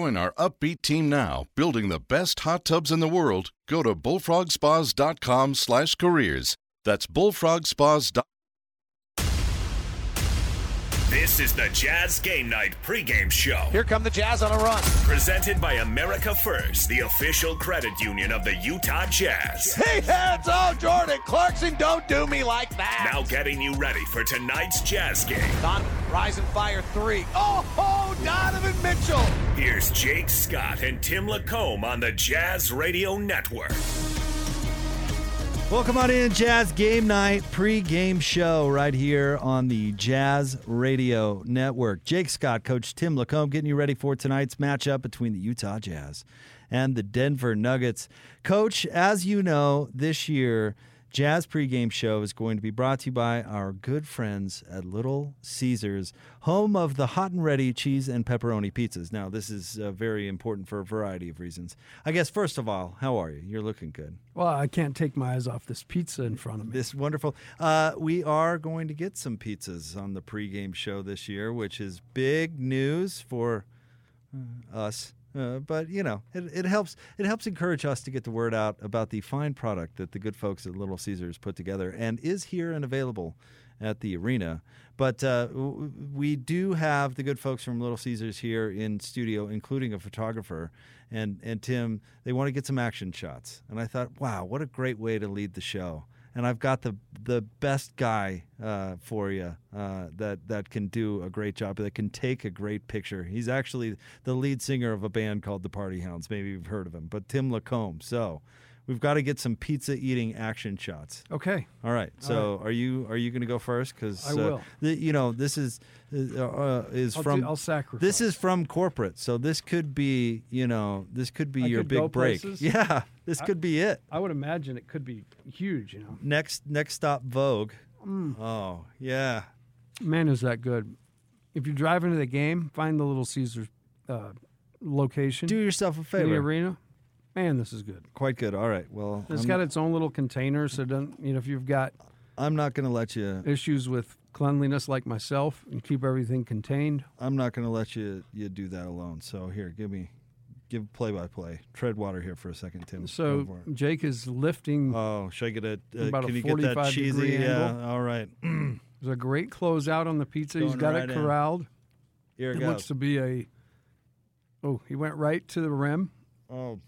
Join our upbeat team now, building the best hot tubs in the world. Go to bullfrogspas.com slash careers. That's bullfrogspas.com. This is the Jazz Game Night pregame show. Here come the Jazz on a run. Presented by America First, the official credit union of the Utah Jazz. Hey, heads. Oh, Jordan Clarkson, don't do me like that. Now getting you ready for tonight's Jazz game. Donovan, rise and fire three. Oh, oh, Donovan Mitchell. Here's Jake Scott and Tim Lacombe on the Jazz Radio Network. Welcome on in, Jazz Game Night pre-game show right here on the Jazz Radio Network. Jake Scott, Coach Tim Lacombe, getting you ready for tonight's matchup between the Utah Jazz and the Denver Nuggets. Coach, as you know, this year Jazz pregame show is going to be brought to you by our good friends at Little Caesars, home of the hot and ready cheese and pepperoni pizzas. Now, this is uh, very important for a variety of reasons. I guess first of all, how are you? You're looking good. Well, I can't take my eyes off this pizza in front of me. This wonderful. Uh, we are going to get some pizzas on the pregame show this year, which is big news for uh, us. Uh, but you know, it, it helps. It helps encourage us to get the word out about the fine product that the good folks at Little Caesars put together and is here and available at the arena. But uh, w- we do have the good folks from Little Caesars here in studio, including a photographer. And and Tim, they want to get some action shots. And I thought, wow, what a great way to lead the show and I've got the the best guy uh, for you uh, that that can do a great job, that can take a great picture. He's actually the lead singer of a band called the Party Hounds. Maybe you've heard of him, but Tim Lacombe. So we've got to get some pizza eating action shots. Okay. All right. So are you are you going to go first? Because I will. the, you know this is uh, uh, is I'll from do- I'll sacrifice. this is from corporate. So this could be you know this could be I your could big break. places? Yeah, this I- could be it. I would imagine it could be huge, you know. Next next stop Vogue. Mm. Oh yeah. Man, is that good. If you're driving to the game, find the Little Caesars uh, location Do yourself a in the favor. arena. Man, this is good. Quite good. All right. Well, It's I'm, got its own little container, so don't you know if you've got I'm not going to let you. issues with cleanliness like myself and keep everything contained. I'm not going to let you you do that alone. So here, give me, give play by play. Tread water here for a second, Tim. So. Jake is lifting. Oh, should I get a? Uh, About a can you get that 45 cheesy? degree Yeah. angle. All right. There's a great closeout on the pizza. He's got right it in. corralled. Here it It goes. looks to be a. Oh, he went right to the rim oh,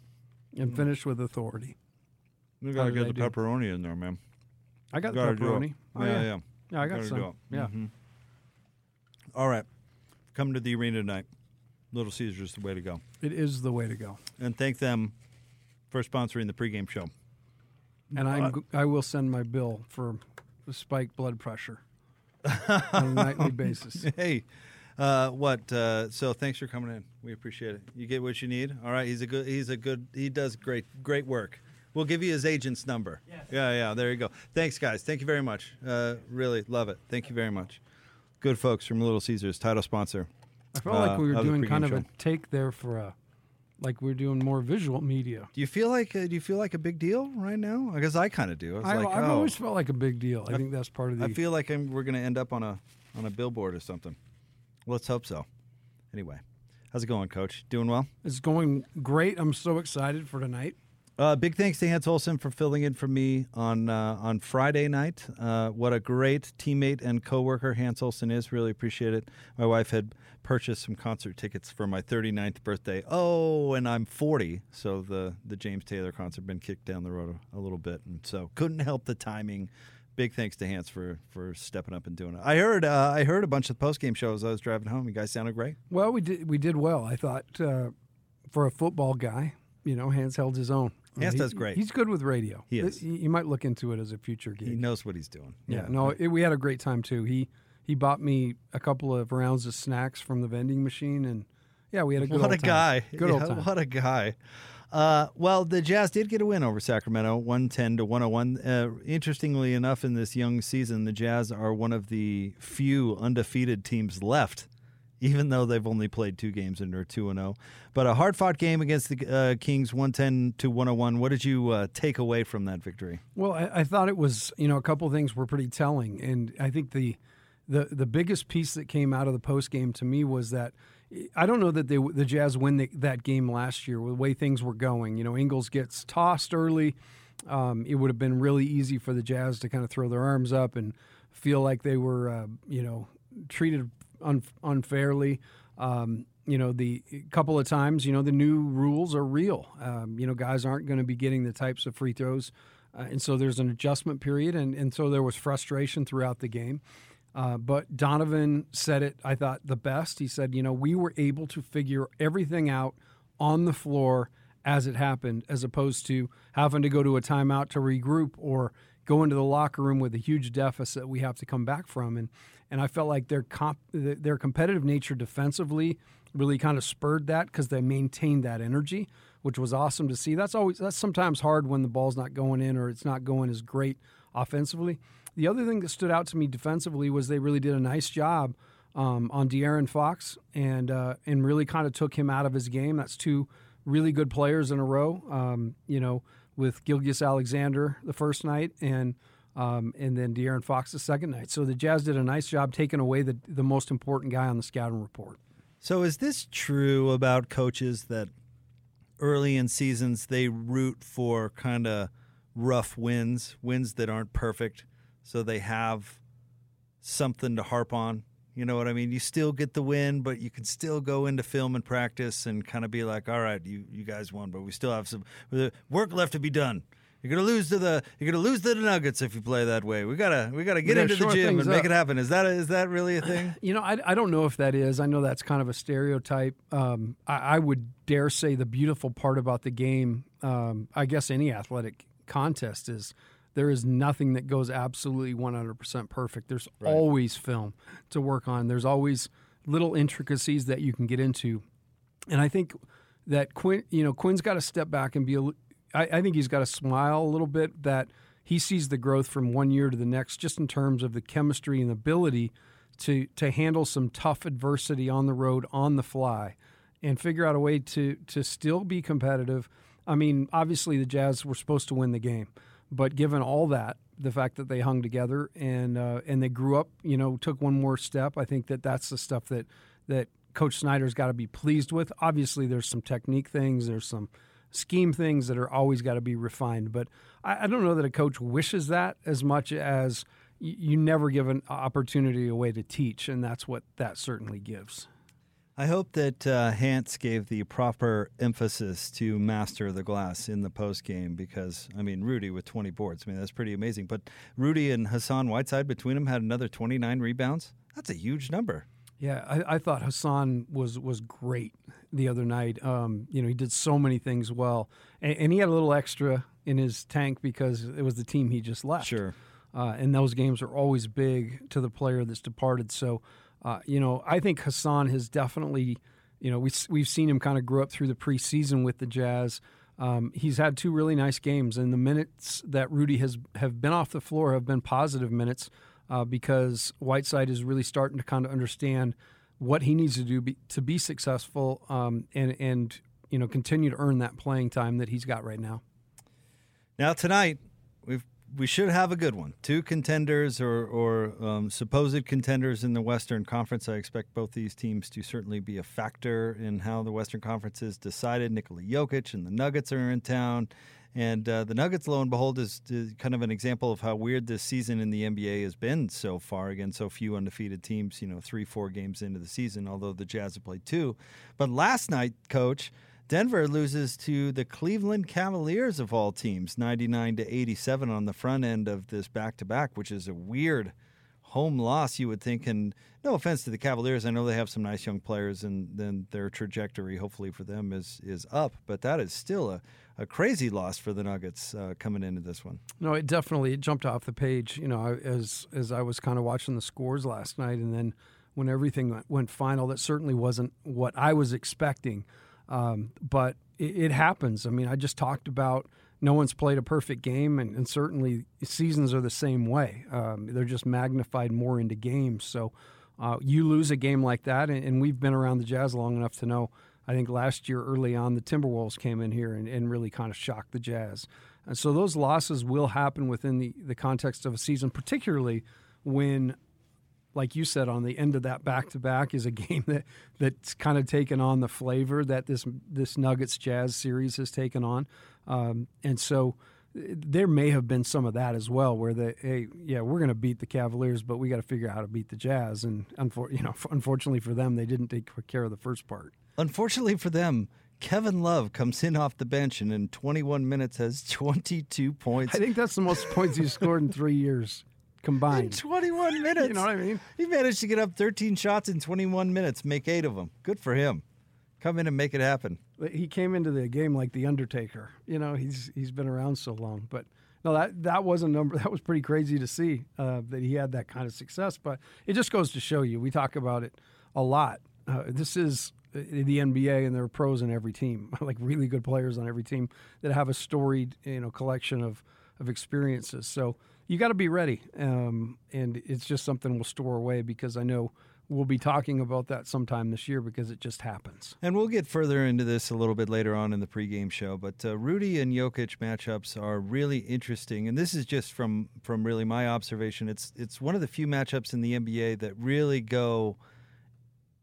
and finish with authority. you gotta get the do? pepperoni in there, man. I got the Gotta pepperoni. Oh, yeah, yeah, yeah. Yeah, I got Gotta some. Yeah. Mhm. All right. Come to the arena tonight. Little Caesars is the way to go. It is the way to go. And thank them for sponsoring the pregame show. And I I will send my bill for the spiked blood pressure on a nightly basis. Hey, uh, what? Uh, so thanks for coming in. We appreciate it. You get what you need. All right. He's a good. He's a good. He does great. Great work. We'll give you his agent's number. Yeah, yeah. There you go. Thanks, guys. Thank you very much. Uh, really love it. Thank you very much. Good folks from Little Caesars, title sponsor. I felt like uh, we were doing kind pregame of a take there for a, like we're doing more visual media. Do you feel like? Uh, do you feel like a big deal right now? I guess I kind of do. I was I, like, I've oh, always felt like a big deal. I, think that's part of the. I feel like I'm, we're going to end up on a on a billboard or something. Let's hope so. Anyway, how's it going, Coach? Doing well? it's going great. I'm so excited for tonight. Uh, big thanks to Hans Olsen for filling in for me on uh, on Friday night. Uh, what a great teammate and coworker Hans Olsen is. Really appreciate it. My wife had purchased some concert tickets for my 39th birthday. Oh, and I'm 40, so the the James Taylor concert been kicked down the road a, a little bit, and so couldn't help the timing. Big thanks to Hans for for stepping up and doing it. I heard uh, I heard a bunch of post game shows. I was driving home. You guys sounded great. Well, we did we did well. I thought uh, for a football guy, you know, Hans held his own. Hans he- does great. He's good with radio. He is. You might look into it as a future gig. He knows what he's doing. Yeah, no, it, we had a great time too. He he bought me a couple of rounds of snacks from the vending machine, and yeah, we had a good what old a time. guy! Good old Yeah, time. What a guy! Uh, well, the Jazz did get a win over Sacramento, 110 to 101. Uh, interestingly enough, in this young season, the Jazz are one of the few undefeated teams left, even though they've only played two games and are 2 0. But a hard fought game against the uh, Kings, 110 to 101. What did you uh, take away from that victory? Well, I, I thought it was, you know, a couple things were pretty telling. And I think the, the, the biggest piece that came out of the post game to me was that I don't know that they, the Jazz win the, that game last year with the way things were going. You know, Ingles gets tossed early. Um, it would have been really easy for the Jazz to kind of throw their arms up and feel like they were, uh, you know, treated un- unfairly. Um, you know, the couple of times, you know, the new rules are real. Um, you know, guys aren't going to be getting the types of free throws. Uh, and so there's an adjustment period. And, and so there was frustration throughout the game. Uh, but Donovan said it, I thought, the best. He said, you know, we were able to figure everything out on the floor as it happened, as opposed to having to go to a timeout to regroup or go into the locker room with a huge deficit we have to come back from. And and I felt like their comp, their competitive nature defensively really kind of spurred that because they maintained that energy, which was awesome to see. That's always that's sometimes hard when the ball's not going in or it's not going as great offensively. The other thing that stood out to me defensively was they really did a nice job um, on De'Aaron Fox and uh, and really kind of took him out of his game. That's two really good players in a row. Um, you know, with Gilgeous-Alexander the first night and um, and then De'Aaron Fox the second night. So the Jazz did a nice job taking away the the most important guy on the scouting report. So is this true about coaches that early in seasons they root for kind of rough wins, wins that aren't perfect? So they have something to harp on. You know what I mean? You still get the win, but you can still go into film and practice and kind of be like, "All right, you you guys won, but we still have some work left to be done." You're gonna lose to the you're gonna lose to the Nuggets if you play that way. We gotta we gotta get into the gym and make it happen. Is that a, is that really a thing? You know, I, I don't know if that is. I know that's kind of a stereotype. Um, I, I, would dare say the beautiful part about the game, um, I guess any athletic contest is there is nothing that goes absolutely 100% perfect. There's right. always film to work on. There's always little intricacies that you can get into. And I think that Quinn, you know, Quinn's got to step back and be, a, I, I think he's got to smile a little bit that he sees the growth from one year to the next, just in terms of the chemistry and ability to, to handle some tough adversity on the road on the fly and figure out a way to, to still be competitive. I mean, obviously the Jazz were supposed to win the game. But given all that, the fact that they hung together and uh, and they grew up, you know, took one more step, I think that that's the stuff that that Coach Snyder's got to be pleased with. Obviously, there's some technique things, there's some scheme things that are always got to be refined. But I, I, don't know that a coach wishes that as much as you never give an opportunity away to teach, and that's what that certainly gives. I hope that uh, Hans gave the proper emphasis to master the glass in the post game because I mean Rudy with 20 boards. I mean that's pretty amazing. But Rudy and Hassan Whiteside between them had another 29 rebounds. That's a huge number. Yeah, I, I thought Hassan was was great the other night. Um, you know, he did so many things well, and, and, he had a little extra in his tank because it was the team he just left. Sure. Uh, and those games are always big to the player that's departed. So uh, you know, I think Hassan has definitely, you know, we, we've seen him kind of grow up through the preseason with the Jazz. Um, he's had two really nice games, and the minutes that Rudy has have been off the floor have been positive minutes uh, because Whiteside is really starting to kind of understand what he needs to do be, to be successful um, and and you know continue to earn that playing time that he's got right now. Now tonight we should have a good one. Two contenders or, or um, supposed contenders in the Western Conference. I expect both these teams to certainly be a factor in how the Western Conference is decided. Nikola Jokic and the Nuggets are in town. And uh, the Nuggets, lo and behold, is, is, kind of an example of how weird this season in the NBA has been so far. Again, so few undefeated teams, you know, three, four games into the season, although the Jazz have played two. But last night, coach, Denver loses to the Cleveland Cavaliers of all teams, 99 to 87 on the front end of this back to back, which is a weird home loss, you would think. And no offense to the Cavaliers, I know they have some nice young players, and then their trajectory, hopefully for them, is is up. But that is still a, a crazy loss for the Nuggets uh, coming into this one. No, it definitely it jumped off the page. You know, as as I was kind of watching the scores last night, and then when everything went, went final, that certainly wasn't what I was expecting. Um, but it, it, happens. I mean, I just talked about no one's played a perfect game, and, and certainly seasons are the same way. Um, they're just magnified more into games. So uh, you lose a game like that, and, and, we've been around the Jazz long enough to know. I think last year, early on, the Timberwolves came in here and, and really kind of shocked the Jazz. And so those losses will happen within the, the context of a season, particularly when like you said, on the end of that back to back is a game that that's kind of taken on the flavor that this this Nuggets Jazz series has taken on, um, and so there may have been some of that as well, where the hey, yeah, we're going to beat the Cavaliers, but we got to figure out how to beat the Jazz, and unfor- you know, unfortunately for them, they didn't take care of the first part. Unfortunately for them, Kevin Love comes in off the bench and in 21 minutes has 22 points. I think that's the most points he's scored in three years combined. In 21 minutes. you know what I mean? He managed to get up 13 shots in 21 minutes, make eight of them. Good for him. Come in and make it happen. He came into the game like the Undertaker. You know, he's he's been around so long, but no, that that was a number that was pretty crazy to see uh, that he had that kind of success. But it just goes to show you. We talk about it a lot. Uh, this is the NBA, and there are pros in every team, like really good players on every team that have a storied, you know, collection of of experiences. So you got to be ready. Um, and it's just something we'll store away because I know we'll be talking about that sometime this year because it just happens. And we'll get further into this a little bit later on in the pregame show. But uh, Rudy and Jokic matchups are really interesting, and this is just from from really my observation. It's it's one of the few matchups in the NBA that really go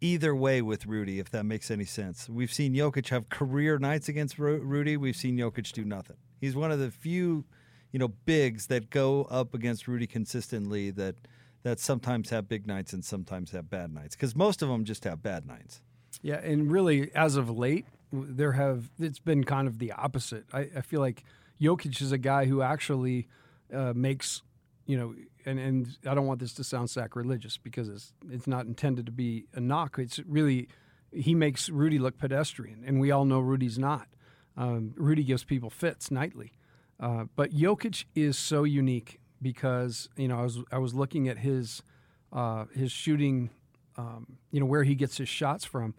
either way with Rudy, if that makes any sense. We've seen Jokic have career nights against Rudy. We've seen Jokic do nothing. He's one of the few you know bigs that go up against Rudy consistently that that sometimes have big nights and sometimes have bad nights because most of them just have bad nights. Yeah, and really, as of late, there have it's been kind of the opposite. I, I feel like Jokic is a guy who actually uh, makes you know, and and I don't want this to sound sacrilegious because it's it's not intended to be a knock. It's really he makes Rudy look pedestrian, and we all know Rudy's not. Um, Rudy gives people fits nightly. Uh, but Jokic is so unique because you know I was I was looking at his uh, his shooting, um, you know where he gets his shots from,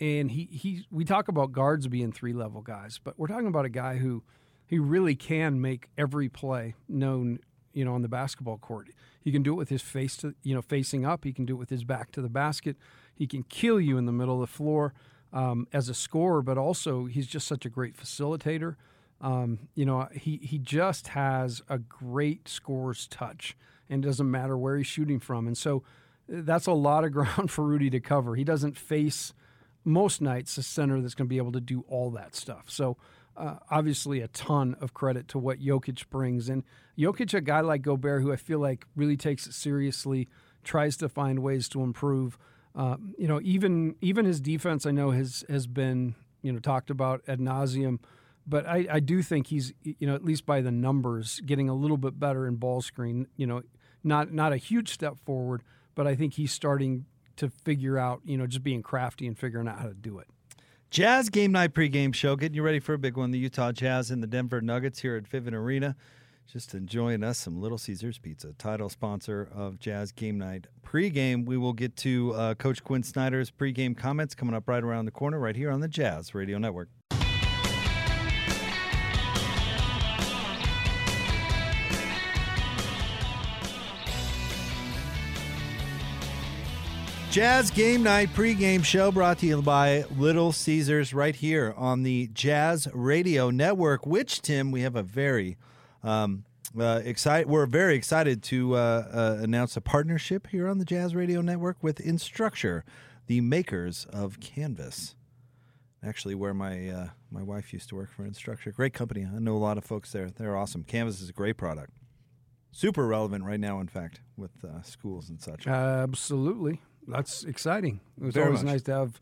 and he he we talk about guards being three level guys, but we're talking about a guy who he really can make every play known you know on the basketball court. He can do it with his face to you know facing up. He can do it with his back to the basket. He can kill you in the middle of the floor um, as a scorer, but also he's just such a great facilitator. Um, you know, he, he just has a great scores touch and it doesn't matter where he's shooting from. And so uh, that's a lot of ground for Rudy to cover. He doesn't face most nights a center that's going to be able to do all that stuff. So uh, obviously a ton of credit to what Jokic brings. And Jokic, a guy like Gobert, who I feel like really takes it seriously, tries to find ways to improve. Uh, you know, even even his defense, I know has has been you know talked about ad nauseum but I, I do think he's you know at least by the numbers getting a little bit better in ball screen. You know, not not a huge step forward, but I think he's starting to figure out you know just being crafty and figuring out how to do it. Jazz game night pregame show, getting you ready for a big one. The Utah Jazz and the Denver Nuggets here at Vivint Arena. Just enjoying us some Little Caesars Pizza, title sponsor of Jazz Game Night pregame. We will get to uh, Coach Quinn Snyder's pregame comments coming up right around the corner, right here on the Jazz Radio Network. Jazz Game Night pregame show brought to you by Little Caesars right here on the Jazz Radio Network, which, Tim, we have a very um, uh, excited. We're very excited to uh, uh, announce a partnership here on the Jazz Radio Network with Instructure, the makers of Canvas. Actually, where my uh, my wife used to work for Instructure, great company. I know a lot of folks there. They're awesome. Canvas is a great product, super relevant right now. In fact, with uh, schools and such. Absolutely that's exciting. It was Very always much. nice to have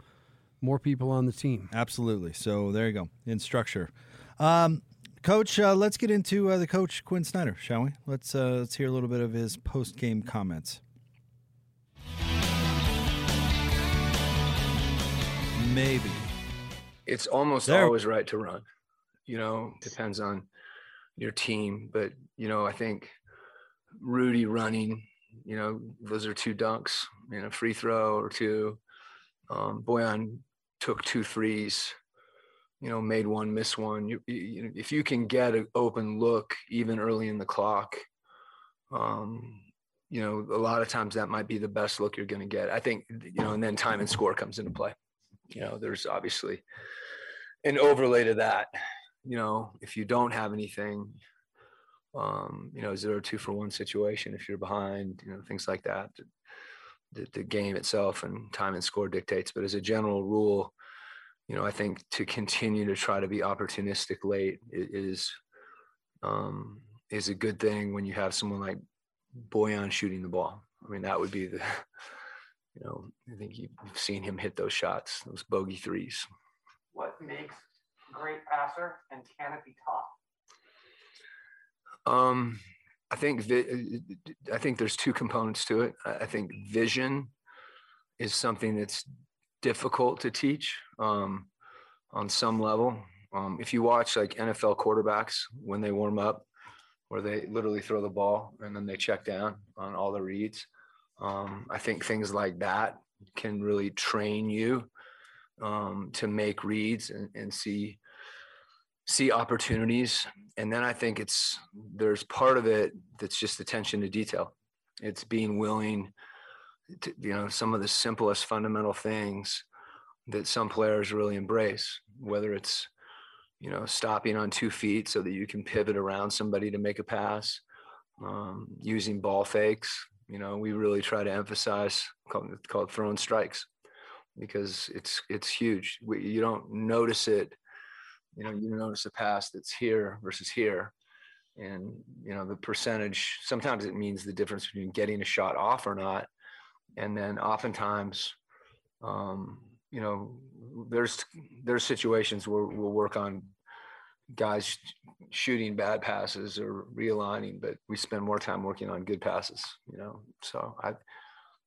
more people on the team. Absolutely. So there you go. Instructure. Um, coach, uh, let's get into uh, the coach Quinn Snyder, shall we? Let's uh, let's hear a little bit of his post game comments. Maybe. It's almost there. always right to run. You know, depends on your team, but you know, I think Rudy running you know, those are two dunks, you know, free throw or two. Um, Bojan took two threes you know, made one, miss one. You, you, if you can get an open look even early in the clock, um, you know, a lot of times that might be the best look you're going to get. I think, you know, and then time and score comes into play. You know, there's obviously an overlay to that. You know, if you don't have anything, um, you know, zero two for one situation, if you're behind, you know, things like that. The, the game itself and time and score dictates. But as a general rule, you know, I think to continue to try to be opportunistic late is um, is a good thing when you have someone like Bojan shooting the ball. I mean, that would be the, you know, I think you've seen him hit those shots, those bogey threes. What makes great passer, and can it be taught? Um, I think I think there's two components to it. I think vision is something that's difficult to teach um, on some level. Um, if you watch like NFL quarterbacks when they warm up, where they literally throw the ball and then they check down on all the reads, um, I think things like that can really train you um, to make reads and, and see see opportunities and then i think it's there's part of it that's just attention to detail. It's being willing to, you know some of the simplest fundamental things that some players really embrace whether it's you know stopping on two feet so that you can pivot around somebody to make a pass um, using ball fakes. You know we really try to emphasize called, called throwing strikes because it's it's huge. We, you don't notice it you know you notice a pass that's here versus here. And you know the percentage sometimes it means the difference between getting a shot off or not. And then oftentimes um, you know there's there's situations where we'll work on guys shooting bad passes or realigning but we spend more time working on good passes you know? So i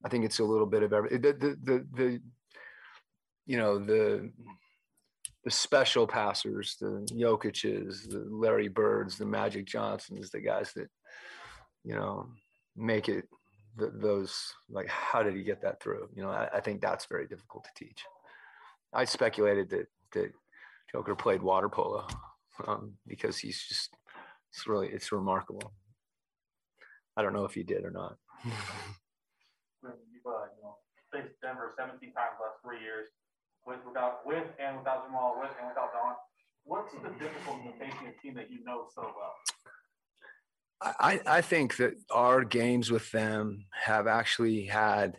i think it's a little bit of every the the the, the you know the the special passers, the Jokic's, the Larry Birds, the Magic Johnsons, the guys that, you know, make it the, those like, how did he get that through? You know, I, I, think that's very difficult to teach. I speculated that that Joker played water polo um, because he's just it's really it's remarkable. I don't know if he did or not. You've uh, you know, faced Denver 17 times last three years with without with and without Jamal, with and without Don. What's the hmm. difficulty in facing a team that you know so well? I, I think that our games with them have actually had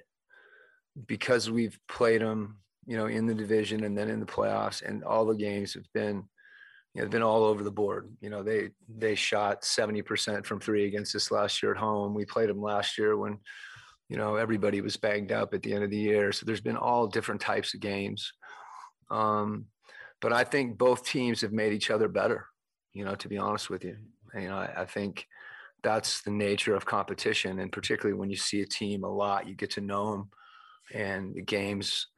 because we've played them, you know, in the division and then in the playoffs, and all the games have been, you know, been all over the board. You know, they they shot seventy percent from three against us last year at home. We played them last year when, you know, everybody was banged up at the end of the year. So there's been all different types of games. Um, but I think both teams have made each other better. You know, to be honest with you, you know, I, I think that's the nature of competition, and particularly when you see a team a lot, you get to know them, and the games.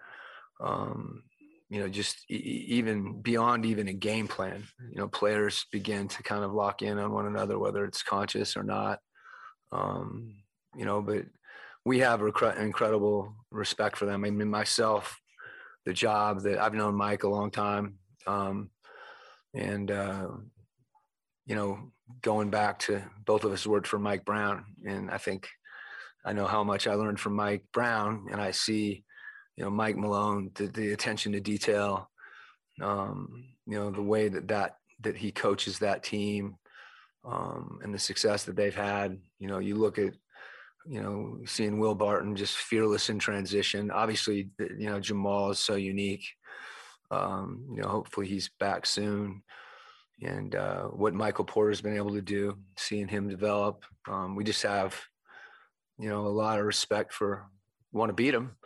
Um, you know, just e- even beyond even a game plan, you know, players begin to kind of lock in on one another, whether it's conscious or not. Um, you know, but we have rec- incredible respect for them. I mean, myself, the job that I've known Mike a long time. Um, and, uh, you know, going back to both of us worked for Mike Brown. And I think I know how much I learned from Mike Brown. And I see, you know, Mike Malone, the, the attention to detail, um, you know, the way that, that, that he coaches that team um, and the success that they've had. You know, you look at you know, seeing Will Barton just fearless in transition. Obviously, you know, Jamal is so unique. Um, you know, hopefully he's back soon. And uh, what Michael Porter's been able to do, seeing him develop, um, we just have, you know, a lot of respect for want to beat him.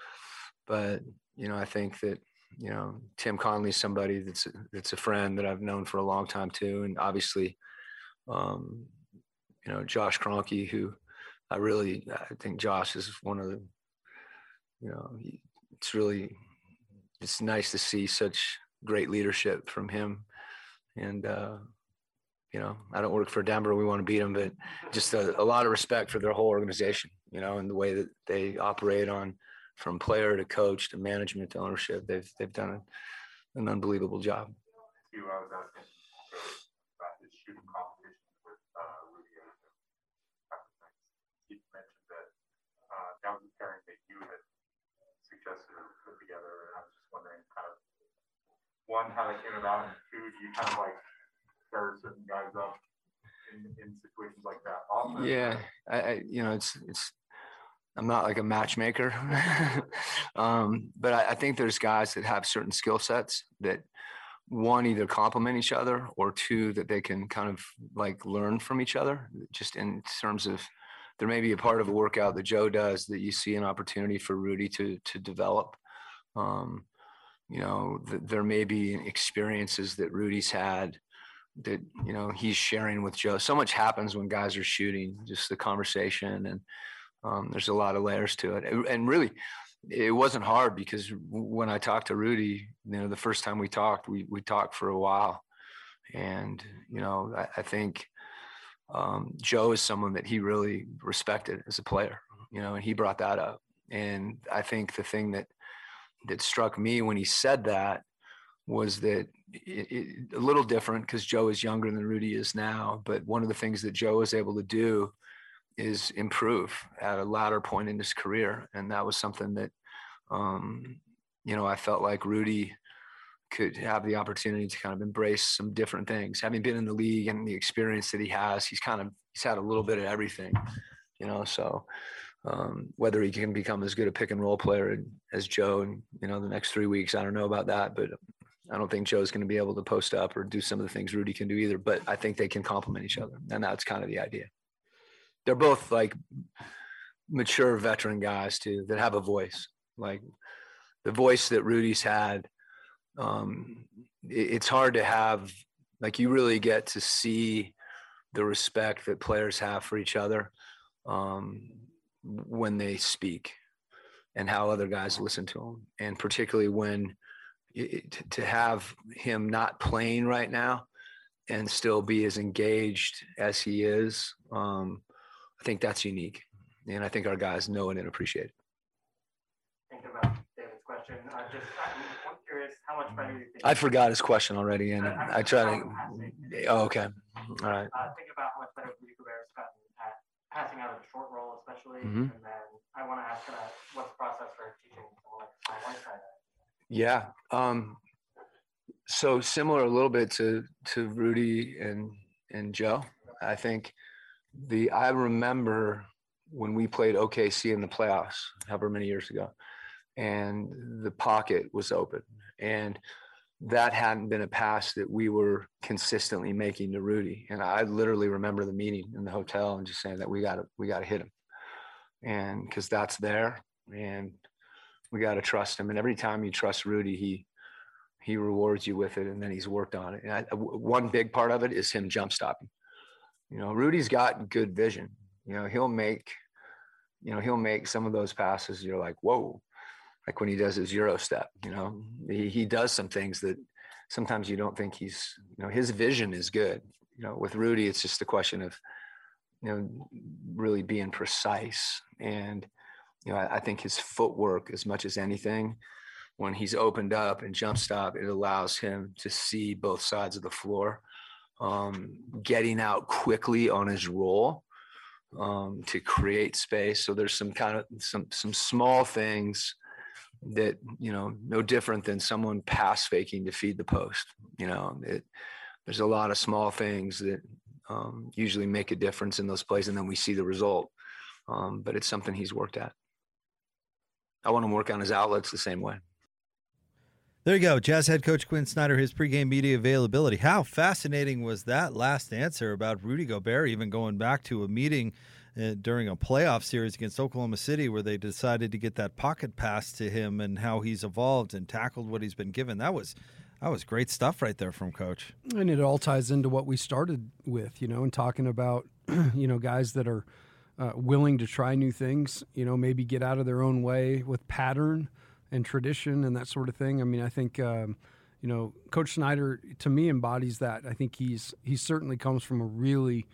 But you know, I think that you know Tim Connelly's somebody that's that's a friend that I've known for a long time too, and obviously, um, you know, Josh Kroenke, who I really, I think Josh is one of the, you know, it's really, it's nice to see such great leadership from him. And, uh, you know, I don't work for Denver. We want to beat them, but just a, a lot of respect for their whole organization, you know, and the way that they operate on from player to coach to management to ownership. They've, they've done an unbelievable job. I was asking about his shooting competition with uh, Rudy He mentioned that uh, that was a pairing that you had or put together, and I was just wondering, kind of, one, how that came about, and two, do you kind of like pair certain guys up in, in situations like that? Often? Yeah, I, I, you know, it's it's. I'm not like a matchmaker, um, but I, I think there's guys that have certain skill sets that one either complement each other or two that they can kind of like learn from each other just in terms of there may be a part of a workout that joe does that you see an opportunity for rudy to to develop. Um, you know th- there may be experiences that rudy's had that you know he's sharing with joe. So much happens when guys are shooting just the conversation and um, there's a lot of layers to it. And really it wasn't hard because when I talked to Rudy, you know, the first time we talked, we we talked for a while, and you know, I, I think um, Joe is someone that he really respected as a player, you know, and he brought that up. And I think the thing that that struck me when he said that was that it, it, a little different because Joe is younger than Rudy is now. But one of the things that Joe was able to do is improve at a latter point in his career. And that was something that, um, you know, I felt like Rudy could have the opportunity to kind of embrace some different things. Having been in the league and the experience that he has, he's kind of, he's had a little bit of everything, you know, so um, whether he can become as good a pick and roll player as Joe and you know, the next three weeks, I don't know about that, but I don't think Joe's going to be able to post up or do some of the things Rudy can do either, but I think they can complement each other. And that's kind of the idea they're both like mature veteran guys too that have a voice like the voice that rudy's had um, it, it's hard to have like you really get to see the respect that players have for each other um, when they speak and how other guys listen to them and particularly when it, to have him not playing right now and still be as engaged as he is um, I think that's unique. And I think our guys know it and appreciate it. About David's question, uh, just curious, how much better you think? I forgot his question already, and uh, I try to. Oh, okay. All right. Uh, think about how much better Rudy Gobert has gotten at passing out of the short roll, especially. Mm-hmm. And then I want to ask about what's the process for teaching someone like Whiteside? Yeah. Um, so similar a little bit to to Rudy and and Joe. I think the I remember when we played OKC in the playoffs, however many years ago, and the pocket was open, and that hadn't been a pass that we were consistently making to Rudy. And I literally remember the meeting in the hotel and just saying that we got to we got to hit him, and because that's there, and we got to trust him. And every time you trust Rudy, he he rewards you with it, and then he's worked on it. And I, one big part of it is him jump stopping. You know, Rudy's got good vision. You know, he'll make, you know, he'll make some of those passes. You're like, whoa, like when he does his Euro step. You know, he he does some things that sometimes you don't think he's. You know, his vision is good. You know, with Rudy, it's just a question of, you know, really being precise. And you know, I, I think his footwork, as much as anything, when he's opened up and jump stop, it allows him to see both sides of the floor um, getting out quickly on his roll um, to create space. So there's some kind of some some small things that you know no different than someone pass faking to feed the post. You know, it, there's a lot of small things that um, usually make a difference in those plays, and then we see the result. Um, but it's something he's worked at. I want him to work on his outlets the same way. There you go. Jazz head coach quinn Snyder, his pregame media availability. How fascinating was that last answer about Rudy Gobert even going back to a meeting uh, during a playoff series against Oklahoma City where they decided to get that pocket pass to him and how he's evolved and tackled what he's been given. That was that was great stuff right there from coach. And it all ties into what we started with, you know, and talking about, you know, guys that are uh, willing to try new things, you know, maybe get out of their own way with pattern and tradition and that sort of thing. I mean, I think um, you know Coach Snyder to me embodies that. I think he's he certainly comes from a really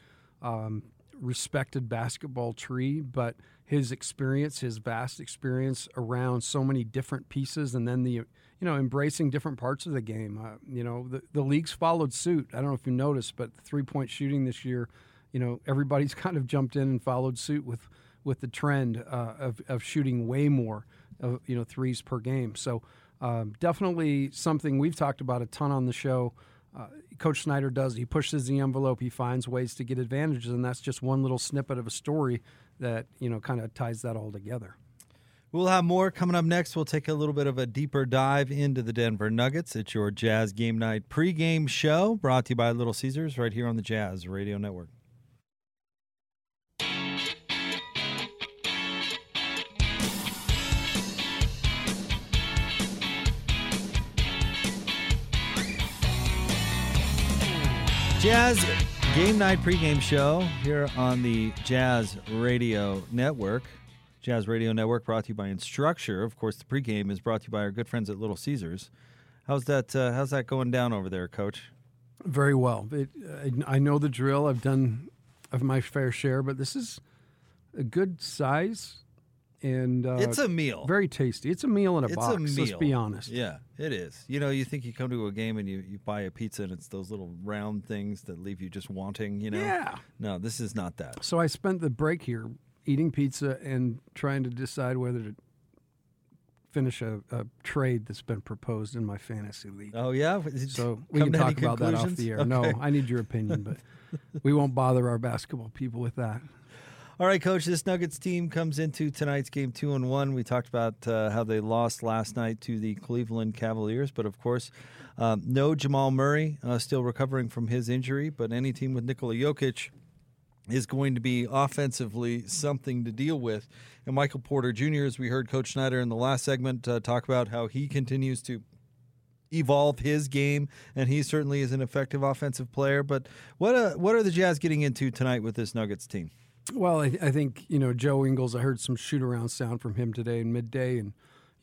um, respected basketball tree, but his experience, his vast experience around so many different pieces, and then the you know embracing different parts of the game. Uh, you know the the leagues followed suit. I don't know if you noticed, but three point shooting this year, you know everybody's kind of jumped in and followed suit with with the trend uh, of of shooting way more of you know threes per game. So um, definitely something we've talked about a ton on the show. Uh, Coach Snyder does. He pushes the envelope. He finds ways to get advantages, and that's just one little snippet of a story that you know kind of ties that all together. We'll have more coming up next. We'll take a little bit of a deeper dive into the Denver Nuggets. It's your Jazz Game Night pregame show brought to you by Little Caesars right here on the Jazz Radio Network. Jazz Game Night pregame show here on the Jazz Radio Network. Jazz Radio Network brought to you by Instructure. Of course, the pregame is brought to you by our good friends at Little Caesars. How's that? Uh, how's that going down over there, Coach? Very well. It, I, I know the drill. I've done of my fair share, but this is a good size and uh, it's a meal. Very tasty. It's a meal in a it's box. A meal. Let's be honest. Yeah, it is. You know, you think you come to a game and you, you buy a pizza and it's those little round things that leave you just wanting. You know. Yeah. No, this is not that. So I spent the break here eating pizza and trying to decide whether to finish a, a trade that's been proposed in my fantasy league. Oh yeah. So we can talk about that off the air. Okay. No, I need your opinion, but we won't bother our basketball people with that. All right, coach. This Nuggets team comes into tonight's game two and one. We talked about uh, how they lost last night to the Cleveland Cavaliers, but of course, um, no Jamal Murray, uh, still recovering from his injury. But any team with Nikola Jokic is going to be offensively something to deal with. And Michael Porter Jr., as we heard Coach Snyder in the last segment uh, talk about how he continues to evolve his game, and he certainly is an effective offensive player. But what uh, what are the Jazz getting into tonight with this Nuggets team? Well, I, I, think you know Joe Ingles. I heard some shoot around sound from him today in midday, and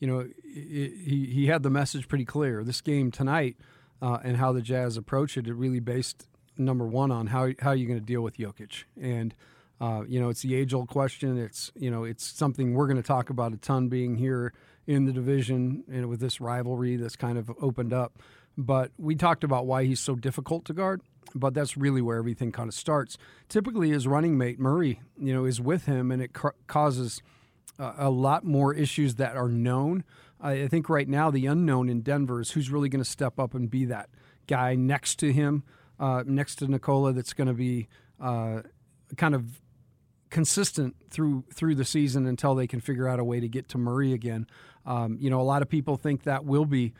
you know he he had the message pretty clear. This game tonight uh, and how the Jazz approach it, it really based number one on how how you're going to deal with Jokic, and uh, you know it's the age old question. It's you know it's something we're going to talk about a ton being here in the division and with this rivalry that's kind of opened up. But we talked about why he's so difficult to guard but that's really where everything kind of starts. Typically, his running mate Murray, you know, is with him, and it ca- causes uh, a lot more issues that are known. I think right now the unknown in Denver is who's really going to step up and be that guy next to him, uh, next to Nikola, that's going to be uh, kind of consistent through through the season until they can figure out a way to get to Murray again. Um, you know, a lot of people think that will be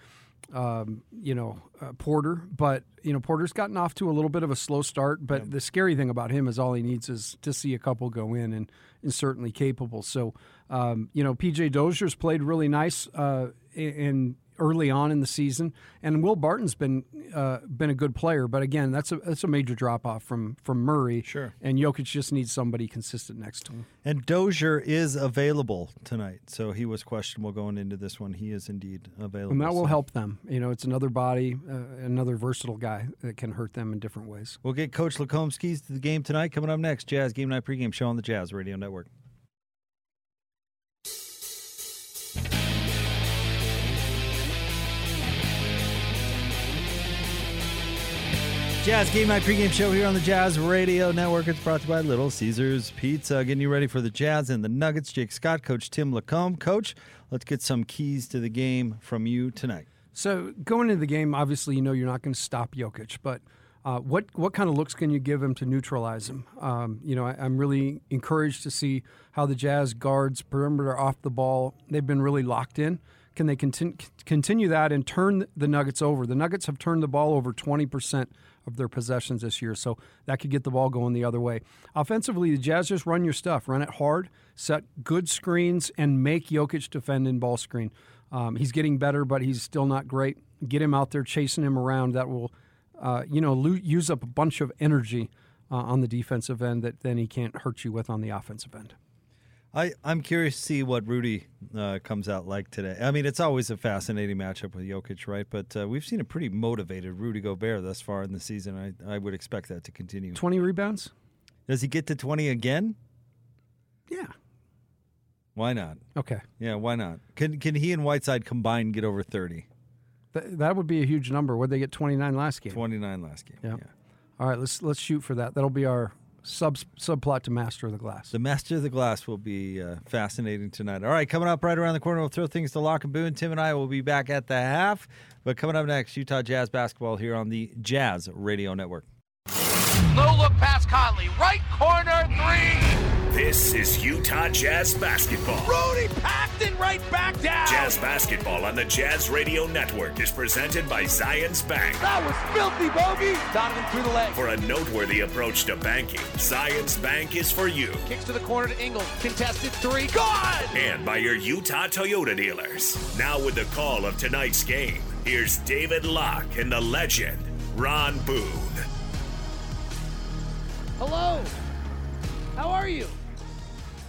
um, you know, uh, Porter. But, you know, Porter's gotten off to a little bit of a slow start. But the scary thing about him is all he needs is to see a couple go in and, and certainly capable. So, um, you know, PJ Dozier's played really nice uh, and early on in the season, and Will Barton's been uh, been a good player. But again, that's a that's a major drop off from from Murray. Sure. And Jokic just needs somebody consistent next to him. And Dozier is available tonight, so he was questionable going into this one. He is indeed available, and that will so. help them. You know, it's another body, uh, another versatile guy that can hurt them in different ways. We'll get Coach Lacombe's keys to the game tonight. Coming up next, Jazz Game Night pregame show on the Jazz Radio Network. Jazz Game Night pregame show here on the Jazz Radio Network. It's brought to you by Little Caesars Pizza. Getting you ready for the Jazz and the Nuggets. Jake Scott, Coach Tim Lacombe. Coach, let's get some keys to the game from you tonight. So going into the game, obviously you know you're not going to stop Jokic, but uh, what what kind of looks can you give him to neutralize him? Um, you know, I, am really encouraged to see how the Jazz guards perimeter off the ball. They've been really locked in. Can they continue continue that and turn the Nuggets over? The Nuggets have turned the ball over 20 percent of their possessions this year. So that could get the ball going the other way. Offensively, the Jazz just run your stuff, run it hard, set good screens, and make Jokic defend in ball screen. Um, he's getting better, but he's still not great. Get him out there chasing him around. That will, uh, you know, lo- use up a bunch of energy uh, on the defensive end that then he can't hurt you with on the offensive end. I, I'm curious to see what Rudy uh, comes out like today. I mean, it's always a fascinating matchup with Jokic, right? But uh, we've seen a pretty motivated Rudy Gobert thus far in the season. I, I would expect that to continue. 20 rebounds? Does he get to 20 again? Yeah. Why not? Okay. Yeah, why not? Can can he and Whiteside combined get over 30? Th- that would be a huge number. Would they get 29 last game? 29 last game. Yeah. All right, let's let's shoot for that. That'll be our sub subplot to Master of the Glass. The Master of the Glass will be uh, fascinating tonight. All right, coming up right around the corner, we'll throw things to Locke and Boone. Tim and I will be back at the half. But coming up next, Utah Jazz basketball here on the Jazz Radio Network. No look past Conley. Right corner three. This is Utah Jazz basketball. Rudy Paxton right back down. Jazz basketball on the Jazz Radio Network is presented by Zions Bank. That was filthy, Bogey. Donovan through the leg. For a noteworthy approach to banking, Zions Bank is for you. Kicks to the corner to Ingles. Contested three. Gone. And by your Utah Toyota dealers. Now with the call of tonight's game, here's David Locke and the legend, Ron Boone. Hello. How are you?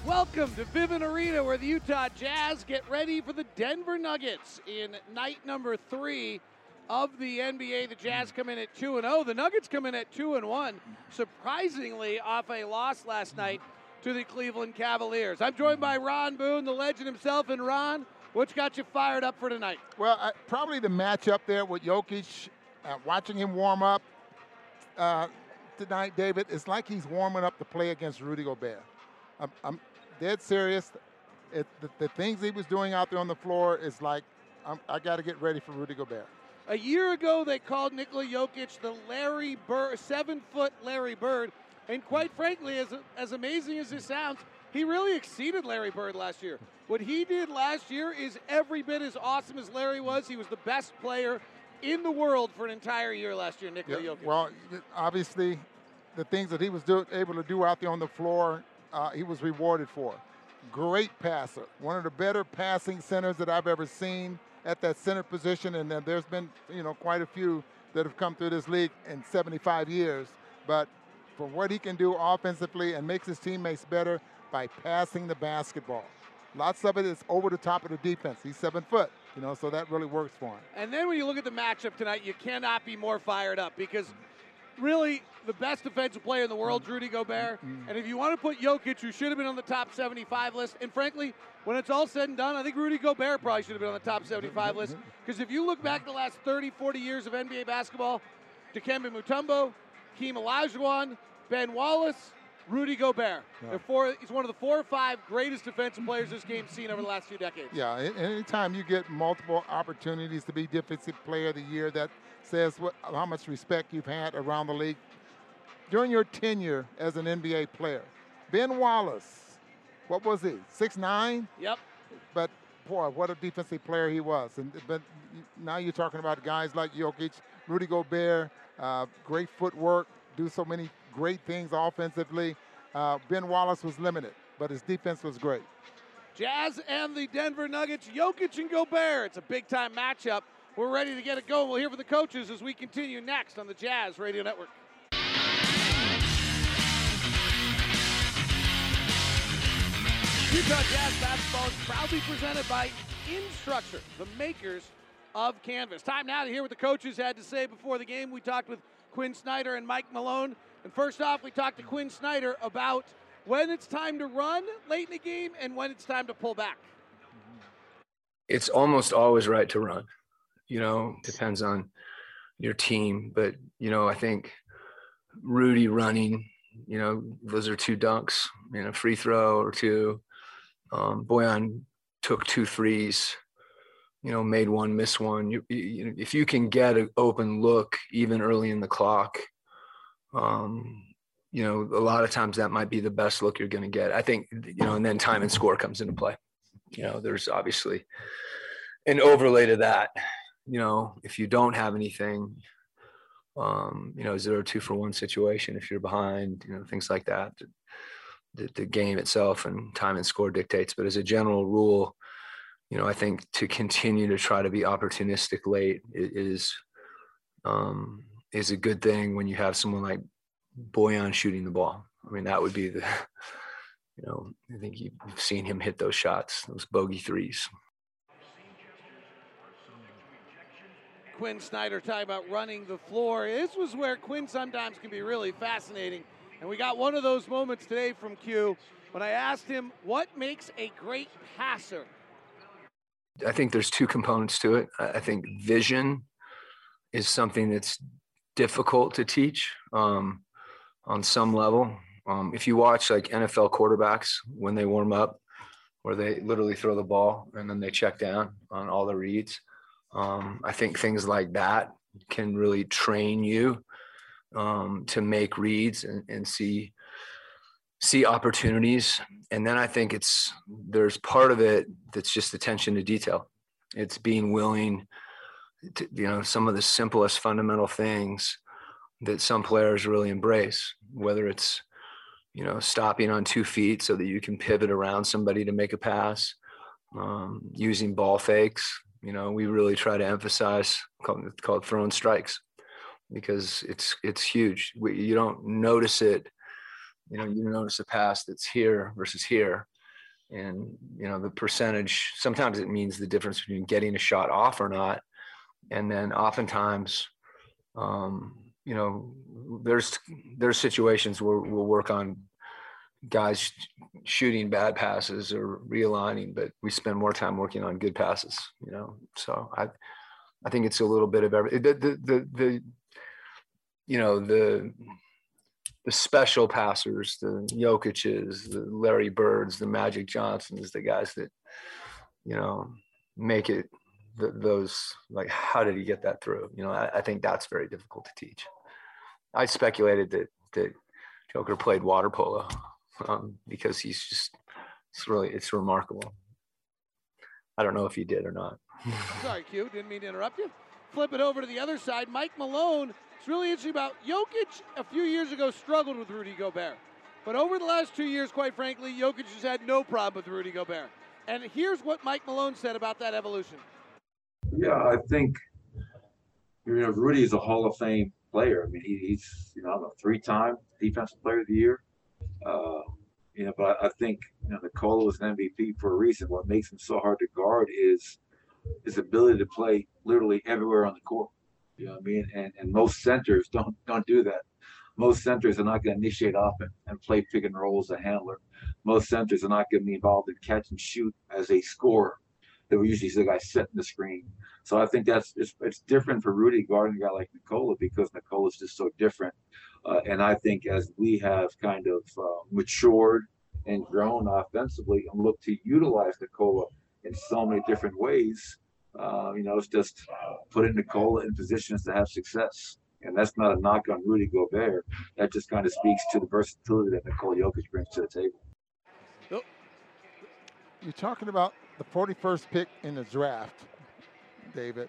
Welcome to Vivint Arena, where the Utah Jazz get ready for the Denver Nuggets in night number three of the NBA. The Jazz come in at two and zero. The Nuggets come in at two and one. Surprisingly, off a loss last night to the Cleveland Cavaliers. I'm joined by Ron Boone, the legend himself, and Ron, what's got you fired up for tonight? Well, uh, probably the matchup there with Jokic, uh, watching him warm up uh, tonight, David. It's like he's warming up to play against Rudy Gobert. I'm, I'm dead serious. It, the, the, things he was doing out there on the floor is like, I'm, i got to get ready for Rudy Gobert. A year ago, they called Nikola Jokic the Larry Bird, seven foot Larry Bird. And quite frankly, as, as amazing as this sounds, he really exceeded Larry Bird last year. What he did last year is every bit as awesome as Larry was. He was the best player in the world for an entire year last year, Nikola yeah, Jokic. Well, obviously, the things that he was do, able to do out there on the floor, uh, he was rewarded for. Great passer, one of the better passing centers that I've ever seen at that center position, and there's been you know quite a few that have come through this league in 75 years. But for what he can do offensively and makes his teammates better by passing the basketball. Lots of it is over the top of the defense. He's seven foot, you know, so that really works for him. And then when you look at the matchup tonight, you cannot be more fired up because really the best defensive player in the world, Rudy Gobert. And if you want to put Jokic, who should have been on the top 75 list, and frankly, when it's all said and done, I think Rudy Gobert probably should have been on the top 75 list. Because if you look back the last 30, 40 years of NBA basketball, Dikembe Mutombo, Keem Olajuwon, Ben Wallace, Rudy Gobert. Yeah. Four, he's one of the four or five greatest defensive players this game's seen over the last few decades. Yeah, anytime you get multiple opportunities to be Defensive Player of the Year, that says what, how much respect you've had around the league during your tenure as an NBA player. Ben Wallace, what was he? Six nine. Yep. But boy, what a defensive player he was. And but now you're talking about guys like Jokic, Rudy Gobert, uh, great footwork, do so many great things offensively. Uh, ben Wallace was limited, but his defense was great. Jazz and the Denver Nuggets, Jokic and Gobert. It's a big time matchup. We're ready to get it going. We'll hear from the coaches as we continue next on the Jazz Radio Network. Utah Jazz basketball is proudly presented by Instructure, the makers of Canvas. Time now to hear what the coaches had to say before the game. We talked with Quinn Snyder and Mike Malone. And first off, we talked to Quinn Snyder about when it's time to run late in the game and when it's time to pull back. It's almost always right to run. You know, depends on your team, but you know, I think Rudy running, you know, those are two dunks, you know, free throw or two. Um, Bojan took two threes, you know, made one, missed one. You, you, if you can get an open look even early in the clock, um, you know, a lot of times that might be the best look you're going to get. I think, you know, and then time and score comes into play. You know, there's obviously an overlay to that. You know, if you don't have anything, um, you know, zero two for one situation, if you're behind, you know, things like that. The, the game itself and time and score dictates. But as a general rule, you know, I think to continue to try to be opportunistic late is um, is a good thing when you have someone like Bojan shooting the ball. I mean, that would be the, you know, I think you've seen him hit those shots, those bogey threes. Quinn Snyder talking about running the floor. This was where Quinn sometimes can be really fascinating. And we got one of those moments today from Q when I asked him what makes a great passer. I think there's two components to it. I think vision is something that's difficult to teach um, on some level. Um, if you watch like NFL quarterbacks when they warm up, where they literally throw the ball and then they check down on all the reads, um, I think things like that can really train you um, to make reads and, and see see opportunities. And then i think it's there's part of it that's just attention to detail. It's being willing to, you know some of the simplest fundamental things that some players really embrace whether it's you know stopping on two feet so that you can pivot around somebody to make a pass um, using ball fakes. You know we really try to emphasize called, called throwing strikes because it's it's huge. We, you don't notice it. You know you notice a pass that's here versus here. And you know the percentage sometimes it means the difference between getting a shot off or not. And then oftentimes um, you know there's there's situations where we'll work on guys shooting bad passes or realigning but we spend more time working on good passes you know? So i i think it's a little bit of every the the the, the you know the the special passers, the Jokic's, the Larry Birds, the Magic Johnsons, the guys that, you know, make it the, those like, how did he get that through? You know, I, I, think that's very difficult to teach. I speculated that that Joker played water polo um, because he's just it's really it's remarkable. I don't know if he did or not. Sorry, Q. Didn't mean to interrupt you. Flip it over to the other side. Mike Malone it's really interesting about Jokic a few years ago struggled with Rudy Gobert. But over the last two years, quite frankly, Jokic has had no problem with Rudy Gobert. And here's what Mike Malone said about that evolution. Yeah, I think you know Rudy is a Hall of Fame player. I mean, he, he's you know a three-time Defensive Player of the Year. Uh, you know, but I think you know Nikola was an MVP for a reason. What makes him so hard to guard is his ability to play literally everywhere on the court. You know what I mean? And and most centers don't don't do that. Most centers are not going to initiate off and, play pick and roll as a handler. Most centers are not going to be involved in catch and shoot as a scorer. They were usually the guy setting the screen. So I think that's it's, it's different for Rudy guarding a guy like Nikola because Nikola is just so different. Uh, and I think as we have kind of uh, matured and grown offensively and look to utilize Nikola in so many different ways, uh, you know, it's just putting Nikola in positions to have success. And that's not a knock on Rudy Gobert. That just kind of speaks to the versatility that Nikola Jokic brings to the table. You're talking about the 41st pick in the draft, David.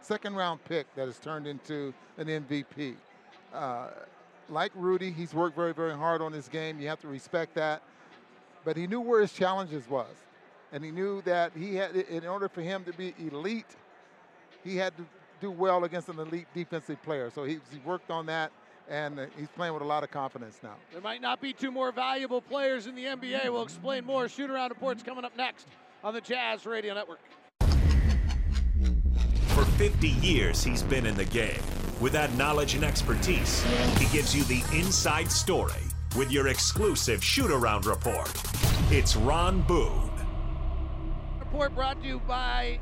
Second round pick that has turned into an MVP. Uh, like Rudy, he's worked very, very hard on his game. You have to respect that. But he knew where his challenges was and he knew that he had, in order for him to be elite, he had to do well against an elite defensive player. So he, he worked on that, and he's playing with a lot of confidence now. There might not be two more valuable players in the NBA. We'll explain more. Shoot around reports coming up next on the Jazz Radio Network. For 50 years, he's been in the game. With that knowledge and expertise, he gives you the inside story with your exclusive shoot around report. It's Ron Boone report brought to you by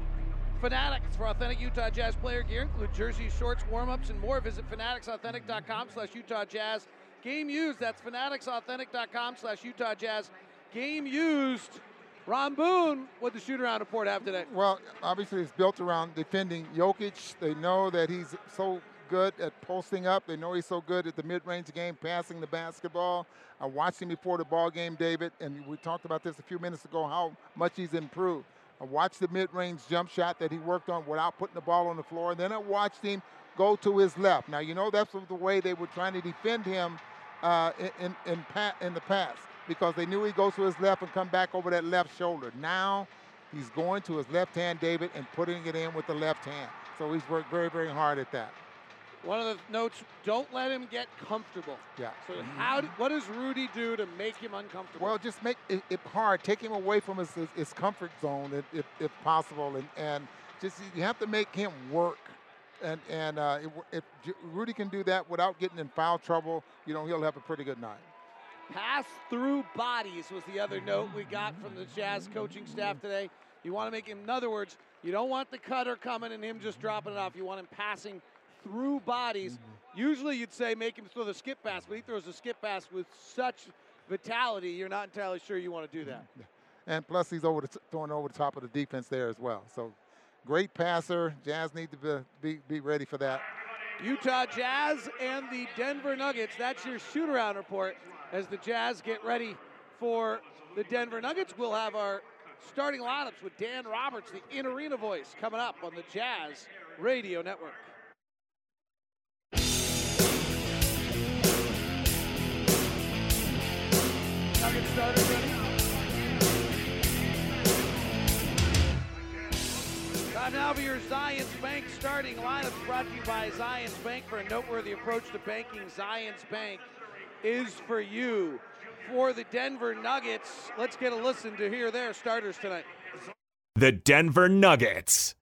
Fanatics for authentic Utah Jazz player gear. Include jerseys, shorts, warm-ups, and more. Visit fanatics.authentic.com slash Utah Jazz. Game used. That's fanatics.authentic.com slash Utah Jazz. Game used. Ron Boone, what the shoot around report have today? Well, obviously it's built around defending Jokic. They know that he's so good at posting up. They know he's so good at the mid-range game, passing the basketball. I watched him before the ball game, David, and we talked about this a few minutes ago, how much he's improved. I watched the mid-range jump shot that he worked on without putting the ball on the floor. And then I watched him go to his left. Now, you know that's the way they were trying to defend him uh, in, in, in the past because they knew he goes to his left and come back over that left shoulder. Now he's going to his left hand, David, and putting it in with the left hand. So he's worked very, very hard at that. One of the notes: don't let him get comfortable. Yeah. So how? Do, what does Rudy do to make him uncomfortable? Well, just make it, it hard. Take him away from his, his, his comfort zone, if, if, if, possible, and and just you have to make him work. And and uh, if, if Rudy can do that without getting in foul trouble, you know he'll have a pretty good night. Pass through bodies was the other note we got from the Jazz coaching staff today. You want to make him, in other words, you don't want the cutter coming and him just dropping it off. You want him passing through bodies. Mm-hmm. Usually you'd say make him throw the skip pass, but he throws a skip pass with such vitality, you're not entirely sure you want to do that. And plus, he's over the t- throwing over the top of the defense there as well. So great passer. Jazz need to be, be, be ready for that. Utah Jazz and the Denver Nuggets. That's your shoot around report as the Jazz get ready for the Denver Nuggets. We'll have our starting lineups with Dan Roberts, the in arena voice, coming up on the Jazz Radio Network. Time now for your Zions Bank starting lineups brought to you by Zions Bank for a noteworthy approach to banking. Zions Bank is for you. For the Denver Nuggets, let's get a listen to hear their starters tonight. The Denver Nuggets.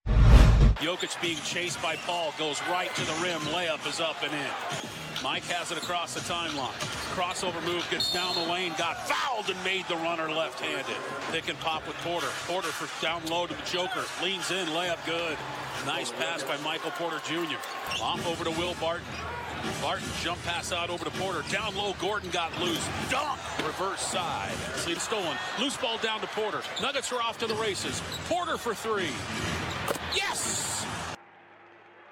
Jokic being chased by Paul goes right to the rim. Layup is up and in. Mike has it across the timeline. Crossover move gets down the lane, got fouled and made the runner left-handed. Pick and pop with Porter. Porter for down low to the Joker. Leans in, layup good. Nice pass by Michael Porter Jr. Off over to Will Barton. Barton jump pass out over to Porter. Down low, Gordon got loose. Dunk! Reverse side. Sleep stolen. Loose ball down to Porter. Nuggets are off to the races. Porter for three. Yes!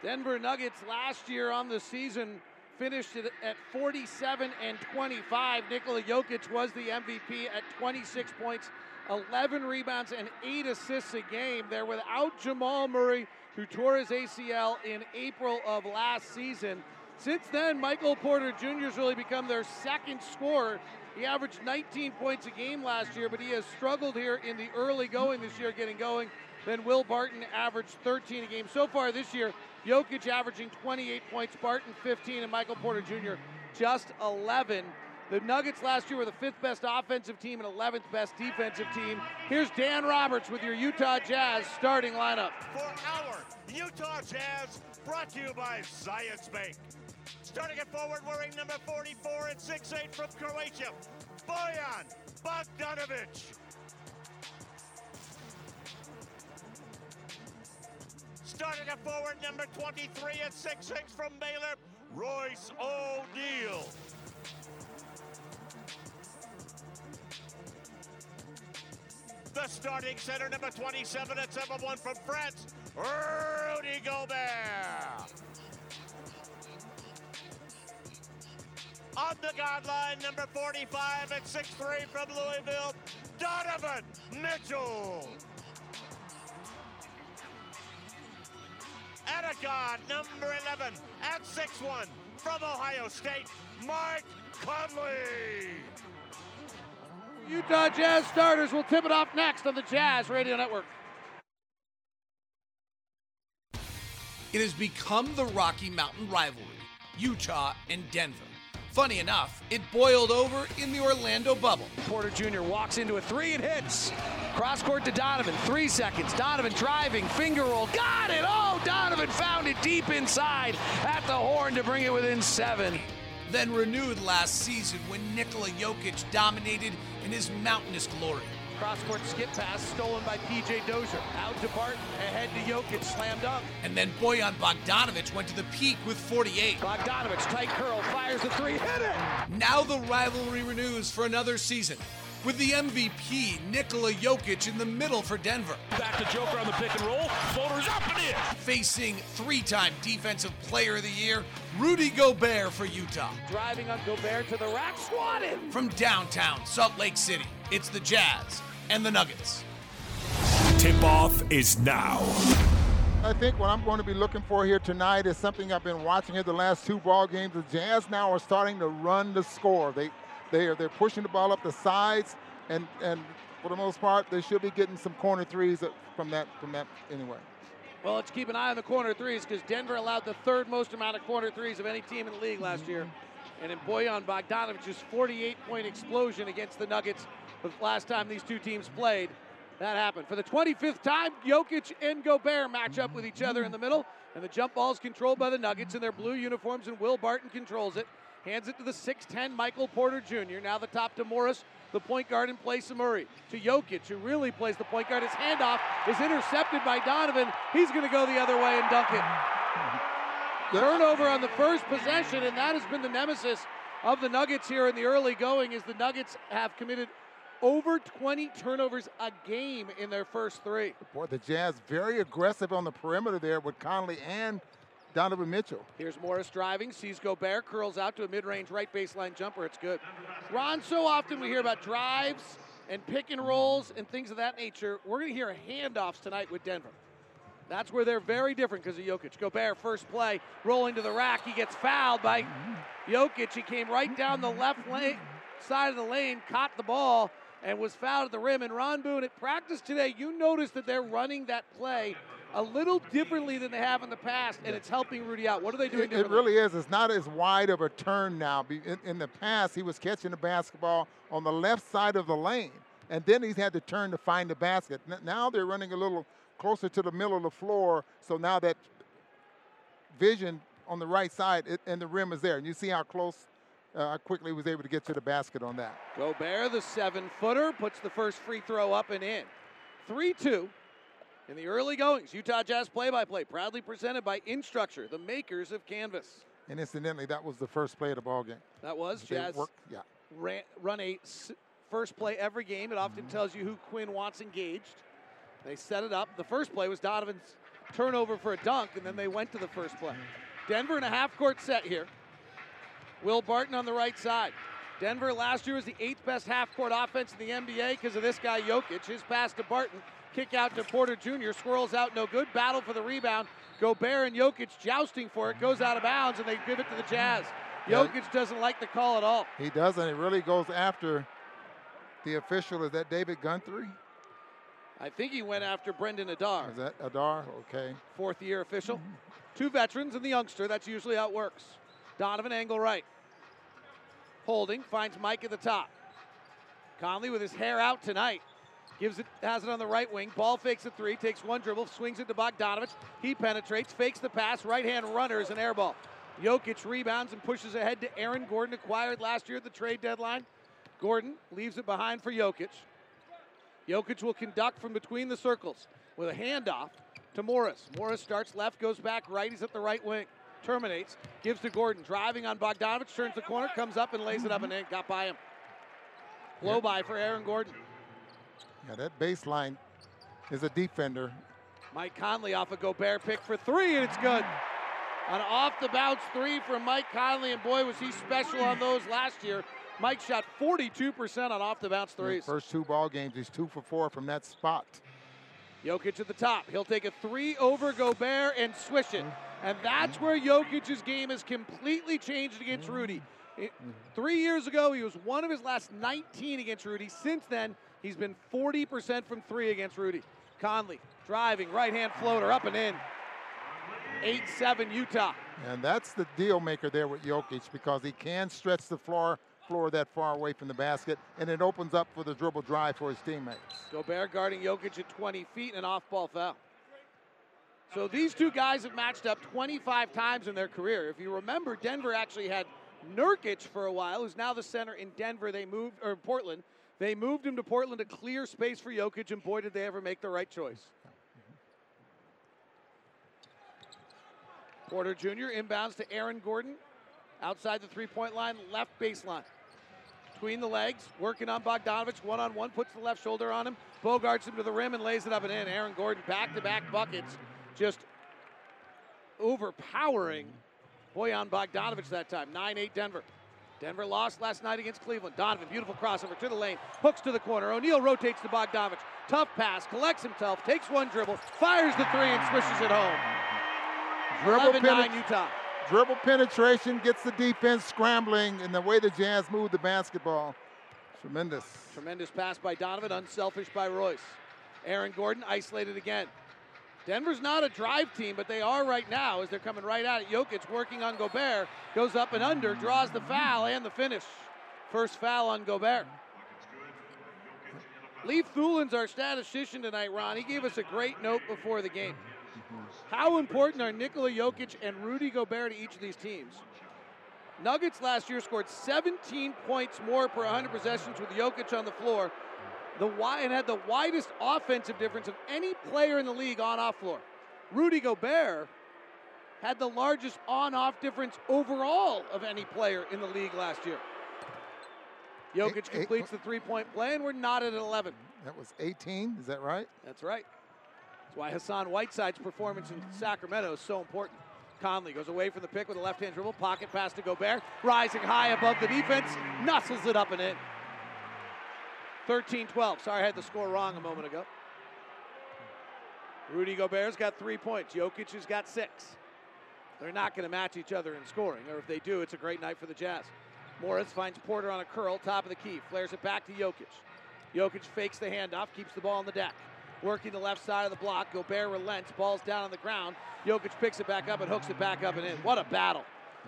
Denver Nuggets last year on the season finished it at 47 and 25. Nikola Jokic was the MVP at 26 points, 11 rebounds, and 8 assists a game. They're without Jamal Murray, who tore his ACL in April of last season. Since then, Michael Porter Jr. has really become their second scorer. He averaged 19 points a game last year, but he has struggled here in the early going this year, getting going. Then Will Barton averaged 13 a game. So far this year, Jokic averaging 28 points, Barton 15, and Michael Porter Jr. just 11. The Nuggets last year were the fifth best offensive team and 11th best defensive team. Here's Dan Roberts with your Utah Jazz starting lineup. For our Utah Jazz, brought to you by Zions Bank. Starting at forward, wearing number 44 and 6'8 from Croatia, Bojan Bogdanovic. Starting at forward, number 23 and 6'6 from Baylor, Royce O'Neale. The starting center, number 27 at 7-1 from France, Rudy Gobert. On the guard line, number 45 and 6'3 from Louisville, Donovan Mitchell. Anagon, number 11, at 6'1 from Ohio State, Mike Conley. Utah Jazz starters will tip it off next on the Jazz Radio Network. It has become the Rocky Mountain rivalry, Utah and Denver. Funny enough, it boiled over in the Orlando bubble. Porter Jr. walks into a three and hits. Cross court to Donovan, three seconds. Donovan driving, finger roll, got it! Oh, Donovan found it deep inside at the horn to bring it within seven. Then renewed last season when Nikola Jokic dominated in his mountainous glory. Cross court skip pass stolen by PJ Dozier. Out to Barton, ahead to Jokic, slammed up. And then Bojan Bogdanovic went to the peak with 48. Bogdanovic, tight curl, fires the three, hit it! Now the rivalry renews for another season. With the MVP, Nikola Jokic in the middle for Denver. Back to Joker on the pick and roll. Floater's up and in. Facing three time Defensive Player of the Year, Rudy Gobert for Utah. Driving on Gobert to the rack, swatted. From downtown Salt Lake City, it's the Jazz and the Nuggets. Tip off is now. I think what I'm going to be looking for here tonight is something I've been watching here the last two ball games. The Jazz now are starting to run the score. They they are they're pushing the ball up the sides, and and for the most part, they should be getting some corner threes from that from that anyway. Well, let's keep an eye on the corner threes because Denver allowed the third most amount of corner threes of any team in the league last year. Mm-hmm. And in Bojan Bogdanovic's 48-point explosion against the Nuggets the last time these two teams played, that happened. For the 25th time, Jokic and Gobert match up with each other in the middle. And the jump ball is controlled by the Nuggets in their blue uniforms, and Will Barton controls it. Hands it to the 6'10 Michael Porter Jr. Now the top to Morris, the point guard in place of Murray. To Jokic, who really plays the point guard. His handoff is intercepted by Donovan. He's going to go the other way and dunk it. Turnover on the first possession, and that has been the nemesis of the Nuggets here in the early going, is the Nuggets have committed over 20 turnovers a game in their first three. Boy, the Jazz very aggressive on the perimeter there with Conley and Donovan Mitchell. Here's Morris driving, sees Gobert, curls out to a mid-range right baseline jumper. It's good. Ron, so often we hear about drives and pick and rolls and things of that nature. We're going to hear handoffs tonight with Denver. That's where they're very different because of Jokic. Gobert, first play, rolling to the rack. He gets fouled by Jokic. He came right down the left lane, side of the lane, caught the ball, and was fouled at the rim. And Ron Boone, at practice today, you noticed that they're running that play a little differently than they have in the past, and it's helping Rudy out. What are they doing It, it really is. It's not as wide of a turn now. In, in the past, he was catching the basketball on the left side of the lane, and then he's had to turn to find the basket. Now they're running a little closer to the middle of the floor, so now that vision on the right side it, and the rim is there. And you see how close, uh, quickly was able to get to the basket on that. Gobert, the seven footer, puts the first free throw up and in. 3 2 in the early goings. Utah Jazz play by play, proudly presented by Instructure, the makers of Canvas. And incidentally, that was the first play of the ball game. That was They Jazz. yeah. Ran, run a s- first play every game. It often mm-hmm. tells you who Quinn wants engaged. They set it up. The first play was Donovan's turnover for a dunk, and then they went to the first play. Mm-hmm. Denver in a half court set here. Will Barton on the right side. Denver last year was the eighth best half court offense in the NBA because of this guy Jokic. His pass to Barton, kick out to Porter Jr., swirls out no good. Battle for the rebound. Gobert and Jokic jousting for it, goes out of bounds, and they give it to the Jazz. Yeah. Jokic doesn't like the call at all. He doesn't. It really goes after the official. Is that David Guthrie? I think he went after Brandon Adair. Is that Adair? Okay. fourth year official. Two veterans and the youngster. That's usually how it works. Donovan angle right. Holding finds Mike at the top. Conley with his hair out tonight. Gives it, has it on the right wing. Ball fakes a three, takes one dribble, swings it to Bogdanovic. He penetrates, fakes the pass. Right hand runner is an air ball. Jokic rebounds and pushes ahead to Aaron Gordon, acquired last year at the trade deadline. Gordon leaves it behind for Jokic. Jokic will conduct from between the circles with a handoff to Morris. Morris starts left, goes back right. He's at the right wing. Terminates, gives to Gordon. Driving on Bogdanovic, turns the corner, comes up and lays it up and in. Got by him. Blow by for Aaron Gordon. Yeah, that baseline is a defender. Mike Conley off a Gobert pick for three, and it's good. An off the bounce three from Mike Conley, and boy, was he special on those last year. Mike shot 42% on off the bounce threes. first two ball games, he's two for four from that spot. Jokic at the top. He'll take a three over Gobert and swish it. And that's where Jokic's game has completely changed against Rudy. It- three years ago, he was one of his last 19 against Rudy. Since then, he's been 40% from three against Rudy. Conley driving, right hand floater up and in. 8 7 Utah. And that's the deal maker there with Jokic because he can stretch the floor floor that far away from the basket, and it opens up for the dribble drive for his teammates. Gobert guarding Jokic at 20 feet and an off ball foul. So these two guys have matched up 25 times in their career. If you remember, Denver actually had Nurkic for a while, who's now the center in Denver. They moved, or Portland. They moved him to Portland to clear space for Jokic, and boy, did they ever make the right choice. Porter Jr. inbounds to Aaron Gordon. Outside the three point line, left baseline. Between the legs, working on Bogdanovic, one on one, puts the left shoulder on him, bogarts him to the rim and lays it up and in. Aaron Gordon back to back buckets, just overpowering Bojan Bogdanovic that time. 9 8 Denver. Denver lost last night against Cleveland. Donovan, beautiful crossover to the lane, hooks to the corner. O'Neale rotates to Bogdanovic. Tough pass, collects himself, takes one dribble, fires the three, and swishes it home. Dribble 11 9 penet- Utah. Dribble penetration gets the defense scrambling, and the way the Jazz move the basketball, tremendous. Tremendous pass by Donovan, unselfish by Royce. Aaron Gordon isolated again. Denver's not a drive team, but they are right now as they're coming right at it. Jokic working on Gobert, goes up and under, draws the foul and the finish. First foul on Gobert. Leaf Thulin's our statistician tonight, Ron. He gave us a great note before the game. How important are Nikola Jokic and Rudy Gobert to each of these teams? Nuggets last year scored 17 points more per 100 possessions with Jokic on the floor, the and had the widest offensive difference of any player in the league on off floor. Rudy Gobert had the largest on off difference overall of any player in the league last year. Jokic completes oh. the three point play, and we're not at 11. That was 18, is that right? That's right. That's why Hassan Whiteside's performance in Sacramento is so important. Conley goes away from the pick with a left hand dribble, pocket pass to Gobert, rising high above the defense, nuzzles it up and in. 13 12. Sorry, I had the score wrong a moment ago. Rudy Gobert's got three points. Jokic has got six. They're not going to match each other in scoring, or if they do, it's a great night for the Jazz. Morris finds Porter on a curl, top of the key, flares it back to Jokic. Jokic fakes the handoff, keeps the ball on the deck. Working the left side of the block, Gobert relents, ball's down on the ground. Jokic picks it back up and hooks it back up and in. What a battle.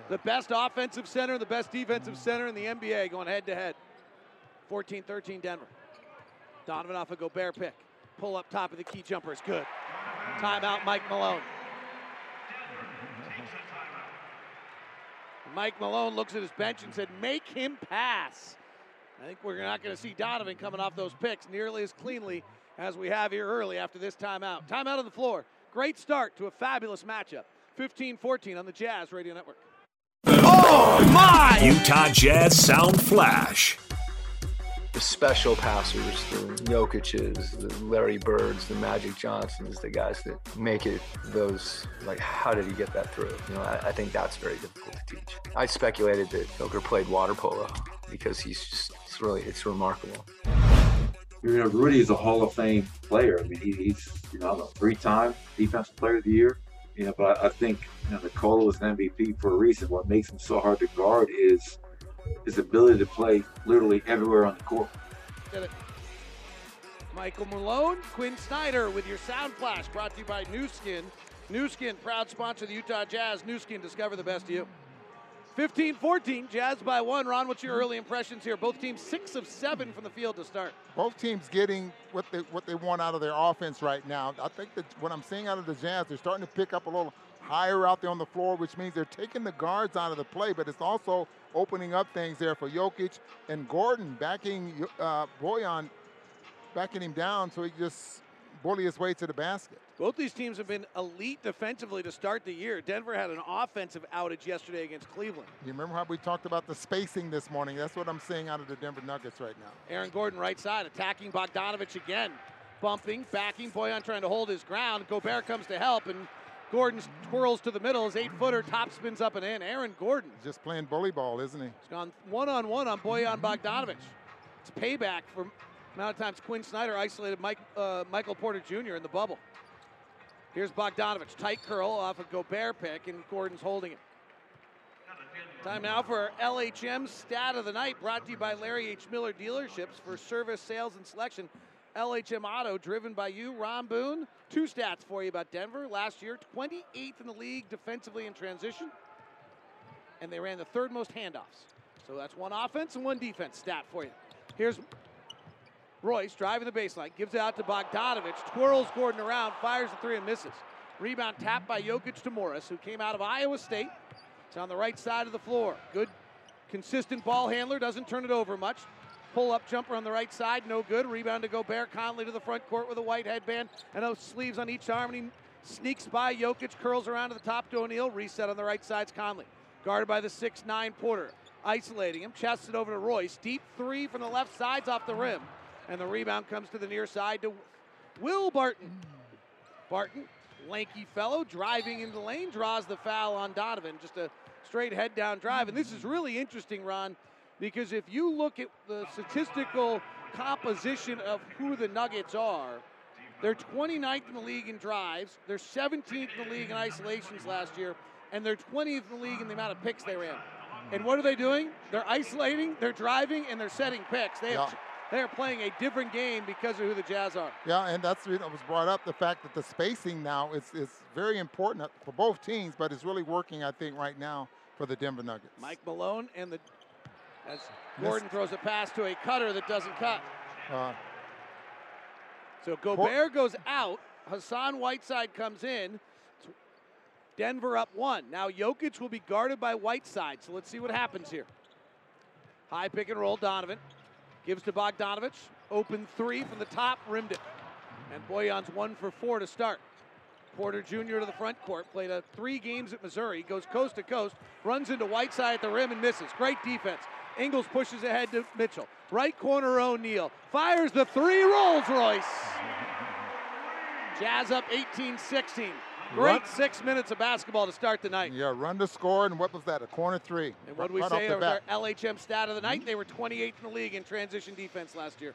The best offensive center, the best defensive center in the NBA going head to head. 14 13 Denver. Donovan off a Gobert pick. Pull up top of the key jumper is good. Timeout, Mike Malone. Mike Malone looks at his bench and said, Make him pass. I think we're not going to see Donovan coming off those picks nearly as cleanly as we have here early after this timeout. Timeout on the floor. Great start to a fabulous matchup. 15 14 on the Jazz Radio Network. Oh, my! Utah Jazz Sound Flash the special passers, the Jokic's, the Larry Birds, the Magic Johnsons, the guys that make it those, like, how did he get that through? You know, I, I think that's very difficult to teach. I speculated that Joker played water polo because he's just, it's really, it's remarkable. You know, Rudy is a Hall of Fame player. I mean, he, he's, you know, a three-time Defensive Player of the Year. You know, but I, I think, you know, Nikola was an MVP for a reason. What makes him so hard to guard is his ability to play literally everywhere on the court. Did it. Michael Malone, Quinn Snyder with your Sound Flash brought to you by Nu Skin. Nu Skin, proud sponsor of the Utah Jazz. Nu Skin, discover the best of you. 15 14, Jazz by one. Ron, what's your early impressions here? Both teams six of seven from the field to start. Both teams getting what they what they want out of their offense right now. I think that what I'm seeing out of the Jazz, they're starting to pick up a little higher out there on the floor, which means they're taking the guards out of the play, but it's also opening up things there for Jokic and Gordon backing uh, Bojan, backing him down so he just bully his way to the basket. Both these teams have been elite defensively to start the year. Denver had an offensive outage yesterday against Cleveland. You remember how we talked about the spacing this morning? That's what I'm seeing out of the Denver Nuggets right now. Aaron Gordon right side attacking Bogdanovic again. Bumping, backing, Bojan trying to hold his ground. Gobert comes to help and Gordon twirls to the middle. His eight footer top spins up and in. Aaron Gordon. Just playing bully ball, isn't he? He's gone one on one on Bojan Bogdanovic. It's payback for amount of times Quinn Snyder isolated Mike, uh, Michael Porter Jr. in the bubble. Here's Bogdanovic. Tight curl off a Gobert pick, and Gordon's holding it. Time now for LHM stat of the night, brought to you by Larry H. Miller Dealerships for service, sales, and selection. LHM Auto, driven by you, Ron Boone. Two stats for you about Denver. Last year, 28th in the league defensively in transition, and they ran the third most handoffs. So that's one offense and one defense stat for you. Here's Royce driving the baseline, gives it out to Bogdanovic, twirls Gordon around, fires the three and misses. Rebound tapped by Jokic to Morris, who came out of Iowa State. It's on the right side of the floor. Good, consistent ball handler, doesn't turn it over much. Pull up jumper on the right side, no good. Rebound to Gobert. Conley to the front court with a white headband and those sleeves on each arm. And he sneaks by Jokic, curls around to the top to O'Neale. Reset on the right side's Conley. Guarded by the six-nine Porter. Isolating him, chests it over to Royce. Deep three from the left side's off the rim. And the rebound comes to the near side to Will Barton. Barton, lanky fellow, driving into the lane, draws the foul on Donovan. Just a straight head down drive. And this is really interesting, Ron, because if you look at the statistical composition of who the Nuggets are, they're 29th in the league in drives, they're 17th in the league in isolations last year, and they're 20th in the league in the amount of picks they ran. And what are they doing? They're isolating, they're driving, and they're setting picks. They have, they are playing a different game because of who the Jazz are. Yeah, and that's what was brought up the fact that the spacing now is, is very important for both teams, but it's really working, I think, right now for the Denver Nuggets. Mike Malone and the as Gordon throws a pass to a cutter that doesn't cut. Uh, so Gobert goes out. Hassan Whiteside comes in. Denver up one. Now Jokic will be guarded by Whiteside, so let's see what happens here. High pick and roll, Donovan. Gives to Bogdanovic. Open three from the top, rimmed it. And Bojan's one for four to start. Porter Jr. to the front court. Played a three games at Missouri. Goes coast to coast. Runs into Whiteside at the rim and misses. Great defense. Ingles pushes ahead to Mitchell. Right corner O'Neale. Fires the three. Rolls Royce. Jazz up 18 16. Great Run- six minutes of basketball to start the night. Yeah, run to score, and what was that? A corner three. And what do we Right say of our. LHM stat of the night? Mm-hmm. They were 28th in the league in transition defense last year.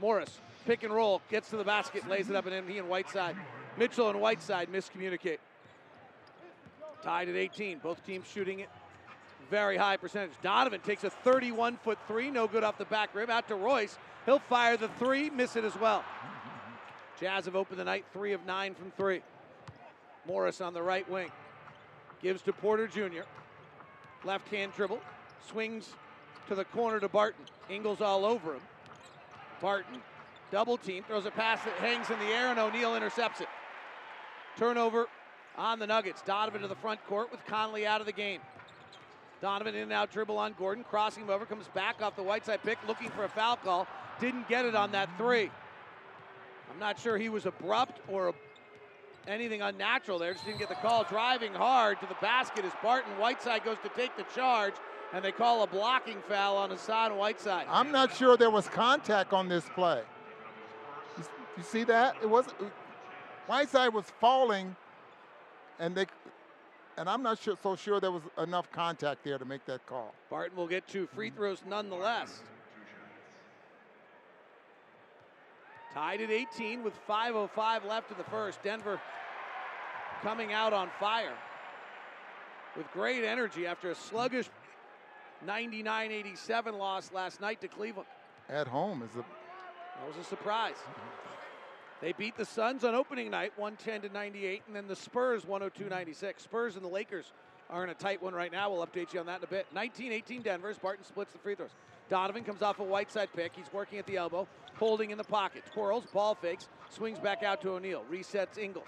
Morris, pick and roll, gets to the basket, lays it up, and then he and Whiteside. Mitchell and Whiteside miscommunicate. Tied at 18. Both teams shooting it very high percentage. Donovan takes a 31 foot three, no good off the back rim. Out to Royce. He'll fire the three, miss it as well. Jazz have opened the night three of nine from three. Morris on the right wing. Gives to Porter Jr. Left hand dribble. Swings to the corner to Barton. Ingles all over him. Barton, double team, throws a pass that hangs in the air, and O'Neale intercepts it. Turnover on the Nuggets. Donovan to the front court with Conley out of the game. Donovan in and out dribble on Gordon, crossing him over, comes back off the Whiteside pick, looking for a foul call. Didn't get it on that three. I'm not sure he was abrupt or anything unnatural there. Just didn't get the call. Driving hard to the basket as Barton. Whiteside goes to take the charge, and they call a blocking foul on Hassan Whiteside. I'm not sure there was contact on this play. You, you see that? It wasn't. Whiteside was falling, and they, and I'm not sure, so sure there was enough contact there to make that call. Barton will get two free throws nonetheless. Tied at 18 with 5.05 left in the first. Denver coming out on fire with great energy after a sluggish 99 87 loss last night to Cleveland. At home is a That was a surprise. Mm-hmm. They beat the Suns on opening night 110 to 98, and then the Spurs 102 96. Spurs and the Lakers are in a tight one right now. We'll update you on that in a bit. 19 18 Denver Barton splits the free throws. Donovan comes off a Whiteside pick. He's working at the elbow, holding in the pocket. Twirls, ball fakes, swings back out to O'Neale, resets Ingles.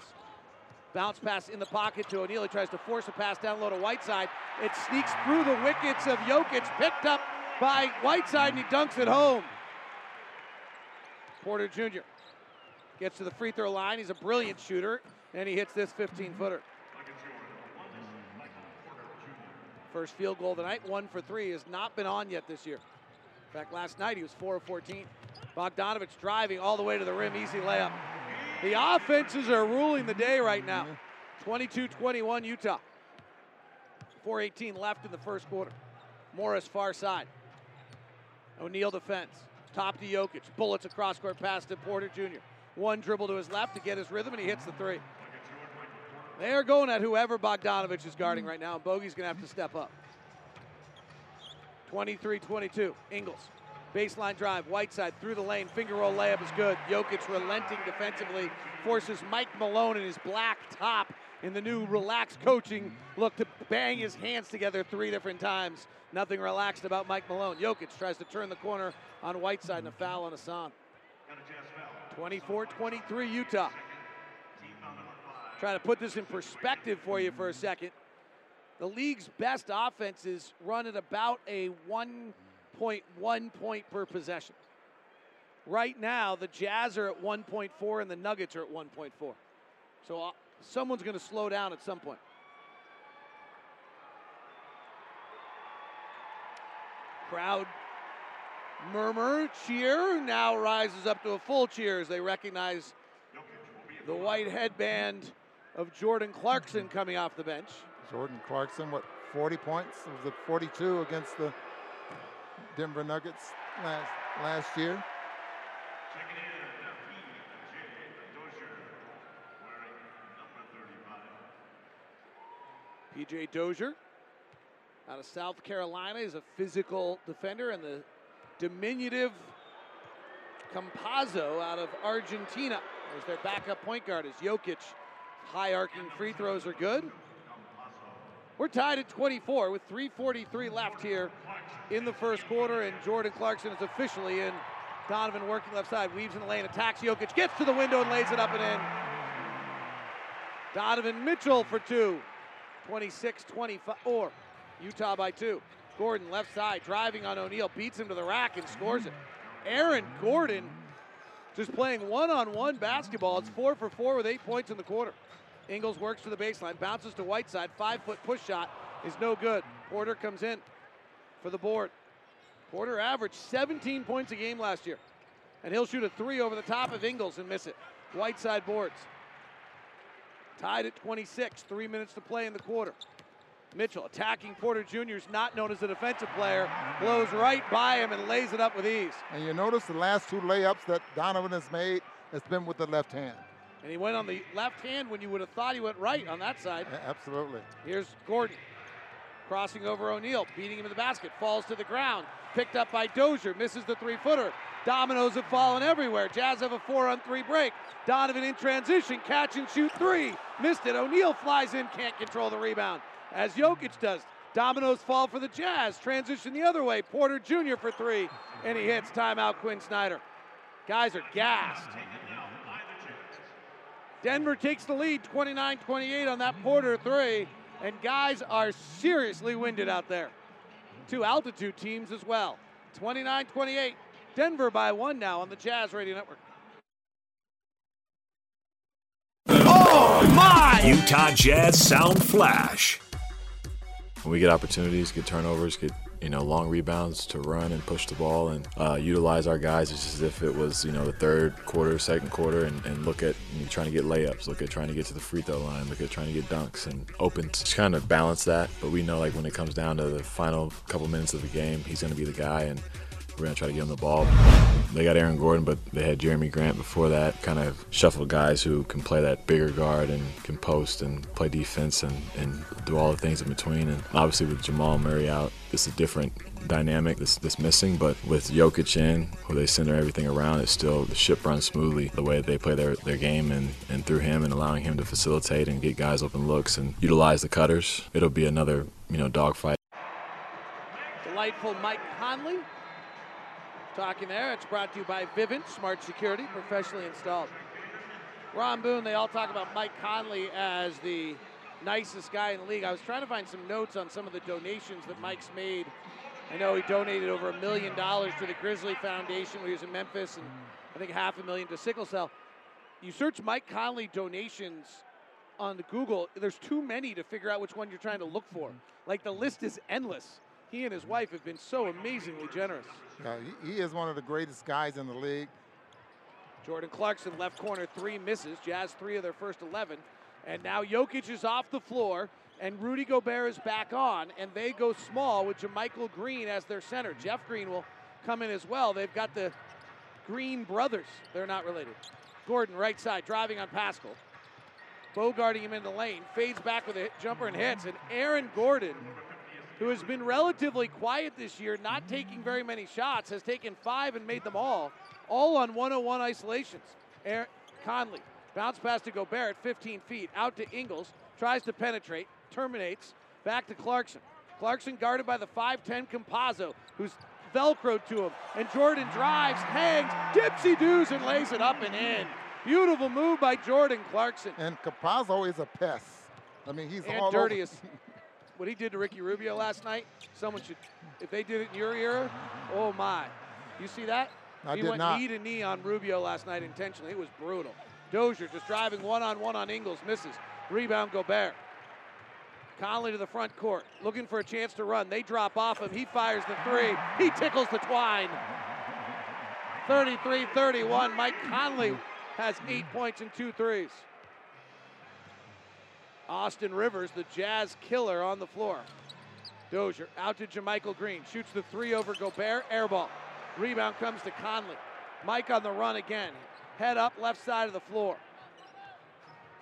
Bounce pass in the pocket to O'Neale. He tries to force a pass down low to Whiteside. It sneaks through the wickets of Jokic, picked up by Whiteside, and he dunks it home. Porter Jr. gets to the free throw line. He's a brilliant shooter, and he hits this 15 footer. First field goal of the night, one for three, has not been on yet this year. In fact, last night he was 4 of 14. Bogdanovic driving all the way to the rim, easy layup. The offenses are ruling the day right now. 22 21 Utah. 4.18 left in the first quarter. Morris far side. O'Neale defense. Top to Jokic. Bullets across court pass to Porter Jr. One dribble to his left to get his rhythm, and he hits the three. They are going at whoever Bogdanovic is guarding right now, and Bogey's going to have to step up. 23 22. Ingles. Baseline drive, Whiteside through the lane, finger roll layup is good. Jokic relenting defensively, forces Mike Malone in his black top in the new relaxed coaching look to bang his hands together three different times. Nothing relaxed about Mike Malone. Jokic tries to turn the corner on Whiteside and a foul on Hassan. 24 23 Utah. Trying to put this in perspective for you for a second. The league's best offenses run at about a 1.1 point per possession. Right now, the Jazz are at 1.4 and the Nuggets are at 1.4. So uh, someone's going to slow down at some point. Crowd murmur, cheer, now rises up to a full cheer as they recognize the white headband of Jordan Clarkson coming off the bench. Jordan Clarkson, what, 40 points? Was it 42 against the Denver Nuggets last, last year? PJ Dozier out of South Carolina is a physical defender, and the diminutive Campazzo out of Argentina is their backup point guard. Is Jokic high arcing free throws are good. We're tied at 24 with 3:43 left here in the first quarter, and Jordan Clarkson is officially in. Donovan working left side, weaves in the lane, attacks Jokic, gets to the window and lays it up and in. Donovan Mitchell for two. 26 24. Utah by two. Gordon left side driving on O'Neale, beats him to the rack and scores it. Aaron Gordon just playing one on one basketball. It's four for four with eight points in the quarter. Ingles works to the baseline, bounces to Whiteside. Five foot push shot is no good. Porter comes in for the board. Porter averaged 17 points a game last year. And he'll shoot a three over the top of Ingles and miss it. Whiteside boards. Tied at 26, three minutes to play in the quarter. Mitchell attacking Porter Jr. is not known as a defensive player, blows right by him and lays it up with ease. And you notice the last two layups that Donovan has made has been with the left hand. And he went on the left hand when you would have thought he went right on that side. Absolutely. Here's Gordon crossing over O'Neale, beating him in the basket, falls to the ground, picked up by Dozier, misses the three footer. Dominoes have fallen everywhere. Jazz have a four on three break. Donovan in transition, catch and shoot three. Missed it. O'Neale flies in, can't control the rebound. As Jokic does. Dominoes fall for the Jazz. Transition the other way. Porter Jr. for three. And he hits timeout Quin Snyder. Guys are gassed. Denver takes the lead 29 28 on that Porter three. And guys are seriously winded out there. Two altitude teams as well. 29 28. Denver by one now on the Jazz Radio Network. Oh my! Utah Jazz Sound Flash. When we get opportunities, get turnovers, get you know long rebounds to run and push the ball and uh, utilize our guys it's just as if it was you know the third quarter, second quarter, and, and look at you know, trying to get layups, look at trying to get to the free throw line, look at trying to get dunks and open Just kind of balance that. But we know like when it comes down to the final couple minutes of the game, he's going to be the guy and we're going to try to get him the ball. They got Aaron Gordon, but they had Jerami Grant before that. Kind of shuffle guys who can play that bigger guard and can post and play defense and, and do all the things in between. And obviously with Jamal Murray out, it's a different dynamic that's, that's missing. But with Jokic in, who they center everything around, it's still the ship runs smoothly. The way they play their, their game and, and through him and allowing him to facilitate and get guys open looks and utilize the cutters, it'll be another you know dogfight. Delightful Mike Conley talking there. It's brought to you by Vivint Smart Security, professionally installed. Ron Boone, they all talk about Mike Conley as the nicest guy in the league. I was trying to find some notes on some of the donations that Mike's made. I know he donated over a million dollars to the Grizzly Foundation when he was in Memphis, and I think half a million to Sickle Cell. You search Mike Conley donations on the Google, there's too many to figure out which one you're trying to look for. Like the list is endless. He and his wife have been so amazingly generous. Yeah, he, is one of the greatest guys in the league. Jordan Clarkson, left corner, three misses. Jazz, three of their first 11. And now Jokic is off the floor, and Rudy Gobert is back on, and they go small with JaMychal Green as their center. Jeff Green will come in as well. They've got the Green brothers. They're not related. Gordon, right side, driving on Paschall. Bogarting him in the lane, fades back with a jumper and hits. And Aaron Gordon, who has been relatively quiet this year, not taking very many shots, has taken five and made them all, all on 101 isolations. Aaron, Conley, bounce pass to Gobert at 15 feet, out to Ingles, tries to penetrate, terminates, back to Clarkson. Clarkson guarded by the 5'10 Campazzo, who's velcroed to him. And Jordan drives, hangs, dipsy doos, and lays it up and in. Beautiful move by Jordan Clarkson. And Campazzo is a pest. I mean, he's and all dirtiest. what he did to Ricky Rubio last night, someone should, if they did it in your era, oh my. You see that? I he did went not. knee to knee on Rubio last night intentionally. It was brutal. Dozier just driving one on one on Ingles, misses. Rebound Gobert. Conley to the front court, looking for a chance to run. They drop off him. He fires the three. He tickles the twine. 33 31. Mike Conley has eight points and two threes. Austin Rivers, the Jazz killer, on the floor. Dozier out to JaMychal Green. Shoots the three over Gobert. Air ball. Rebound comes to Conley. Mike on the run again. Head up, left side of the floor.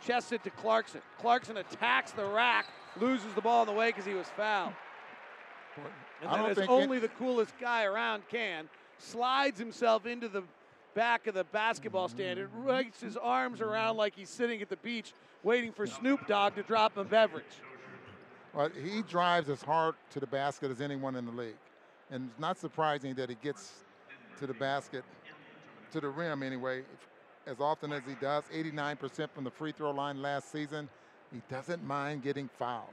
Chests it to Clarkson. Clarkson attacks the rack, loses the ball in the way because he was fouled. And then, as only it- the coolest guy around can, slides himself into the back of the basketball stand and writes his arms around like he's sitting at the beach waiting for Snoop Dogg to drop him a beverage. Well, he drives as hard to the basket as anyone in the league. And it's not surprising that he gets to the basket, to the rim anyway, as often as he does. 89% from the free throw line last season. He doesn't mind getting fouled.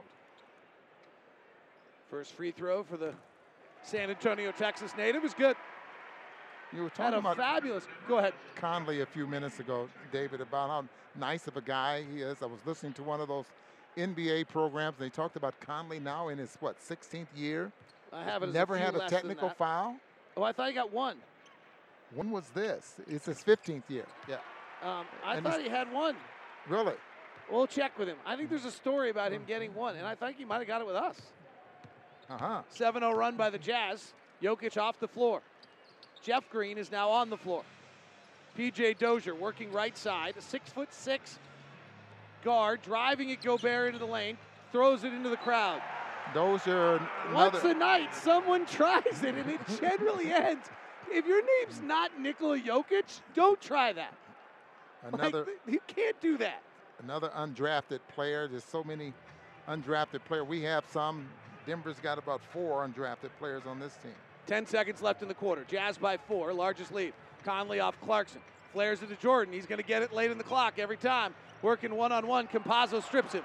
First free throw for the San Antonio, Texas native is good. You were talking about fabulous. Go ahead. Conley a few minutes ago, David, about how nice of a guy he is. I was listening to one of those NBA programs. They talked about Conley now in his what 16th year. I have it. Never had a technical foul. Oh, I thought he got one. When was this? It's his 15th year. Yeah. Um, I And thought he had one. Really? We'll check with him. I think there's a story about him getting one, and I think he might have got it with us. Uh huh. 7 0 run by the Jazz. Jokic off the floor. Jeff Green is now on the floor. PJ Dozier working right side, a six foot six guard, driving at Gobert into the lane, throws it into the crowd. Those are Once a night, someone tries it, and it generally ends. If your name's not Nikola Jokic, don't try that. Another Like, you can't do that. another undrafted player. There's so many undrafted players. We have some. Denver's got about four undrafted players on this team. 10 seconds left in the quarter. Jazz by four, largest lead. Conley off Clarkson. Flares it to Jordan. He's going to get it late in the clock every time. Working one on one. Campazzo strips him.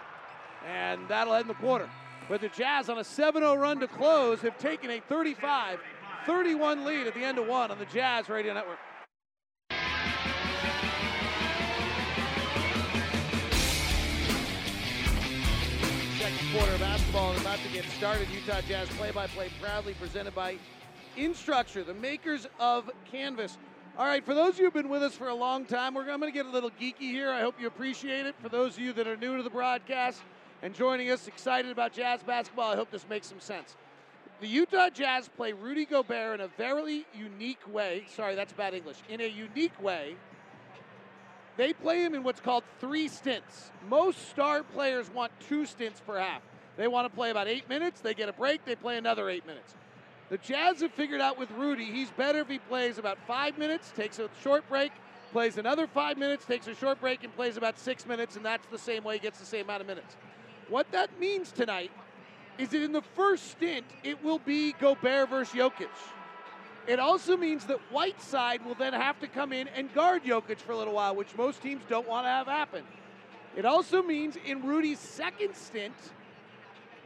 And that'll end the quarter. But the Jazz on a 7 0 run to close have taken a 35 31 lead at the end of one on the Jazz Radio Network. Second quarter of basketball is about to get started. Utah Jazz play-by-play proudly presented by Instructure, the makers of Canvas. All right, for those of you who've been with us for a long time, we're I'm going to get a little geeky here. I hope you appreciate it. For those of you that are new to the broadcast and joining us, excited about Jazz basketball, I hope this makes some sense. The Utah Jazz play Rudy Gobert in a very unique way. Sorry, that's bad English. In a unique way, they play him in what's called three stints. Most star players want two stints per half. They want to play about eight minutes, they get a break, they play another eight minutes. The Jazz have figured out with Rudy, he's better if he plays about five minutes, takes a short break, plays another five minutes, takes a short break, and plays about six minutes, and that's the same way he gets the same amount of minutes. What that means tonight is that in the first stint, it will be Gobert versus Jokic. It also means that Whiteside will then have to come in and guard Jokic for a little while, which most teams don't want to have happen. It also means in Rudy's second stint,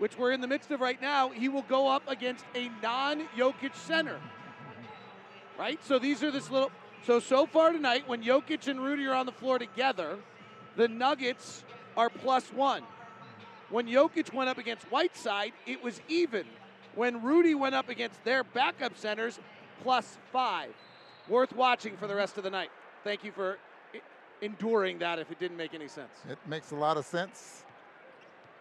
which we're in the midst of right now, he will go up against a non Jokic center. Right? So these are this little. So, so far tonight, when Jokic and Rudy are on the floor together, the Nuggets are plus one. When Jokic went up against Whiteside, it was even. When Rudy went up against their backup centers, plus five. Worth watching for the rest of the night. Thank you for enduring that if it didn't make any sense. It makes a lot of sense.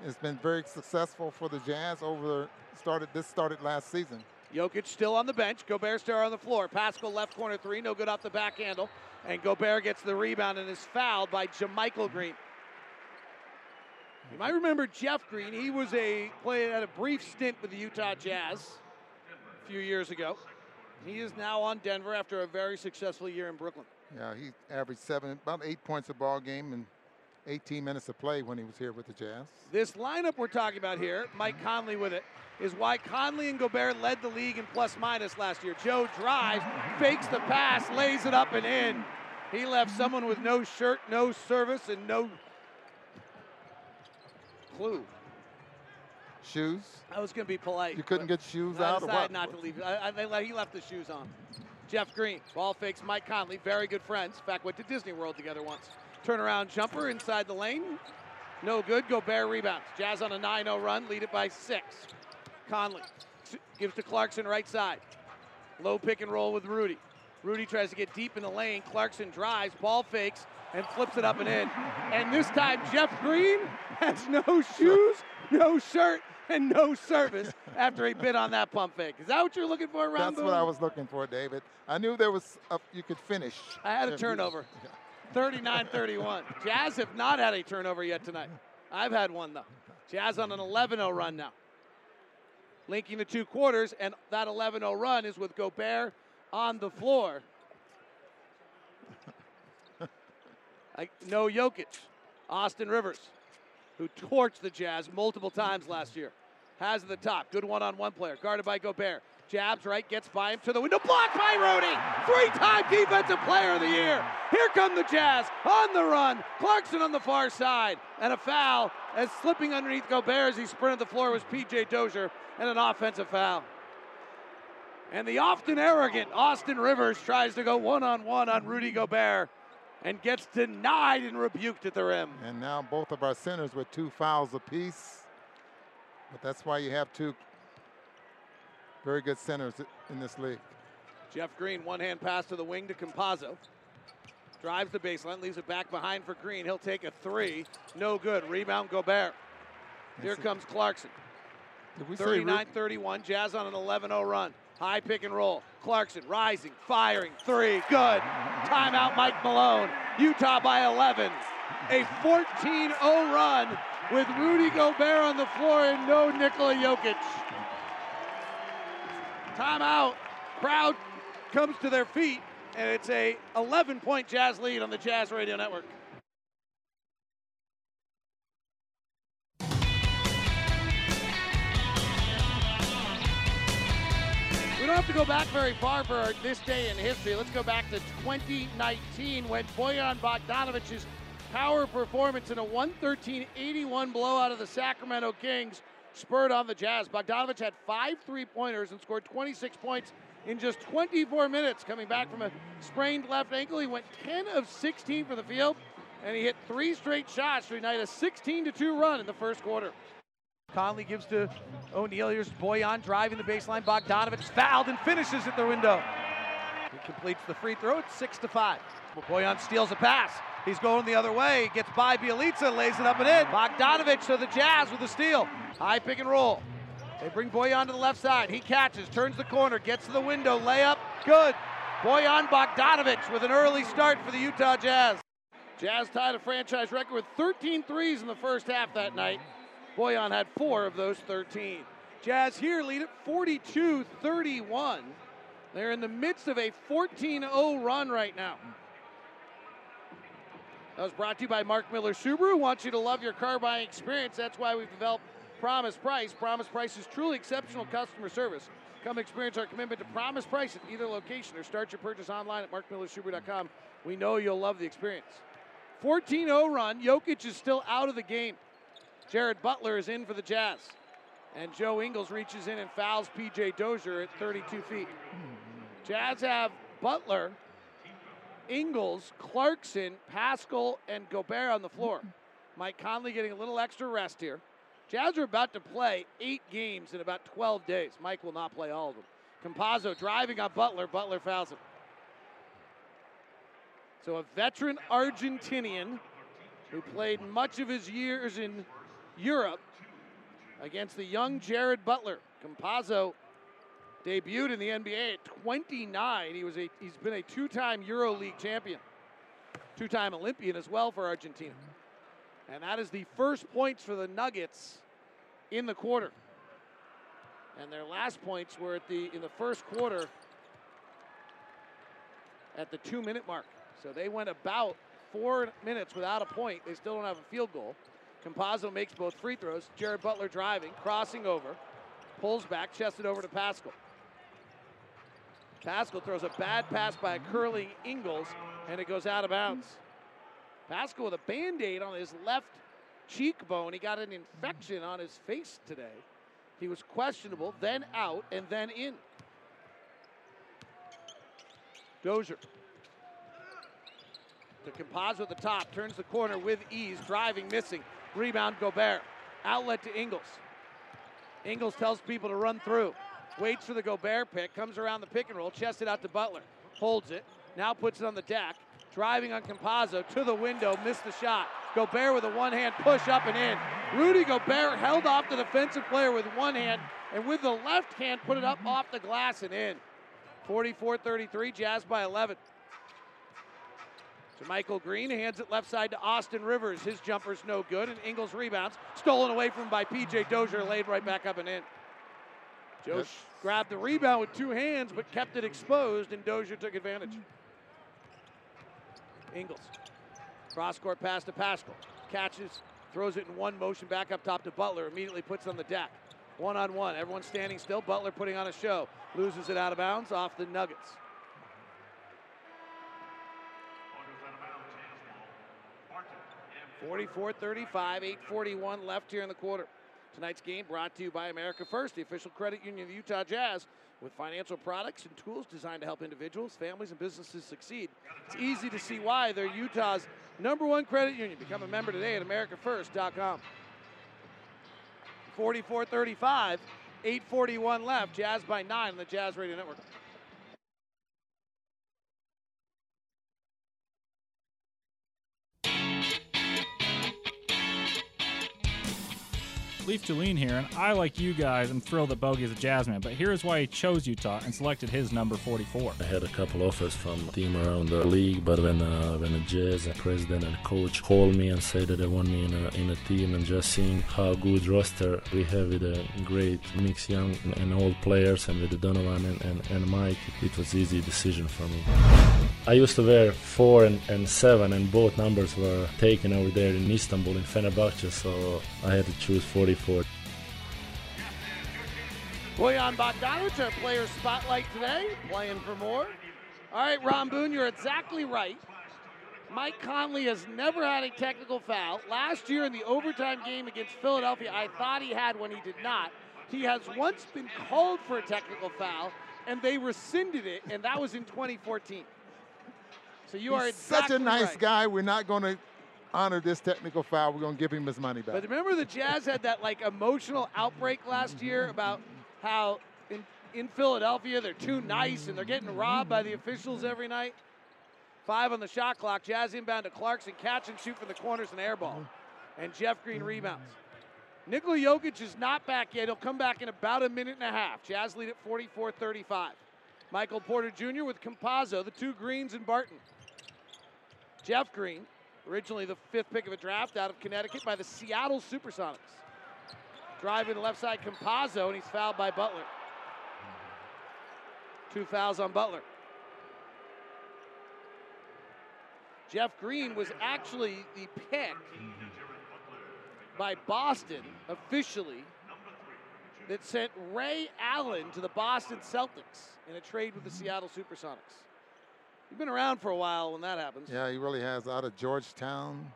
It's been very successful for the Jazz over started this started last season. Jokic still on the bench. Gobert still on the floor. Paschall left corner three, no good off the back handle. And Gobert gets the rebound and is fouled by JaMychal Green. You might remember Jeff Green. He was a played had a brief stint with the Utah Jazz a few years ago. He is now on Denver after a very successful year in Brooklyn. Yeah, he averaged seven, about eight points a ball game and 18 minutes of play when he was here with the Jazz. This lineup we're talking about here, Mike Conley with it, is why Conley and Gobert led the league in plus minus last year. Joe drives, fakes the pass, lays it up and in. He left someone with no shirt, no service, and no clue. Shoes? I was going to be polite. You couldn't get shoes I out or decided not to leave. I, I, he left the shoes on. Jeff Green, ball fakes Mike Conley, very good friends. In fact, went to Disney World together once. Turnaround jumper inside the lane. No good. Gobert rebounds. Jazz on a 9 0 run, lead it by six. Conley gives to Clarkson right side. Low pick and roll with Rudy. Rudy tries to get deep in the lane. Clarkson drives, ball fakes, and flips it up and in. And this time, Jeff Green has no shoes, no shirt, and no service after he bit on that pump fake. Is that what you're looking for, Ron? That's what I was looking for, David. I knew there was a, you could finish. I had a turnover. 39 31. Jazz have not had a turnover yet tonight. I've had one, though. Jazz on an 11 0 run now. Linking the two quarters, and that 11 0 run is with Gobert on the floor. I, no Jokic. Austin Rivers, who torched the Jazz multiple times last year, has at the top. Good one on one player, guarded by Gobert. Jabs right, gets by him to the window, blocked by Rudy. Three-time defensive player of the year. Here come the Jazz on the run. Clarkson on the far side, and a foul as slipping underneath Gobert as he sprinted the floor was PJ Dozier and an offensive foul. And the often arrogant Austin Rivers tries to go one on one on Rudy Gobert and gets denied and rebuked at the rim. And now both of our centers with two fouls apiece. But that's why you have two very good centers in this league. Jeff Green, one hand pass to the wing to Campazzo. Drives the baseline, leaves it back behind for Green. He'll take a three. No good. Rebound Gobert. Here comes Clarkson. 39 31. Jazz on an 11 0 run. High pick and roll. Clarkson rising, firing, three, good. Timeout, Mike Malone. Utah by 11. A 14 0 run with Rudy Gobert on the floor and no Nikola Jokic. Timeout. Crowd comes to their feet, and it's a 11 point Jazz lead on the Jazz Radio Network. We don't have to go back very far for this day in history. Let's go back to 2019 when Bojan Bogdanovic's power performance in a 113-81 blowout of the Sacramento Kings spurred on the Jazz. Bogdanovic had five three-pointers and scored 26 points in just 24 minutes. Coming back from a sprained left ankle, he went 10 of 16 for the field, and he hit three straight shots to ignite a 16-2 run in the first quarter. Conley gives to O'Neale. Here's Bojan driving the baseline. Bogdanovic fouled and finishes at the window. He completes the free throw. It's six to five. Bojan steals a pass. He's going the other way. Gets by Bjelica, lays it up and in. Bogdanovic to the Jazz with the steal. High pick and roll. They bring Bojan to the left side. He catches, turns the corner, gets to the window, layup, good. Bojan Bogdanovic with an early start for the Utah Jazz. Jazz tied a franchise record with 13 threes in the first half that night. Bojan had four of those 13. Jazz here lead at 42 31. They're in the midst of a 14 0 run right now. That was brought to you by Mark Miller Subaru. Wants you to love your car buying experience. That's why we've developed Promise Price. Promise Price is truly exceptional customer service. Come experience our commitment to Promise Price at either location or start your purchase online at markmillersubaru.com. We know you'll love the experience. 14 0 run. Jokic is still out of the game. Jared Butler is in for the Jazz. And Joe Ingles reaches in and fouls PJ Dozier at 32 feet. Jazz have Butler, Ingles, Clarkson, Paschall, and Gobert on the floor. Mike Conley getting a little extra rest here. Jazz are about to play eight games in about 12 days. Mike will not play all of them. Campazzo driving on Butler. Butler fouls him. So a veteran Argentinian who played much of his years in Europe against the young Jared Butler. Campazzo debuted in the NBA at 29. He was a, he's been a two-time EuroLeague champion, two-time Olympian as well for Argentina. And that is the first points for the Nuggets in the quarter. And their last points were at the in the first quarter at the two-minute mark. So they went about four minutes without a point. They still don't have a field goal. Campazzo makes both free throws. Jared Butler driving, crossing over, pulls back, chested over to Paschall. Paschall throws a bad pass by curling Ingles, and it goes out of bounds. Paschall with a band aid on his left cheekbone. He got an infection on his face today. He was questionable, then out, and then in. Dozier to Campazzo at the top, turns the corner with ease, driving, missing. Rebound Gobert. Outlet to Ingles. Ingles tells people to run through. Waits for the Gobert pick, comes around the pick and roll, chests it out to Butler. Holds it, now puts it on the deck. Driving on Campazzo to the window, missed the shot. Gobert with a one hand push up and in. Rudy Gobert held off the defensive player with one hand and with the left hand put it up off the glass and in. 44 33, Jazz by 11. JaMychal Green, hands it left side to Austin Rivers. His jumper's no good, and Ingles rebounds. Stolen away from by PJ Dozier, laid right back up and in. Yep. grabbed the rebound with two hands, but kept it exposed, and Dozier took advantage. Ingles. Cross court pass to Paschall. Catches, throws it in one motion back up top to Butler. Immediately puts on the deck. One on one. Everyone's standing still. Butler putting on a show. Loses it out of bounds off the Nuggets. 44 35, 841 left here in the quarter. Tonight's game brought to you by America First, the official credit union of the Utah Jazz, with financial products and tools designed to help individuals, families, and businesses succeed. It's easy to see why they're Utah's number one credit union. Become a member today at AmericaFirst.com. 44 35, 841 left. Jazz by nine on the Jazz Radio Network. Leaf Julien here, and I, like you guys, am thrilled that Bogey is a Jazzman, but here's why he chose Utah and selected his number 44. I had a couple offers from team around the league, but when uh, when the Jazz president and coach called me and said that they want me in a, in a team and just seeing how good roster we have with a great mix young and old players and with Donovan and, and, and Mike, it was easy decision for me. I used to wear four and, and seven, and both numbers were taken over there in Istanbul in Fenerbahce, so I had to choose 44. Bojan Bogdanovic, our player spotlight today, playing for more. All right, Ron Boone, you're exactly right. Mike Conley has never had a technical foul. Last year in the overtime game against Philadelphia, I thought he had one, he did not. He has once been called for a technical foul, and they rescinded it, and that was in 2014. So you He's are exactly such a nice right. guy. We're not going to honor this technical foul. We're going to give him his money back. But remember the Jazz had that like emotional outbreak last year about how in, in Philadelphia they're too nice and they're getting robbed by the officials every night. Five on the shot clock. Jazz inbound to Clarkson, catch and shoot from the corners and air ball. And Jeff Green rebounds. Nikola Jokic is not back yet. He'll come back in about a minute and a half. Jazz lead at 44 35. Michael Porter Jr. with Campazzo, the two Greens and Barton. Jeff Green, originally the fifth pick of a draft out of Connecticut by the Seattle Supersonics. Driving the left side, Campazzo, and he's fouled by Butler. Two fouls on Butler. Jeff Green was actually the pick by Boston officially that sent Ray Allen to the Boston Celtics in a trade with the Seattle Supersonics. You've been around for a while when that happens. Yeah, he really has. Out of Georgetown.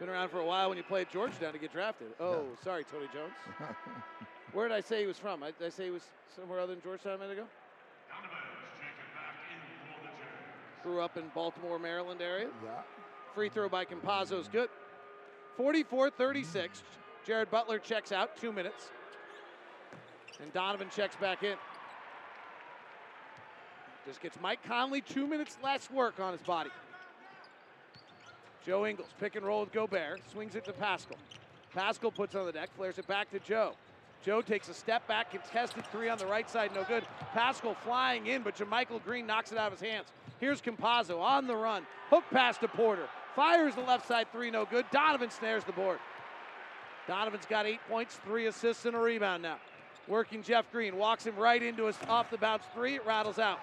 Been around for a while when you played Georgetown to get drafted. Oh, sorry, Tony Jones. Where did I say he was from? I- Did I say he was somewhere other than Georgetown a minute ago? Donovan's checking back in for the church. Grew up in Baltimore, Maryland area. Yeah. Free throw by Campazzo is good. 44 36. Jared Butler checks out, two minutes. And Donovan checks back in. Just gets Mike Conley two minutes less work on his body. Joe Ingles, pick and roll with Gobert, swings it to Paschall. Paschall puts on the deck, flares it back to Joe. Joe takes a step back, contested three on the right side, no good. Paschall flying in, but JaMychal Green knocks it out of his hands. Here's Campazzo on the run, hook pass to Porter, fires the left side three, no good. Donovan snares the board. Donovan's got eight points, three assists, and a rebound now. Working Jeff Green, walks him right into his off the bounce three, it rattles out.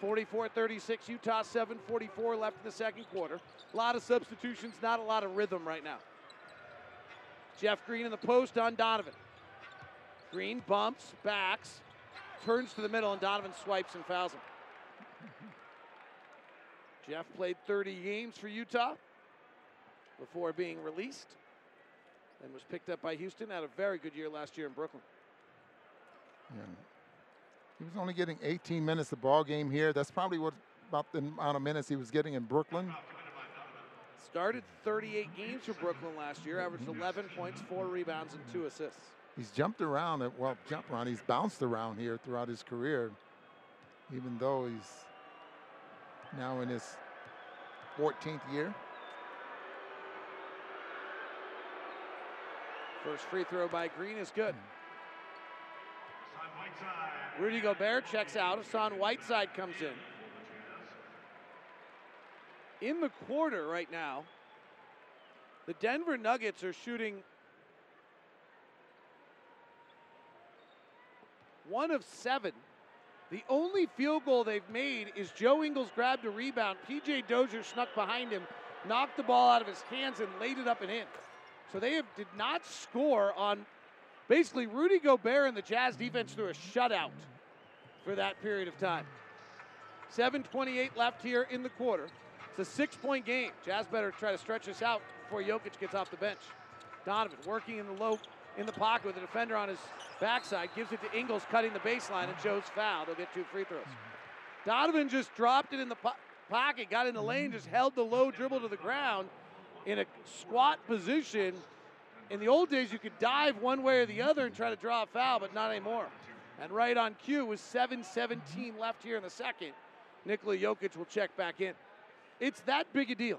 44 36, Utah 7 44 left in the second quarter. A lot of substitutions, not a lot of rhythm right now. Jeff Green in the post on Donovan. Green bumps, backs, turns to the middle, and Donovan swipes and fouls him. Jeff played 30 games for Utah before being released and was picked up by Houston. Had a very good year last year in Brooklyn. Yeah. He was only getting 18 minutes a ball game here. That's probably what about the amount of minutes he was getting in Brooklyn. Started 38 games for Brooklyn last year, averaged 11 points, four rebounds, and two assists. He's jumped around. At, well, jump around. He's bounced around here throughout his career, even though he's now in his 14th year. First free throw by Green is good. Hmm. Rudy Gobert checks out. Hassan Whiteside comes in. In the quarter right now, the Denver Nuggets are shooting one of seven. The only field goal they've made is Joe Ingles grabbed a rebound. PJ Dozier snuck behind him, knocked the ball out of his hands, and laid it up and in. So they have, did not score on basically Rudy Gobert and the Jazz defense threw a shutout for that period of time. 7.28 left here in the quarter. It's a six point game. Jazz better try to stretch this out before Jokic gets off the bench. Donovan working in the low in the pocket with a defender on his backside, gives it to Ingles cutting the baseline, and Joe's foul. He'll get two free throws. Donovan just dropped it in the po- pocket, got in the lane, just held the low dribble to the ground in a squat position. In the old days, you could dive one way or the other and try to draw a foul, but not anymore. And right on cue was 7-17 mm-hmm. left here in the second. Nikola Jokic will check back in. It's that big a deal.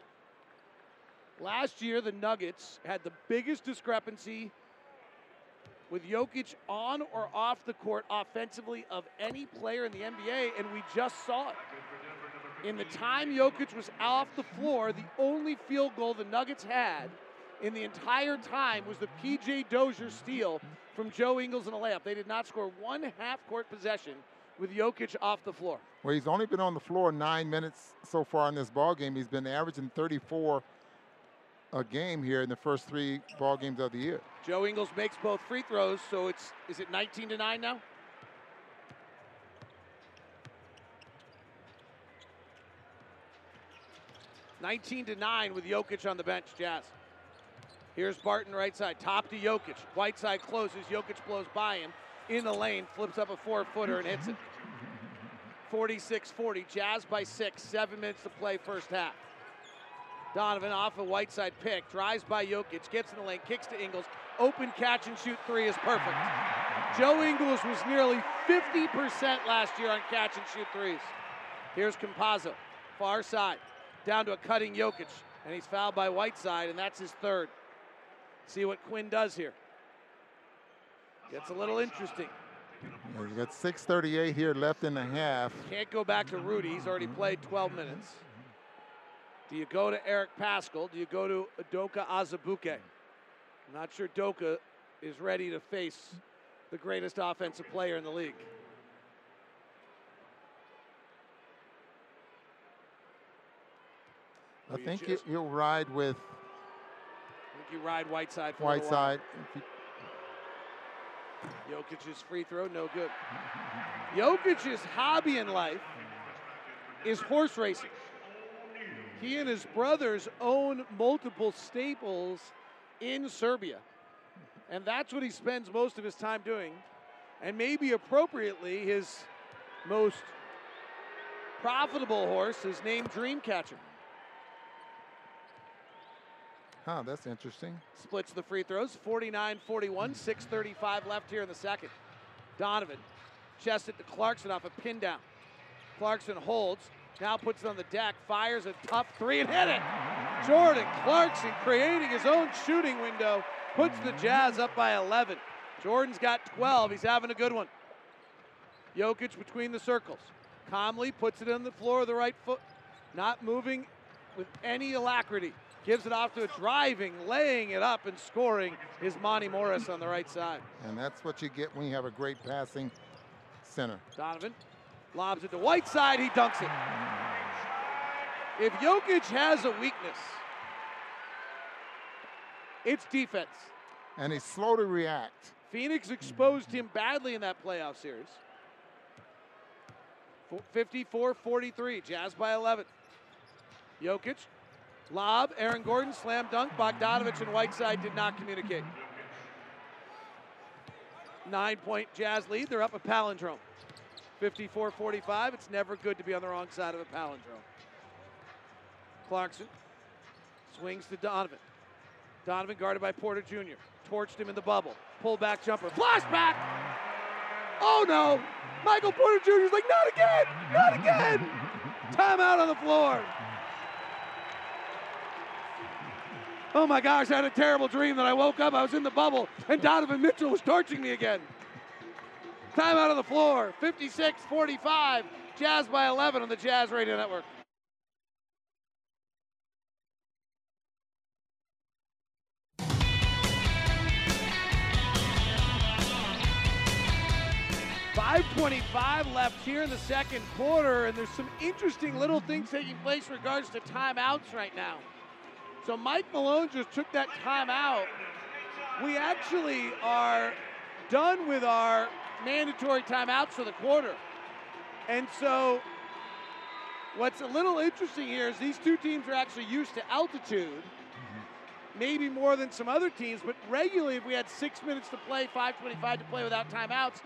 Last year, the Nuggets had the biggest discrepancy with Jokic on or off the court offensively of any player in the NBA, and we just saw it. In the time Jokic was off the floor, the only field goal the Nuggets had in the entire time was the PJ Dozier steal from Joe Ingles in a layup. They did not score one half court possession with Jokic off the floor. Well, he's only been on the floor nine minutes so far in this ball game. He's been averaging 34 a game here in the first three ball games of the year. Joe Ingles makes both free throws, so it's is it 19 to 9 now? Nineteen to nine with Jokic on the bench, Jazz. Here's Barton right side, top to Jokic. Whiteside closes, Jokic blows by him in the lane, flips up a four footer and hits it. 46 40, Jazz by six, seven minutes to play first half. Donovan off a Whiteside pick, drives by Jokic, gets in the lane, kicks to Ingles. Open catch and shoot three is perfect. Joe Ingles was nearly 50% last year on catch and shoot threes. Here's Campazzo, far side, down to a cutting Jokic, and he's fouled by Whiteside, and that's his third. See what Quin does here. Gets a little interesting. We got 6:38 here left in the half. Can't go back to Rudy. He's already played 12 minutes. Do you go to Eric Paschall? Do you go to Doka Azubuike? I'm not sure Doka is ready to face the greatest offensive player in the league. I think you think just- he- he'll ride with think you ride Whiteside for Whiteside. a while. Jokic's free throw, no good. Jokic's hobby in life is horse racing. He and his brothers own multiple staples in Serbia. And that's what he spends most of his time doing. And maybe appropriately, his most profitable horse is named Dreamcatcher. Huh, that's interesting. Splits the free throws, 49 41, 6.35 left here in the second. Donovan chest it to Clarkson off a pin down. Clarkson holds, now puts it on the deck, fires a tough three and hit it. Jordan Clarkson creating his own shooting window, puts the Jazz up by 11. Jordan's got 12, he's having a good one. Jokic between the circles. Calmly puts it on the floor of the right foot, not moving with any alacrity. Gives it off to a driving, laying it up and scoring is Monte Morris on the right side. And that's what you get when you have a great passing center. Donovan lobs it to Whiteside, he dunks it. If Jokic has a weakness, it's defense. And he's slow to react. Phoenix exposed him badly in that playoff series. 54 43, Jazz by 11. Jokic, lob, Aaron Gordon, slam dunk. Bogdanovic and Whiteside did not communicate. Nine point Jazz lead. They're up a palindrome. 54 45. It's never good to be on the wrong side of a palindrome. Clarkson swings to Donovan. Donovan guarded by Porter Jr. Torched him in the bubble. Pull back jumper. Flashback! Oh no! Michael Porter Jr. is like, not again! Not again! Timeout on the floor. Oh my gosh, I had a terrible dream that I woke up, I was in the bubble, and Donovan Mitchell was torching me again. Time out of the floor. 56 45. Jazz by 11 on the Jazz Radio Network. Five twenty-five left here in the second quarter, and there's some interesting little things taking place in regards to timeouts right now. So Mike Malone just took that timeout. We actually are done with our mandatory timeouts for the quarter. And so What's a little interesting here is these two teams are actually used to altitude, mm-hmm. maybe more than some other teams, but regularly, if we had six minutes to play, 5.25 to play without timeouts,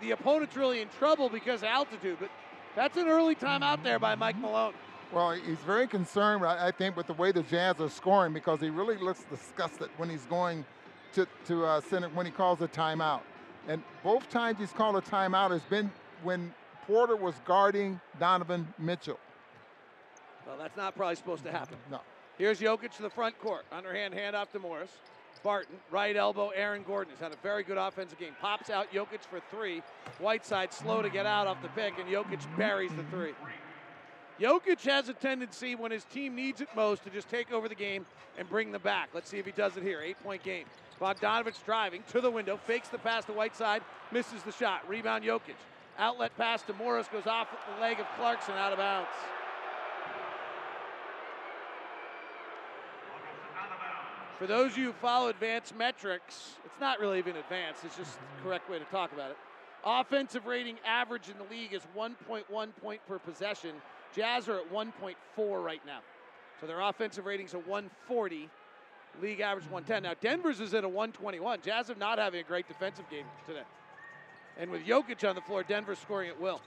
the opponent's really in trouble because of altitude. But that's an early timeout mm-hmm. there by Mike Malone. Well, he's very concerned, I think, with the way the Jazz are scoring because he really looks disgusted when he's going to, to uh, center when he calls a timeout. And both times he's called a timeout has been when Porter was guarding Donovan Mitchell. Well, that's not probably supposed to happen. No. Here's Jokic to the front court. Underhand handoff to Morris. Barton, right elbow, Aaron Gordon has had a very good offensive game. Pops out Jokic for three. Whiteside slow to get out off the pick, and Jokic buries the three. Jokic has a tendency when his team needs it most to just take over the game and bring them back. Let's see if he does it here. Eight point game. Bogdanovic driving to the window, fakes the pass to Whiteside, misses the shot. Rebound Jokic. Outlet pass to Morris goes off the leg of Clarkson out of bounds. For those of you who follow advanced metrics, it's not really even advanced, it's just the correct way to talk about it. Offensive rating average in the league is 1.1 point per possession. Jazz are at 1.4 right now. So their offensive ratings are 140. League average 110. Now Denver's is at a 121. Jazz are not having a great defensive game today. And with Jokic on the floor, Denver's scoring at will.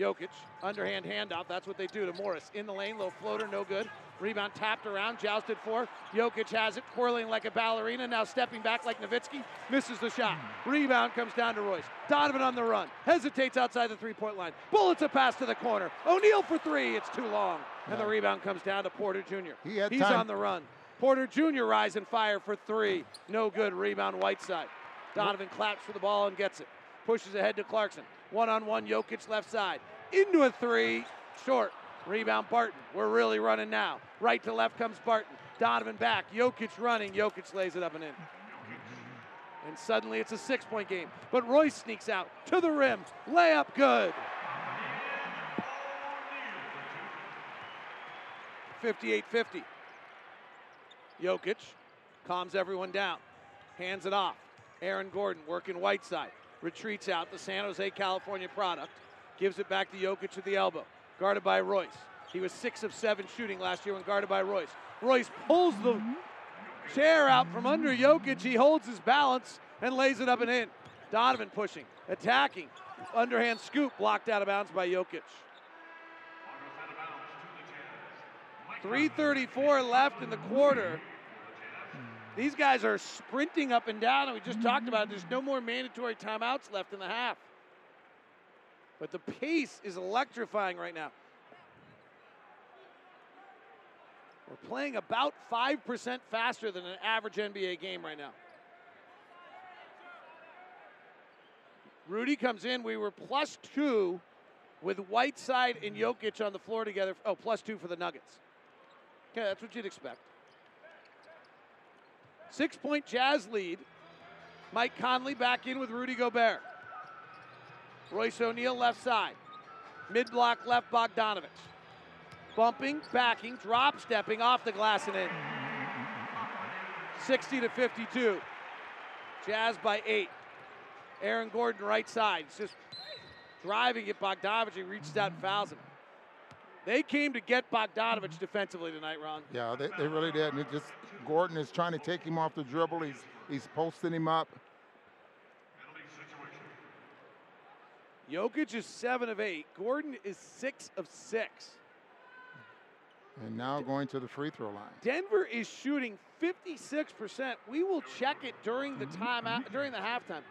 Jokic, underhand handoff. That's what they do to Morris. In the lane, low floater, no good. Rebound tapped around, jousted for. Jokic has it, twirling like a ballerina, now stepping back like Nowitzki. Misses the shot. Rebound comes down to Royce. Donovan on the run. Hesitates outside the three point line. Bullets a pass to the corner. O'Neale for three. It's too long. And the rebound comes down to Porter Jr. He had He's time- on the run. Porter Jr. rise and fire for three. No good. Rebound Whiteside. Donovan claps for the ball and gets it. Pushes ahead to Clarkson. One on one, Jokic left side. Into a three. Short. Rebound Barton. We're really running now. Right to left comes Barton. Donovan back. Jokic running. Jokic lays it up and in. And suddenly it's a six point game. But Royce sneaks out to the rim. Layup good. 58 50. Jokic calms everyone down, hands it off. Aaron Gordon working Whiteside, retreats out the San Jose, California product, gives it back to Jokic to the elbow, guarded by Royce. He was six of seven shooting last year when guarded by Royce. Royce pulls the chair out from under Jokic. He holds his balance and lays it up and in. Donovan pushing, attacking, underhand scoop blocked out of bounds by Jokic. 334 left in the quarter. These guys are sprinting up and down, and we just talked about it. There's no more mandatory timeouts left in the half. But the pace is electrifying right now. We're playing about 5% faster than an average NBA game right now. Rudy comes in. We were plus two with Whiteside and Jokic on the floor together. Oh, plus two for the Nuggets. Okay, that's what you'd expect. Six point Jazz lead. Mike Conley back in with Rudy Gobert. Royce O'Neale left side. Mid block left Bogdanovic. Bumping, backing, drop stepping off the glass and in. 60 to 52. Jazz by eight. Aaron Gordon right side. He's just driving at Bogdanovic. He reaches out and fouls him. They came to get Bogdanovic defensively tonight, Ron. Yeah, they, they really did. And it just Gordon is trying to take him off the dribble. He's he's posting him up. Jokic is seven of eight. Gordon is six of six. And now going to the free throw line. Denver is shooting 56%. We will check it during the time during the halftime.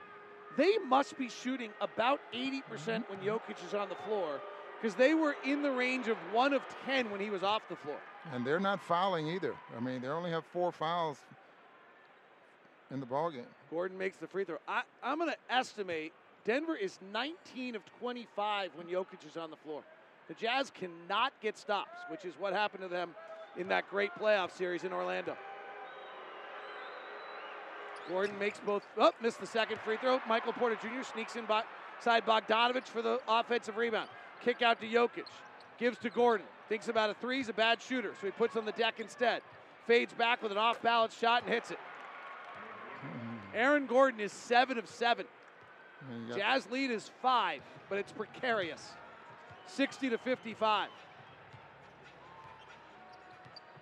They must be shooting about 80% when Jokic is on the floor because they were in the range of one of 10 when he was off the floor. And they're not fouling either. I mean, they only have four fouls in the ball game. Gordon makes the free throw. I, I'm going to estimate Denver is 19 of 25 when Jokic is on the floor. The Jazz cannot get stops, which is what happened to them in that great playoff series in Orlando. Gordon makes both. Oh, missed the second free throw. Michael Porter Jr. sneaks in by, side Bogdanovic for the offensive rebound. Kick out to Jokic. Gives to Gordon. Thinks about a three. He's a bad shooter, so he puts on the deck instead. Fades back with an off balance shot and hits it. Aaron Gordon is seven of seven. Jazz lead is five, but it's precarious. 60 to 55.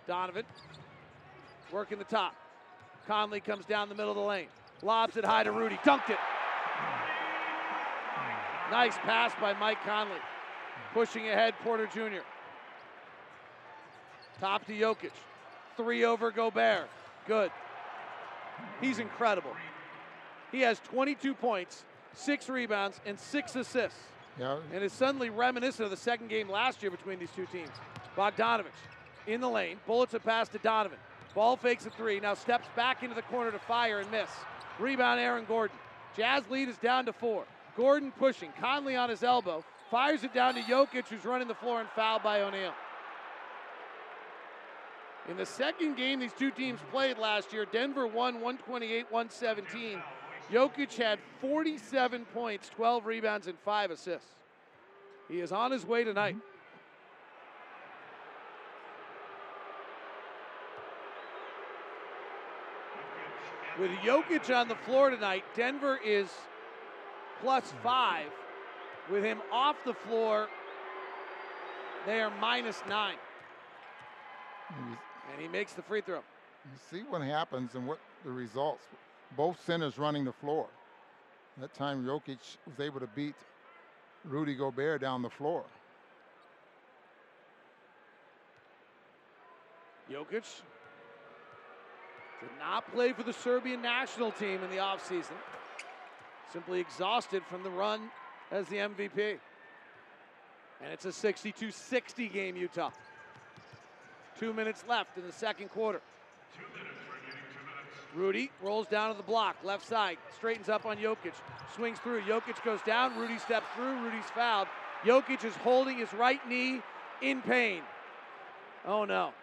Donovan working the top. Conley comes down the middle of the lane. Lobs it high to Rudy. Dunked it. Nice pass by Mike Conley. Pushing ahead, Porter Jr. Top to Jokic. Three over Gobert. Good. He's incredible. He has 22 points, six rebounds, and six assists. Yeah. And is suddenly reminiscent of the second game last year between these two teams. Bogdanovic in the lane, bullets a pass to Donovan. Ball fakes a three, now steps back into the corner to fire and miss. Rebound, Aaron Gordon. Jazz lead is down to four. Gordon pushing, Conley on his elbow, fires it down to Jokic, who's running the floor and fouled by O'Neale. In the second game these two teams played last year, Denver won 128 117. Jokic had 47 points, 12 rebounds, and 5 assists. He is on his way tonight. With Jokic on the floor tonight, Denver is plus five. With him off the floor, they are minus nine. And he makes the free throw. You see what happens and what the results. Both centers running the floor. That time Jokic was able to beat Rudy Gobert down the floor. Jokic did not play for the Serbian national team in the offseason. Simply exhausted from the run as the MVP. And it's a 62 60 game, Utah. Two minutes left in the second quarter. Rudy rolls down to the block, left side, straightens up on Jokic, swings through. Jokic goes down, Rudy steps through, Rudy's fouled. Jokic is holding his right knee in pain. Oh no,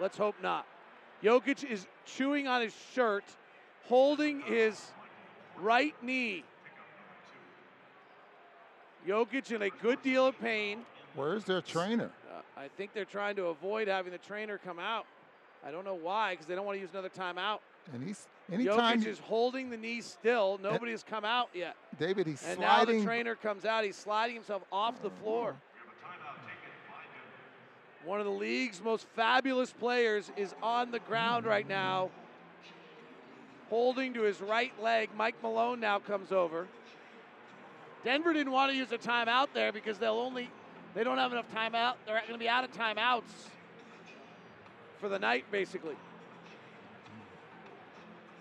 let's hope not. Jokic is chewing on his shirt, holding his right knee. Jokic in a good deal of pain. Where's their trainer? Uh, I think they're trying to avoid having the trainer come out. I don't know why, because they don't want to use another timeout. And he's anytime Jokic is holding the knee still. Nobody has come out yet. David, he's sliding. and now the trainer comes out. He's sliding himself off the floor. One of the league's most fabulous players is on the ground right now, holding to his right leg. Mike Malone now comes over. Denver didn't want to use a timeout there because they'll only they don't have enough timeout. They're going to be out of timeouts for the night, basically.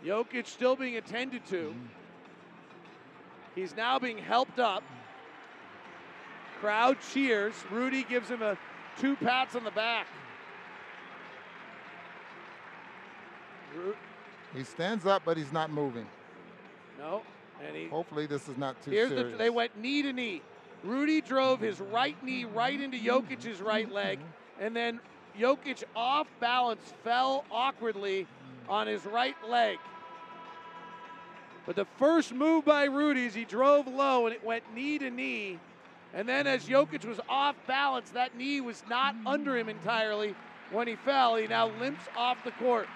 Jokic still being attended to. He's now being helped up. Crowd cheers. Rudy gives him a two pats on the back. He stands up, but he's not moving. No, he Hopefully, this is not too Here's the, serious. they went knee to knee. Rudy drove his right knee right into Jokic's right leg, mm-hmm. and then Jokic off balance fell awkwardly on his right leg. But the first move by Rudy is he drove low and it went knee to knee. And then as Jokic was off balance, that knee was not under him entirely when he fell. He now limps off the court.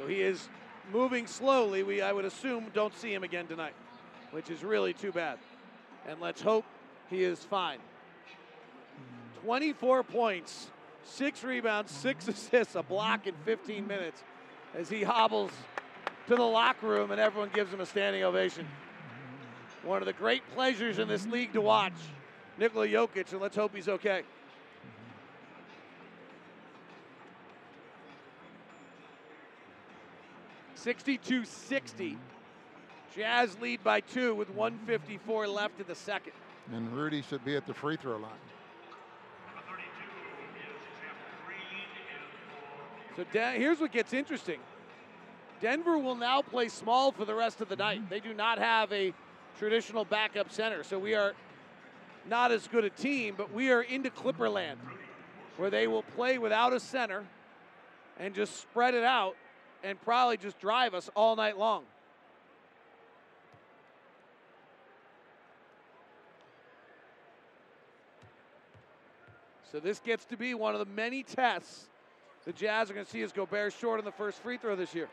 So he is moving slowly. We, I would assume, don't see him again tonight, which is really too bad. And let's hope he is fine. 24 points, six rebounds, six assists, a block in 15 minutes as he hobbles to the locker room and everyone gives him a standing ovation. One of the great pleasures in this league to watch, Nikola Jokic, and let's hope he's okay. Sixty-two sixty. Jazz lead by two with 154 left in the second. and Rudy should be at the free throw line. So De- here's what gets interesting. Denver will now play small for the rest of the night. They do not have a traditional backup center, so we are not as good a team, but we are into Clipperland, where they will play without a center and just spread it out and probably just drive us all night long. So this gets to be one of the many tests the Jazz are going to see is Gobert short on the first free throw this year.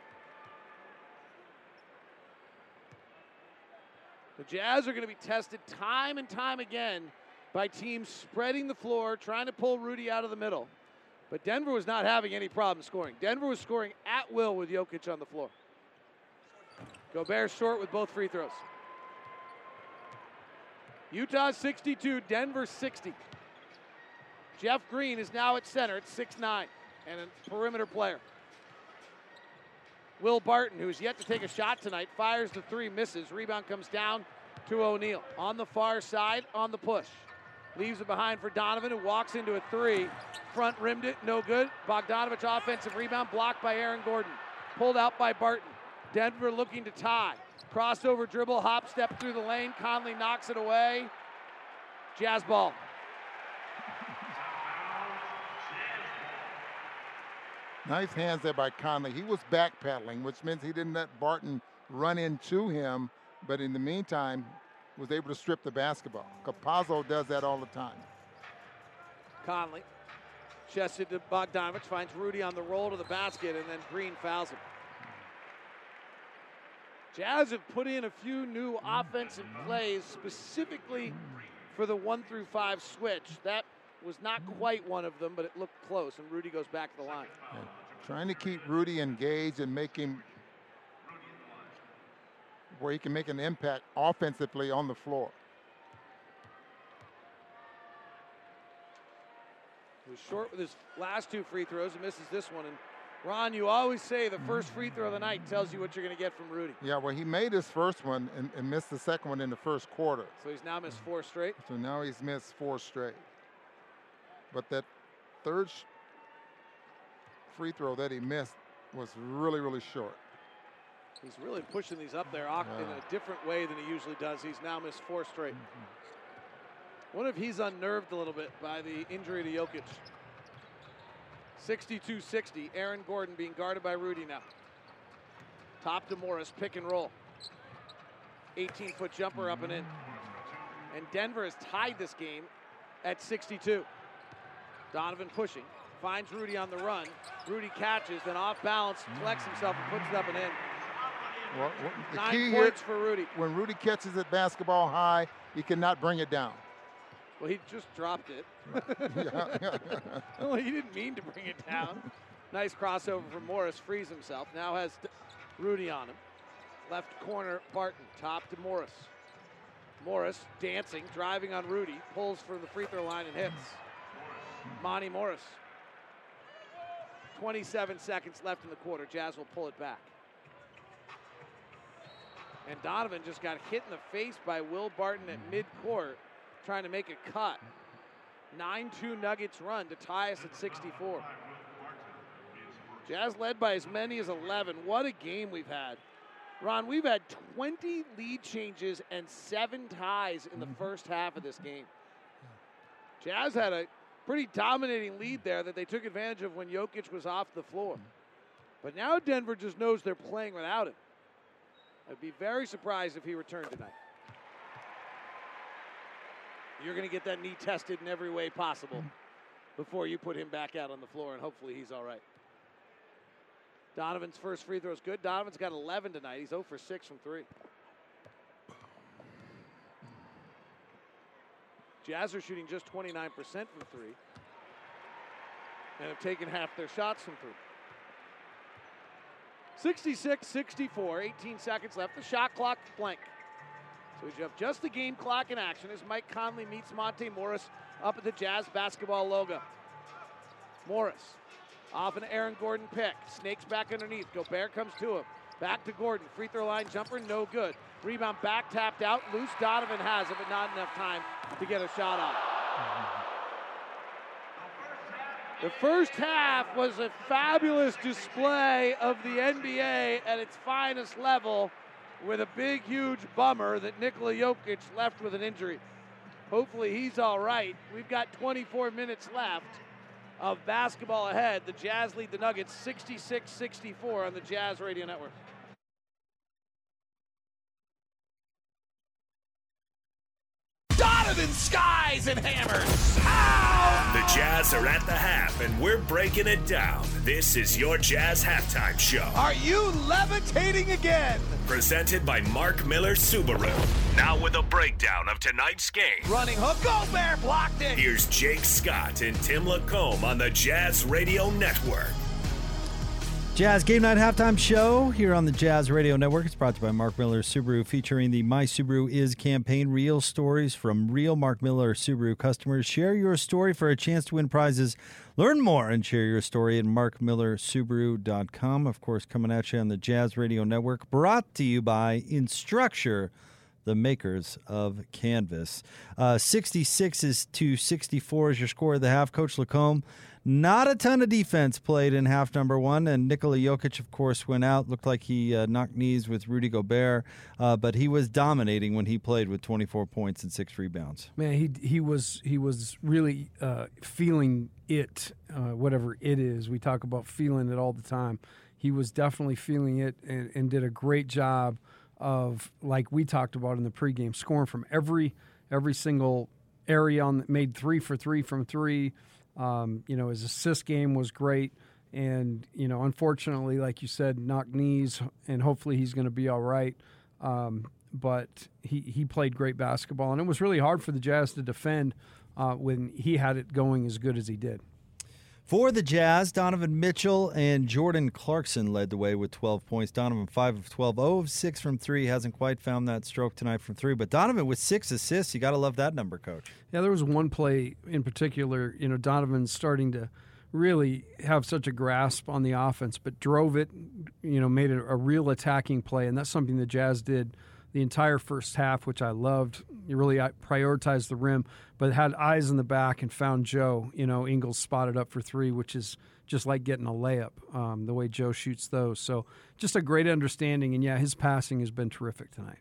The Jazz are going to be tested time and time again by teams spreading the floor, trying to pull Rudy out of the middle. But Denver was not having any problem scoring. Denver was scoring at will with Jokic on the floor. Gobert short with both free throws. Utah 62, Denver 60. Jeff Green is now at center at 6'9 and a perimeter player. Will Barton, who is yet to take a shot tonight, fires the three, misses. Rebound comes down to O'Neale. On the far side, on the push. Leaves it behind for Donovan, who walks into a three. Front rimmed it, no good. Bogdanovic offensive rebound blocked by Aaron Gordon. Pulled out by Barton. Denver looking to tie. Crossover dribble, hop step through the lane. Conley knocks it away. Jazz ball. Nice hands there by Conley. He was backpedaling, which means he didn't let Barton run into him, but in the meantime, was able to strip the basketball. Campazzo does that all the time. Conley. Chested to Bogdanovic, finds Rudy on the roll to the basket, and then Green fouls him. Jazz have put in a few new offensive plays specifically for the one through five switch. That was not quite one of them, but it looked close, and Rudy goes back to the line. Yeah. Trying to keep Rudy engaged and make him where he can make an impact offensively on the floor. He was short with his last two free throws and misses this one. And Ron, you always say the first free throw of the night tells you what you're going to get from Rudy. Yeah, well, he made his first one and, and missed the second one in the first quarter. So he's now missed four straight? So now he's missed four straight. But that third free throw that he missed was really, really short. He's really pushing these up there yeah. in a different way than he usually does. He's now missed four straight. Mm-hmm. What if he's unnerved a little bit by the injury to Jokic? 62 60. Aaron Gordon being guarded by Rudy now. Top to Morris, pick and roll. 18 foot jumper up and in. And Denver has tied this game at 62. Donovan pushing, finds Rudy on the run. Rudy catches, then off balance, collects himself and puts it up and in. Well, the Nine key points here, for Rudy. When Rudy catches it basketball high, he cannot bring it down. Well, he just dropped it. well, he didn't mean to bring it down. nice crossover from Morris, frees himself. Now has Rudy on him. Left corner, Barton. Top to Morris. Morris dancing, driving on Rudy, pulls from the free throw line and hits. Monte Morris. 27 seconds left in the quarter. Jazz will pull it back. And Donovan just got hit in the face by Will Barton at midcourt trying to make a cut. 9 2 Nuggets run to tie us at 64. Jazz led by as many as 11. What a game we've had. Ron, we've had 20 lead changes and seven ties in the mm-hmm. first half of this game. Jazz had a pretty dominating lead there that they took advantage of when Jokic was off the floor. Mm-hmm. But now Denver just knows they're playing without him. I'd be very surprised if he returned tonight. You're going to get that knee tested in every way possible before you put him back out on the floor, and hopefully he's all right. Donovan's first free throw is good. Donovan's got 11 tonight. He's 0 for 6 from 3. Jazz are shooting just 29% from 3 and have taken half their shots from 3. 66 64, 18 seconds left. The shot clock blank. So we have just the game clock in action as Mike Conley meets Monte Morris up at the Jazz basketball logo. Morris off an Aaron Gordon pick. Snakes back underneath. Gobert comes to him. Back to Gordon. Free throw line jumper, no good. Rebound back tapped out. Loose Donovan has it, but not enough time to get a shot off. The first half was a fabulous display of the NBA at its finest level with a big, huge bummer that Nikola Jokic left with an injury. Hopefully he's all right. We've got 24 minutes left of basketball ahead. The Jazz lead the Nuggets 66 64 on the Jazz Radio Network. Donovan skies and hammers. How The Jazz are at the half, and we're breaking it down. This is your Jazz halftime show. Are you levitating again? Presented by Mark Miller Subaru. Now with a breakdown of tonight's game. Running hook, Gobert blocked it. Here's Jake Scott and Tim Lacombe on the Jazz Radio Network. Jazz Game Night Halftime Show here on the Jazz Radio Network. It's brought to you by Mark Miller Subaru, featuring the My Subaru Is campaign. Real stories from real Mark Miller Subaru customers. Share your story for a chance to win prizes. Learn more and share your story at markmillersubaru.com. Of course, coming at you on the Jazz Radio Network, brought to you by Instructure the makers of Canvas. Uh, 66 is to 64 is your score of the half. Coach Lacombe, not a ton of defense played in half number one, and Nikola Jokic, of course, went out. Looked like he uh, knocked knees with Rudy Gobert, uh, but he was dominating when he played with 24 points and six rebounds. Man, he he was he was really uh, feeling it, uh, whatever it is. We talk about feeling it all the time. He was definitely feeling it and, and did a great job of like we talked about in the pregame, scoring from every every single area on made three for three from three. Um, you know, his assist game was great. And, you know, unfortunately, like you said, knock knees, and hopefully he's going to be all right. Um, but he, he played great basketball, and it was really hard for the Jazz to defend uh, when he had it going as good as he did. For the Jazz, Donovan Mitchell and Jordan Clarkson led the way with 12 points. Donovan 5 of 12, 0 of 6 from 3. Hasn't quite found that stroke tonight from 3. But Donovan with 6 assists. You got to love that number, coach. Yeah, there was one play in particular. You know, Donovan's starting to really have such a grasp on the offense, but drove it, you know, made it a real attacking play. And that's something the Jazz did the entire first half, which I loved. You really prioritized the rim, but had eyes in the back and found Joe. You know, Ingles spotted up for three, which is just like getting a layup, um, the way Joe shoots those. So just a great understanding. And yeah, his passing has been terrific tonight.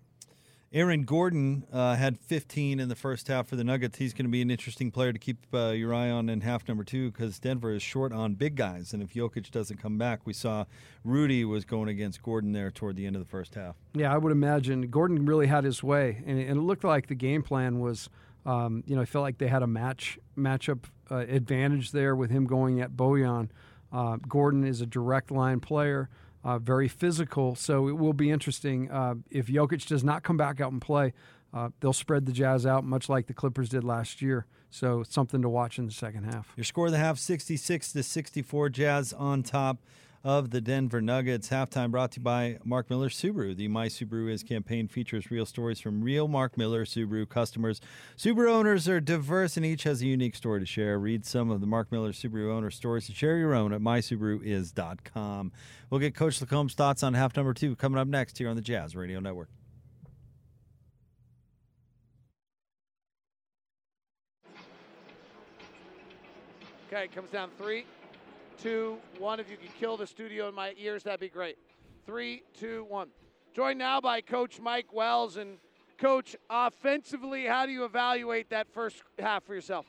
Aaron Gordon uh, had 15 in the first half for the Nuggets. He's going to be an interesting player to keep uh, your eye on in half number two because Denver is short on big guys. And if Jokic doesn't come back, we saw Rudy was going against Gordon there toward the end of the first half. Yeah, I would imagine Gordon really had his way, and, it looked like the game plan was. Um, you know, I felt like they had a match matchup uh, advantage there with him going at Bojan. Uh, Gordon is a direct line player uh, very physical. So it will be interesting uh, if Jokic does not come back out and play. Uh, they'll spread the Jazz out much like the Clippers did last year. So something to watch in the second half. Your score of the half: sixty-six to sixty-four. Jazz on top of the Denver Nuggets. Halftime brought to you by Mark Miller Subaru. The My Subaru Is campaign features real stories from real Mark Miller Subaru customers. Subaru owners are diverse and each has a unique story to share. Read some of the Mark Miller Subaru owner stories and share your own at mysubaruis.com. We'll get Coach Lacombe's thoughts on half number two coming up next here on the Jazz Radio Network. Okay, comes down three, two, one. If you could kill the studio in my ears, that'd be great. Three, two, one. Joined now by Coach Mike Wells. And, Coach, offensively, how do you evaluate that first half for yourself?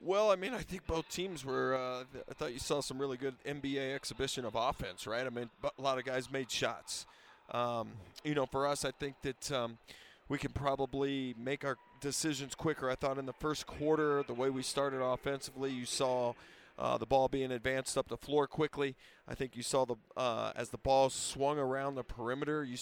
Well, I mean, I think both teams were. Uh, I thought you saw some really good NBA exhibition of offense, right? I mean, a lot of guys made shots. Um, you know, for us, I think that um, we can probably make our decisions quicker. I thought in the first quarter, the way we started offensively, you saw uh, the ball being advanced up the floor quickly. I think you saw the uh, as the ball swung around the perimeter. You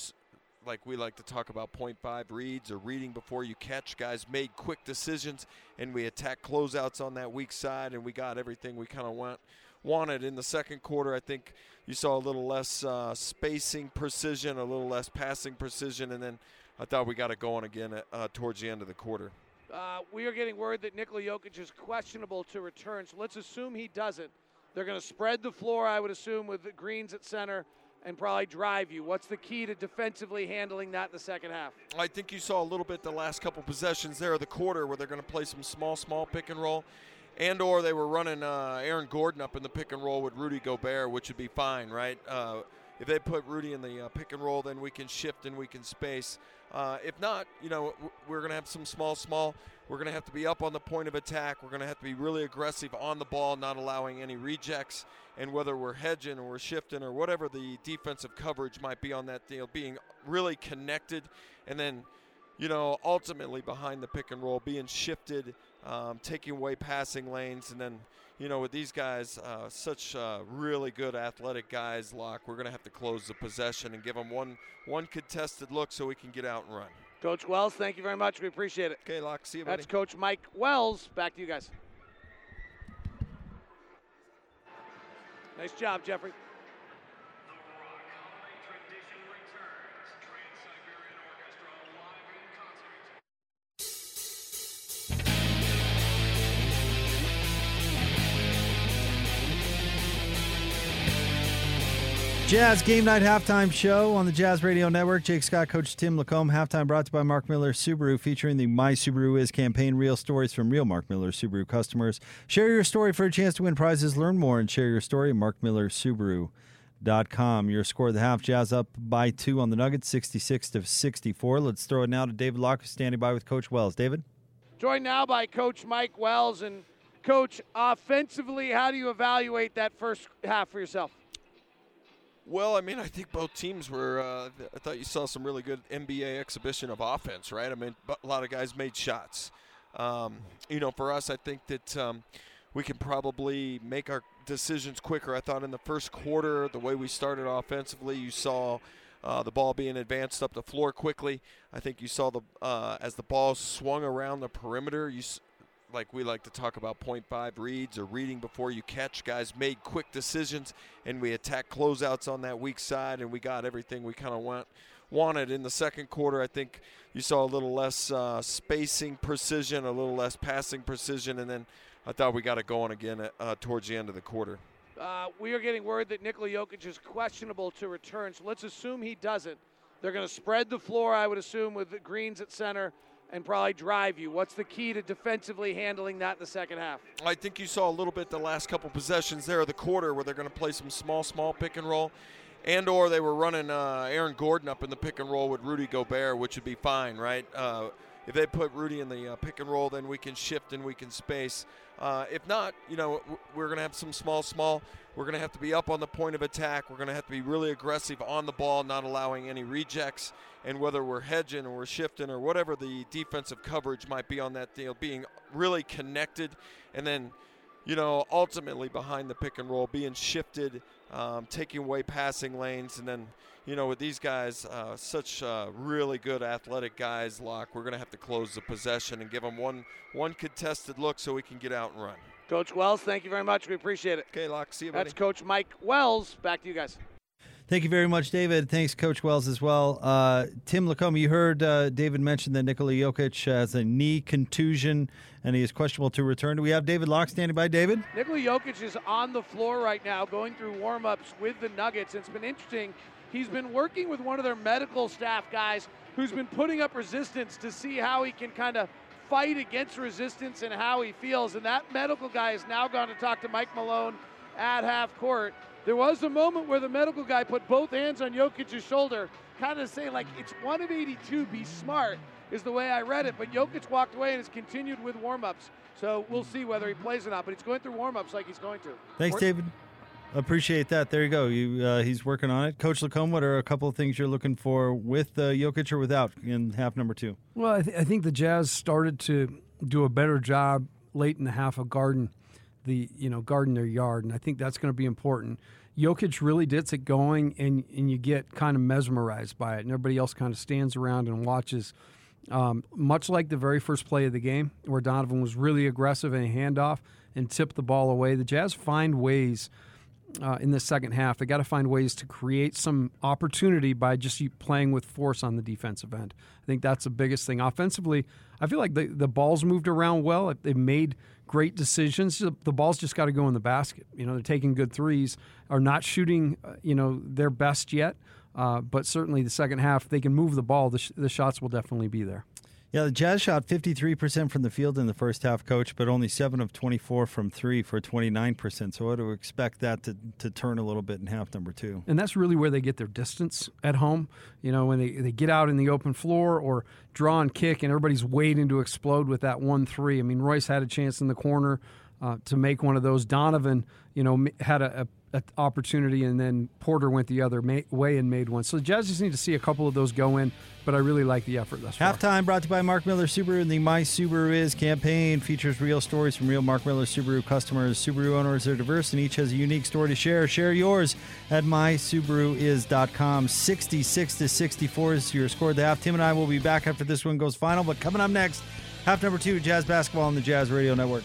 like we like to talk about five reads or reading before you catch. Guys made quick decisions, and we attacked closeouts on that weak side, and we got everything we kind of want wanted in the second quarter. I think you saw a little less uh, spacing precision, a little less passing precision, and then I thought we got it going again uh, towards the end of the quarter. Uh, we are getting word that Nikola Jokic is questionable to return, so let's assume he doesn't. They're going to spread the floor, I would assume, with the Greens at center and probably drive you. What's the key to defensively handling that in the second half? I think you saw a little bit the last couple possessions there of the quarter where they're going to play some small, small pick and roll, and or they were running uh, Aaron Gordon up in the pick and roll with Rudy Gobert, which would be fine, right? Uh, if they put Rudy in the uh, pick and roll, then we can shift and we can space. Uh, if not, you know, we're going to have some small, small. We're going to have to be up on the point of attack. We're going to have to be really aggressive on the ball, not allowing any rejects. And whether we're hedging or we're shifting or whatever the defensive coverage might be on that deal, being really connected and then, you know, ultimately behind the pick and roll, being shifted um, taking away passing lanes, and then you know with these guys, uh, such uh, really good athletic guys, Locke, we're going to have to close the possession and give them one one contested look so we can get out and run. Coach Wells, thank you very much. We appreciate it. Okay, Locke. See you, That's. Coach Mike Wells. Back to you guys. Nice job, Jeffrey. Jazz Game Night Halftime Show on the Jazz Radio Network. Jake Scott, Coach Tim Lacombe. Halftime brought to you by Mark Miller Subaru, featuring the My Subaru Is campaign. Real stories from real Mark Miller Subaru customers. Share your story for a chance to win prizes. Learn more and share your story at markmillersubaru.com. Your score of the half, Jazz up by two on the Nuggets, 66 to 64. Let's throw it now to David Locke, standing by with Coach Wells. David? Joined now by Coach Mike Wells. And, Coach, offensively, how do you evaluate that first half for yourself? Well, I mean, I think both teams were. Uh, I thought you saw some really good NBA exhibition of offense, right? I mean, a lot of guys made shots. Um, you know, for us, I think that um, we can probably make our decisions quicker. I thought in the first quarter, the way we started offensively, you saw uh, the ball being advanced up the floor quickly. I think you saw the uh, as the ball swung around the perimeter, you like we like to talk about 0.5 reads or reading before you catch. Guys made quick decisions, and we attacked closeouts on that weak side, and we got everything we kind of want wanted in the second quarter. I think you saw a little less uh, spacing precision, a little less passing precision, and then I thought we got it going again uh, towards the end of the quarter. Uh, we are getting word that Nikola Jokic is questionable to return, so let's assume he doesn't. They're going to spread the floor, I would assume, with the Greens at center and probably drive you. What's the key to defensively handling that in the second half? I think you saw a little bit the last couple possessions there of the quarter where they're going to play some small, small pick and roll. And or they were running uh, Aaron Gordon up in the pick and roll with Rudy Gobert, which would be fine, right? Uh, if they put Rudy in the uh, pick and roll, then we can shift and we can space. Uh, if not, you know, we're going to have some small, small. We're going to have to be up on the point of attack. We're going to have to be really aggressive on the ball, not allowing any rejects. And whether we're hedging or we're shifting or whatever the defensive coverage might be on that deal, being really connected, and then, you know, ultimately behind the pick and roll, being shifted, um, taking away passing lanes, and then you know, with these guys, uh, such uh, really good athletic guys, Locke, we're going to have to close the possession and give them one one contested look so we can get out and run. Coach Wells, thank you very much. We appreciate it. Okay, Locke, see you, buddy. That's Coach Mike Wells. Back to you guys. Thank you very much, David. Thanks, Coach Wells, as well. Uh, Tim Lacombe, you heard uh, David mention that Nikola Jokic has a knee contusion and he is questionable to return. Do we have David Locke standing by? David? Nikola Jokic is on the floor right now going through warm ups with the Nuggets. It's been interesting He's been working with one of their medical staff guys who's been putting up resistance to see how he can kind of fight against resistance and how he feels. And that medical guy has now gone to talk to Mike Malone at half court. There was a moment where the medical guy put both hands on Jokic's shoulder, kind of saying, like, it's one of 82, be smart, is the way I read it. But Jokic walked away and has continued with warm ups. So we'll see whether he plays or not. But he's going through warm ups like he's going to. Thanks, David. Appreciate that. There you go. You uh, he's working on it. Coach Lacombe, what are a couple of things you're looking for with uh, Jokic or without in half number two? Well, I, th- I, think the Jazz started to do a better job late in the half of garden, the you know garden their yard, and I think that's going to be important. Jokic really gets it going, and and you get kind of mesmerized by it, and everybody else kind of stands around and watches. Um, much like the very first play of the game, where Donovan was really aggressive in a handoff and tipped the ball away, the Jazz find ways uh, in the second half. They got to find ways to create some opportunity by just playing with force on the defensive end. I think that's the biggest thing. Offensively, I feel like the, the ball's moved around well. They've made great decisions. The ball's just got to go in the basket. You know, they're taking good threes, are not shooting, uh, you know, their best yet. Uh, but certainly the second half, they can move the ball. The, sh- the shots will definitely be there. Yeah, the Jazz shot 53% from the field in the first half, coach, but only 7 of 24 from three for 29%. So I would expect that to, to turn a little bit in half number two. And that's really where they get their distance at home. You know, when they, they get out in the open floor or draw and kick, and everybody's waiting to explode with that 1 3. I mean, Royce had a chance in the corner uh, to make one of those. Donovan, you know, had a, a opportunity, and then Porter went the other ma- way and made one. So the Jazz just need to see a couple of those go in, but I really like the effort thus far. Halftime brought to you by Mark Miller Subaru and the My Subaru Is campaign features real stories from real Mark Miller Subaru customers. Subaru owners are diverse and each has a unique story to share. Share yours at mysubaruis.com. 66 to 64 is your score the half. Tim and I will be back after this one goes final, but coming up next, half number two, Jazz basketball on the Jazz Radio Network.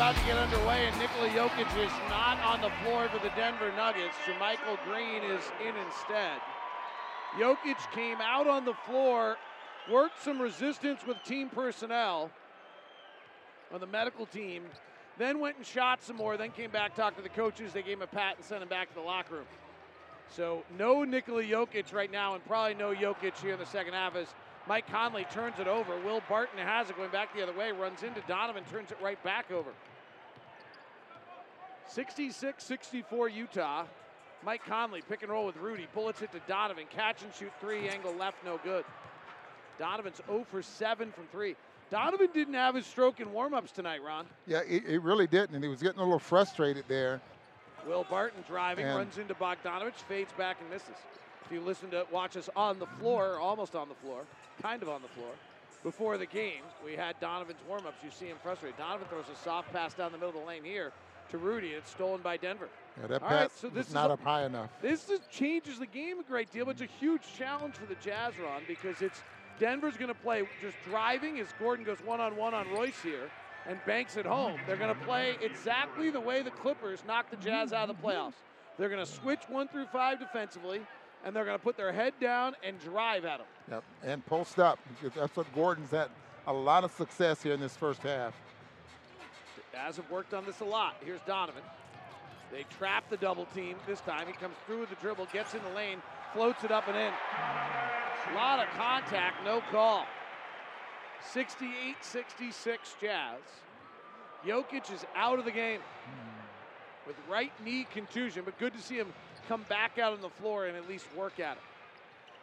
About to get underway, and Nikola Jokic is not on the floor for the Denver Nuggets. JaMychal Green is in instead. Jokic came out on the floor, worked some resistance with team personnel on the medical team, then went and shot some more, then came back, talked to the coaches. They gave him a pat and sent him back to the locker room. So no Nikola Jokic right now, and probably no Jokic here in the second half as Mike Conley turns it over. Will Barton has it going back the other way, runs into Donovan, turns it right back over. 66 64 Utah. Mike Conley pick and roll with Rudy. Bullets it to Donovan. Catch and shoot three. Angle left, no good. Donovan's 0 for 7 from three. Donovan didn't have his stroke in warmups tonight, Ron. Yeah, he, he, really didn't, and he was getting a little frustrated there. Will Barton driving, and runs into Bogdanovic, fades back and misses. If you listen to watch us on the floor, almost on the floor, kind of on the floor, before the game, we had Donovan's warmups. You see him frustrated. Donovan throws a soft pass down the middle of the lane here to Rudy. It's stolen by Denver. Yeah, that pass right, so this is not a, up high enough. This is, changes the game a great deal, but it's a huge challenge for the Jazz, Ron, because it's Denver's going to play just driving as Gordon goes one on one on Royce here and banks it home. They're going to play exactly the way the Clippers knocked the Jazz out of the playoffs. They're going to switch one through five defensively, and they're going to put their head down and drive at them. Yep, and post up. That's what Gordon's had a lot of success here in this first half. Jazz have worked on this a lot. Here's Donovan. They trap the double team this time. He comes through with the dribble, gets in the lane, floats it up and in. A lot of contact, no call. 68 66 Jazz. Jokic is out of the game with right knee contusion, but good to see him come back out on the floor and at least work at it.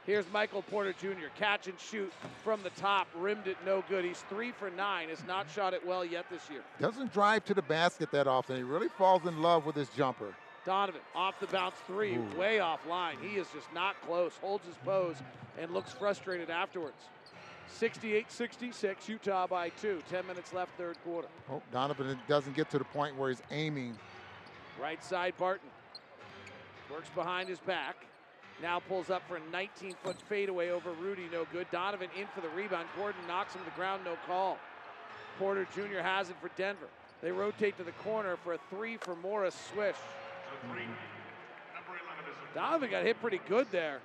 Here's Michael Porter Jr. Catch and shoot from the top. Rimmed it no good. He's three for nine. Has not shot it well yet this year. Doesn't drive to the basket that often. He really falls in love with his jumper. Donovan off the bounce three, Ooh. way off line. He is just not close. Holds his pose and looks frustrated afterwards. 68 66, Utah by two. 10 minutes left, third quarter. Oh, Donovan doesn't get to the point where he's aiming. Right side, Barton. Works behind his back. Now pulls up for a 19 foot fadeaway over Rudy, no good. Donovan in for the rebound. Gordon knocks him to the ground, no call. Porter Jr. has it for Denver. They rotate to the corner for a three for Morris swish. Donovan got hit pretty good there.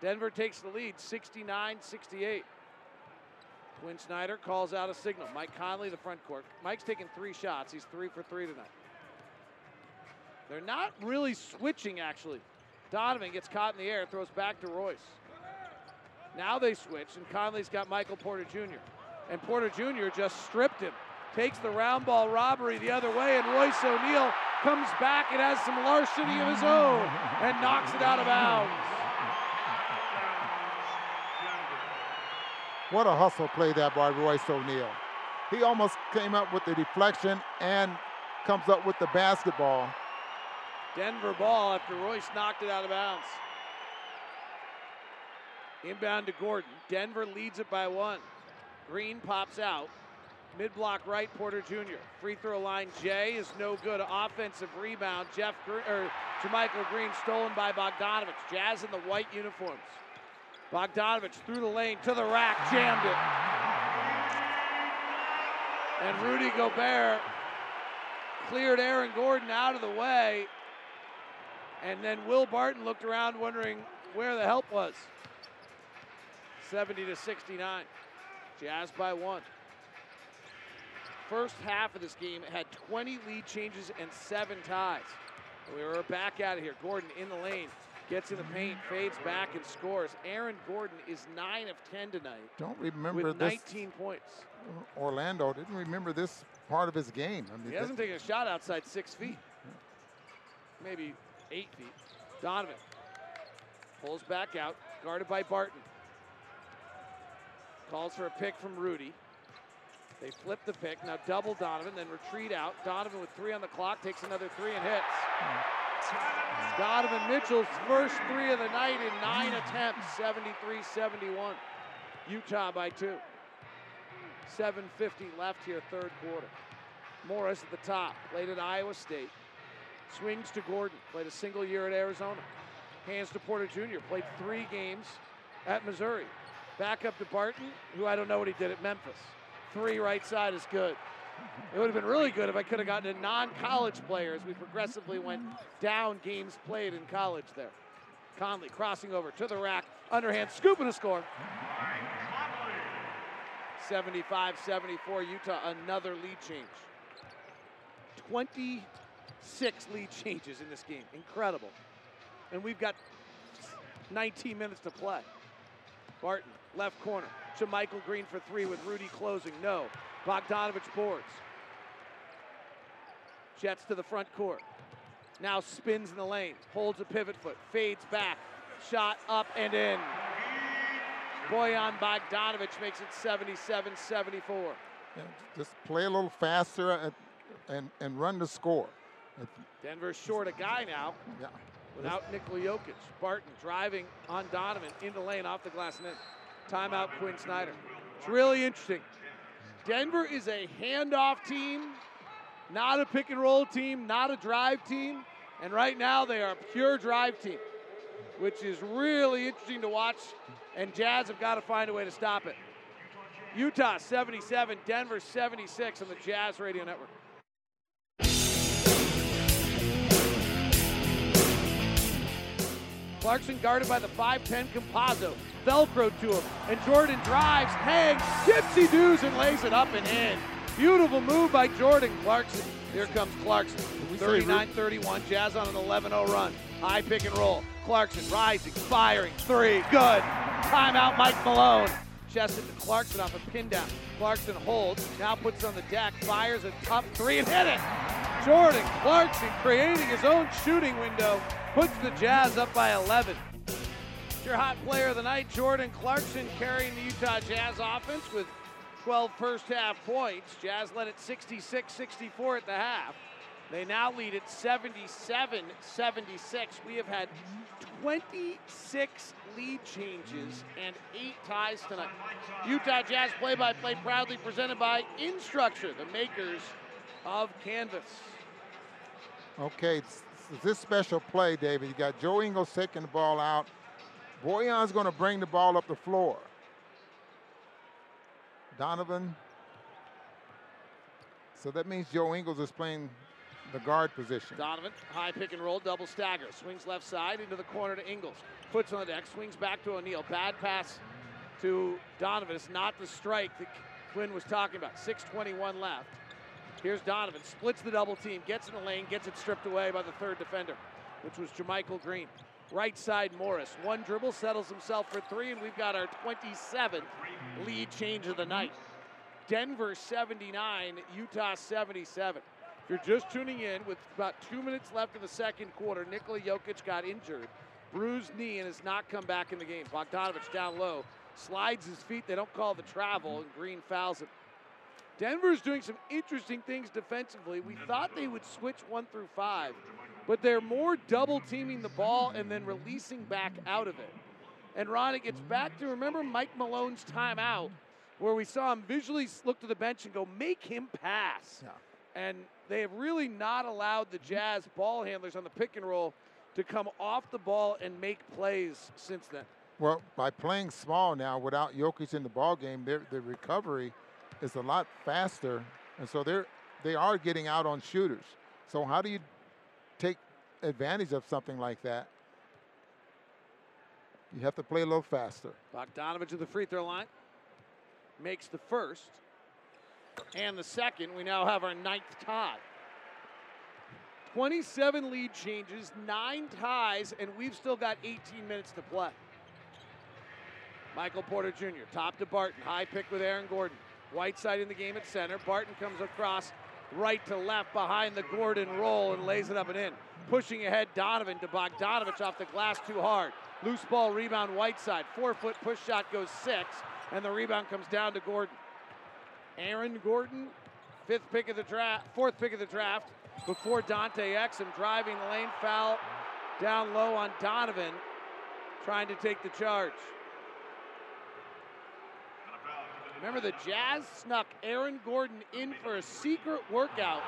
Denver takes the lead 69 68. Quin Snyder calls out a signal. Mike Conley, the front court. Mike's taking three shots. He's three for three tonight. They're not really switching, actually. Donovan gets caught in the air, throws back to Royce. Now they switch, and Conley's got Michael Porter Jr. And Porter Jr. just stripped him. Takes the round ball robbery the other way, and Royce O'Neale comes back and has some larceny of his own and knocks it out of bounds. What a hustle play that by Royce O'Neale. He almost came up with the deflection and comes up with the basketball. Denver ball after Royce knocked it out of bounds. Inbound to Gordon. Denver leads it by one. Green pops out. Mid block right, Porter Jr. Free throw line, Jay is no good. Offensive rebound, Jeff Green, or JaMychal Green stolen by Bogdanovic. Jazz in the white uniforms. Bogdanovic through the lane to the rack, jammed it. And Rudy Gobert cleared Aaron Gordon out of the way. And then Will Barton looked around wondering where the help was. 70 to 69. Jazz by one. First half of this game had 20 lead changes and seven ties. We were back out of here. Gordon in the lane, gets in the paint, fades back and scores. Aaron Gordon is 9 of 10 tonight. Don't remember with 19 points. Orlando didn't remember this part of his game. I mean, he hasn't taken a shot outside six feet. Maybe eight feet. Donovan Pulls back out, guarded by Barton. Calls for a pick from Rudy. They flip the pick. Now double Donovan, then retreat out. Donovan with three on the clock takes another three and hits. Donovan Mitchell's first three of the night in nine attempts, 73 71. Utah by two. 7.50 left here, third quarter. Morris at the top, played at Iowa State. Swings to Gordon, played a single year at Arizona. Hands to Porter Jr., played three games at Missouri. Back up to Barton, who I don't know what he did at Memphis. Three right side is good. It would have been really good if I could have gotten a non-college player as we progressively went down games played in college there. Conley crossing over to the rack, underhand scoop and a score. 75-74 Utah, another lead change. 26 lead changes in this game. Incredible. And we've got 19 minutes to play. Barton, left corner. To Michael Green for three with Rudy closing. No. Bogdanovic boards. Jets to the front court. Now spins in the lane. Holds a pivot foot. Fades back. Shot up and in. Bojan Bogdanovic makes it 77 74. Yeah, just play a little faster and, and, and run the score. Denver's short a guy now. Yeah. Without Nikola Jokic. Barton driving on Donovan into lane off the glass and in. Timeout Quin Snyder. It's really interesting. Denver is a handoff team, not a pick and roll team, not a drive team. And right now they are a pure drive team, which is really interesting to watch. And Jazz have got to find a way to stop it. Utah 77, Denver 76 on the Jazz Radio Network. Clarkson guarded by the 5'10 Campazzo. Velcro to him. And Jordan drives, hangs, gypsy doos, and lays it up and in. Beautiful move by Jordan Clarkson. Here comes Clarkson. 39 31. Jazz on an 11 0 run. High pick and roll. Clarkson rising, firing. Three. Good. Timeout, Mike Malone. Chested to Clarkson off a pin down. Clarkson holds, now puts on the deck, fires a tough three and hit it. Jordan Clarkson creating his own shooting window, puts the Jazz up by 11. Your hot player of the night, Jordan Clarkson, carrying the Utah Jazz offense with 12 first half points. Jazz led at 66 64 at the half. They now lead at 77 76. We have had 26 lead changes and eight ties tonight. Utah Jazz play by play proudly presented by Instructure, the makers of Canvas. Okay, this special play, David. You got Joe Ingles taking the ball out. Bojan's going to bring the ball up the floor. Donovan. So that means Joe Ingles is playing the guard position. Donovan, high pick and roll, double stagger. Swings left side into the corner to Ingles. Puts on the deck, swings back to O'Neale. Bad pass to Donovan. It's not the strike that Quin was talking about. 6.21 left. Here's Donovan, splits the double team, gets in the lane, gets it stripped away by the third defender, which was JaMychal Green. Right side Morris. One dribble settles himself for three, and we've got our 27th lead change of the night. Denver 79, Utah 77. If you're just tuning in, with about two minutes left in the second quarter, Nikola Jokic got injured, bruised knee, and has not come back in the game. Bogdanovic down low, slides his feet. They don't call the travel, and Green fouls him. Denver's doing some interesting things defensively. We thought they would switch one through five, but they're more double teaming the ball and then releasing back out of it. And Ron, it gets back to remember Mike Malone's timeout where we saw him visually look to the bench and go, make him pass. Yeah. And they have really not allowed the Jazz ball handlers on the pick and roll to come off the ball and make plays since then. Well, by playing small now without Jokic in the ball game, their the recovery is a lot faster, and so they're they are getting out on shooters. So how do you take advantage of something like that? You have to play a little faster. Bogdanovic to the free throw line makes the first and the second. We now have our ninth tie. 27 lead changes, nine ties, and we've still got 18 minutes to play. Michael Porter Jr., top to Barton, high pick with Aaron Gordon. Whiteside in the game at center. Barton comes across right to left behind the Gordon roll and lays it up and in. pushing ahead Donovan to Bogdanovic off the glass too hard. Loose ball rebound Whiteside. Four foot push shot goes six, and the rebound comes down to Gordon. Aaron Gordon, fifth pick of the draft, fourth pick of the draft, before Dante Exum driving the lane foul down low on Donovan, trying to take the charge. Remember, the Jazz snuck Aaron Gordon in for a secret workout.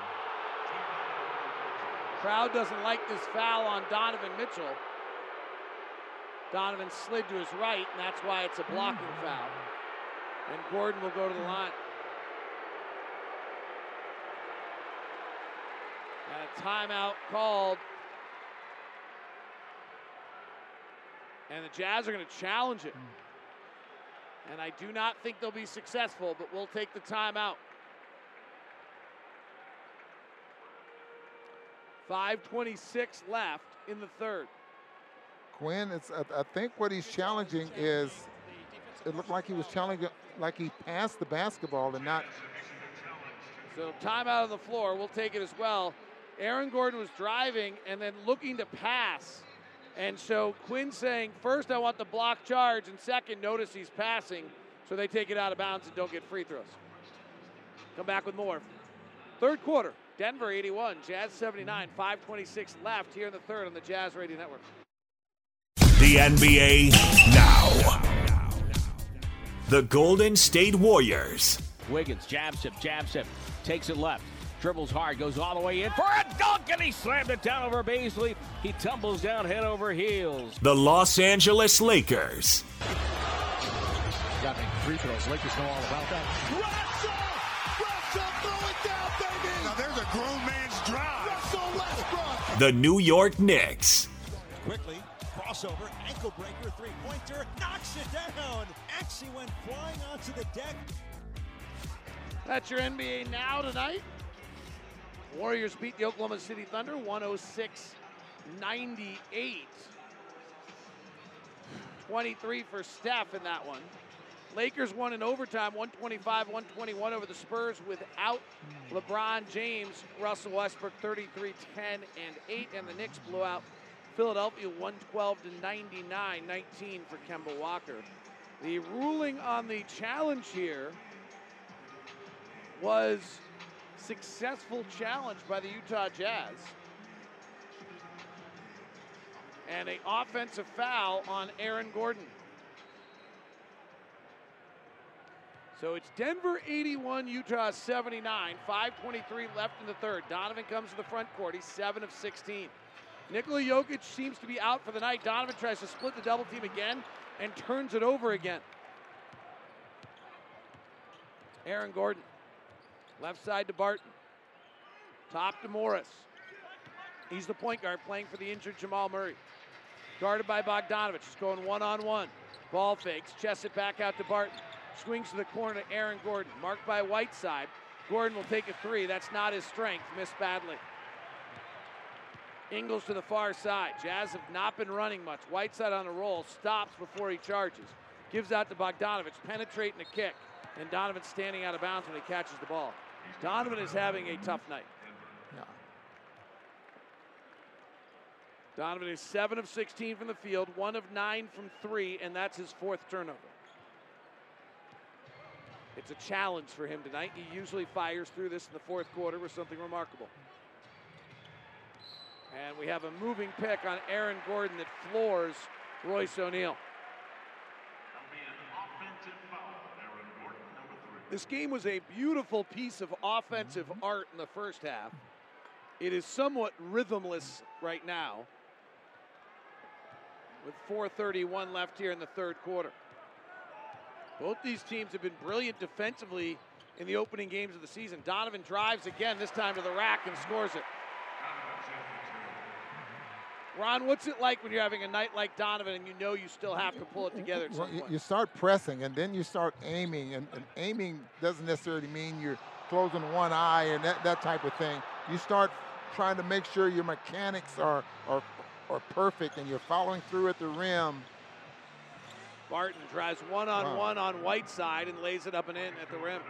Crowd doesn't like this foul on Donovan Mitchell. Donovan slid to his right, and that's why it's a blocking mm. foul. And Gordon will go to the line. And a timeout called. And the Jazz are going to challenge it. Mm. And I do not think they'll be successful, but we'll take the timeout. 526 left in the third. Quin, it's I, I think what he's challenging is it looked like he was challenging like he passed the basketball and not So timeout on the floor. We'll take it as well. Aaron Gordon was driving and then looking to pass. And so Quin saying, first, I want the block charge, and second, notice he's passing. So they take it out of bounds and don't get free throws. Come back with more. Third quarter, Denver 81, Jazz 79, 526 left here in the third on the Jazz Radio Network. The NBA now. The Golden State Warriors. Wiggins jabs him, jabs him, takes it left, dribbles hard, goes all the way in for a dunk, and he slammed it down over Bazley. He tumbles down head over heels. The Los Angeles Lakers. Got me free throws. Lakers know all about that. Russell! Russell, throw it down, baby! Now there's a grown man's drive. Russell Westbrook. The New York Knicks. Quickly, crossover, ankle breaker, three pointer, knocks it down. Actually went flying onto the deck. That's your NBA now tonight. Warriors beat the Oklahoma City Thunder 106 98. 23 for Steph in that one. Lakers won in overtime 125 121 over the Spurs without LeBron James. Russell Westbrook 33 10 and 8. And the Knicks blew out Philadelphia 112 to 99 19 for Kemba Walker. The ruling on the challenge here was successful challenge by the Utah Jazz. And an offensive foul on Aaron Gordon. So it's Denver 81, Utah 79. 5.23 left in the third. Donovan comes to the front court. He's 7 of 16. Nikola Jokic seems to be out for the night. Donovan tries to split the double team again and turns it over again. Aaron Gordon. Left side to Barton. Top to Morris. He's the point guard playing for the injured Jamal Murray. Guarded by Bogdanovic. He's going one on one. Ball fakes. Chests it back out to Barton. Swings to the corner to Aaron Gordon. Marked by Whiteside. Gordon will take a three. That's not his strength. Missed badly. Ingles to the far side. Jazz have not been running much. Whiteside on a roll. Stops before he charges. Gives out to Bogdanovic. Penetrating a kick. And Donovan standing out of bounds when he catches the ball. Donovan is having a tough night. Yeah. Donovan is 7 of 16 from the field, 1 of 9 from 3, and that's his fourth turnover. It's a challenge for him tonight. He usually fires through this in the fourth quarter with something remarkable. And we have a moving pick on Aaron Gordon that floors Royce O'Neale. This game was a beautiful piece of offensive mm-hmm. art in the first half. It is somewhat rhythmless right now with 4.31 left here in the third quarter. Both these teams have been brilliant defensively in the opening games of the season. Donovan drives again, this time to the rack, and scores it. Ron, what's it like when you're having a night like Donovan and you know you still have to pull it together Well, you, you start pressing and then you start aiming, and, and aiming doesn't necessarily mean you're closing one eye and that, that type of thing. You start trying to make sure your mechanics are, are, are perfect and you're following through at the rim. Barton drives one on one on Whiteside and lays it up and in at the rim.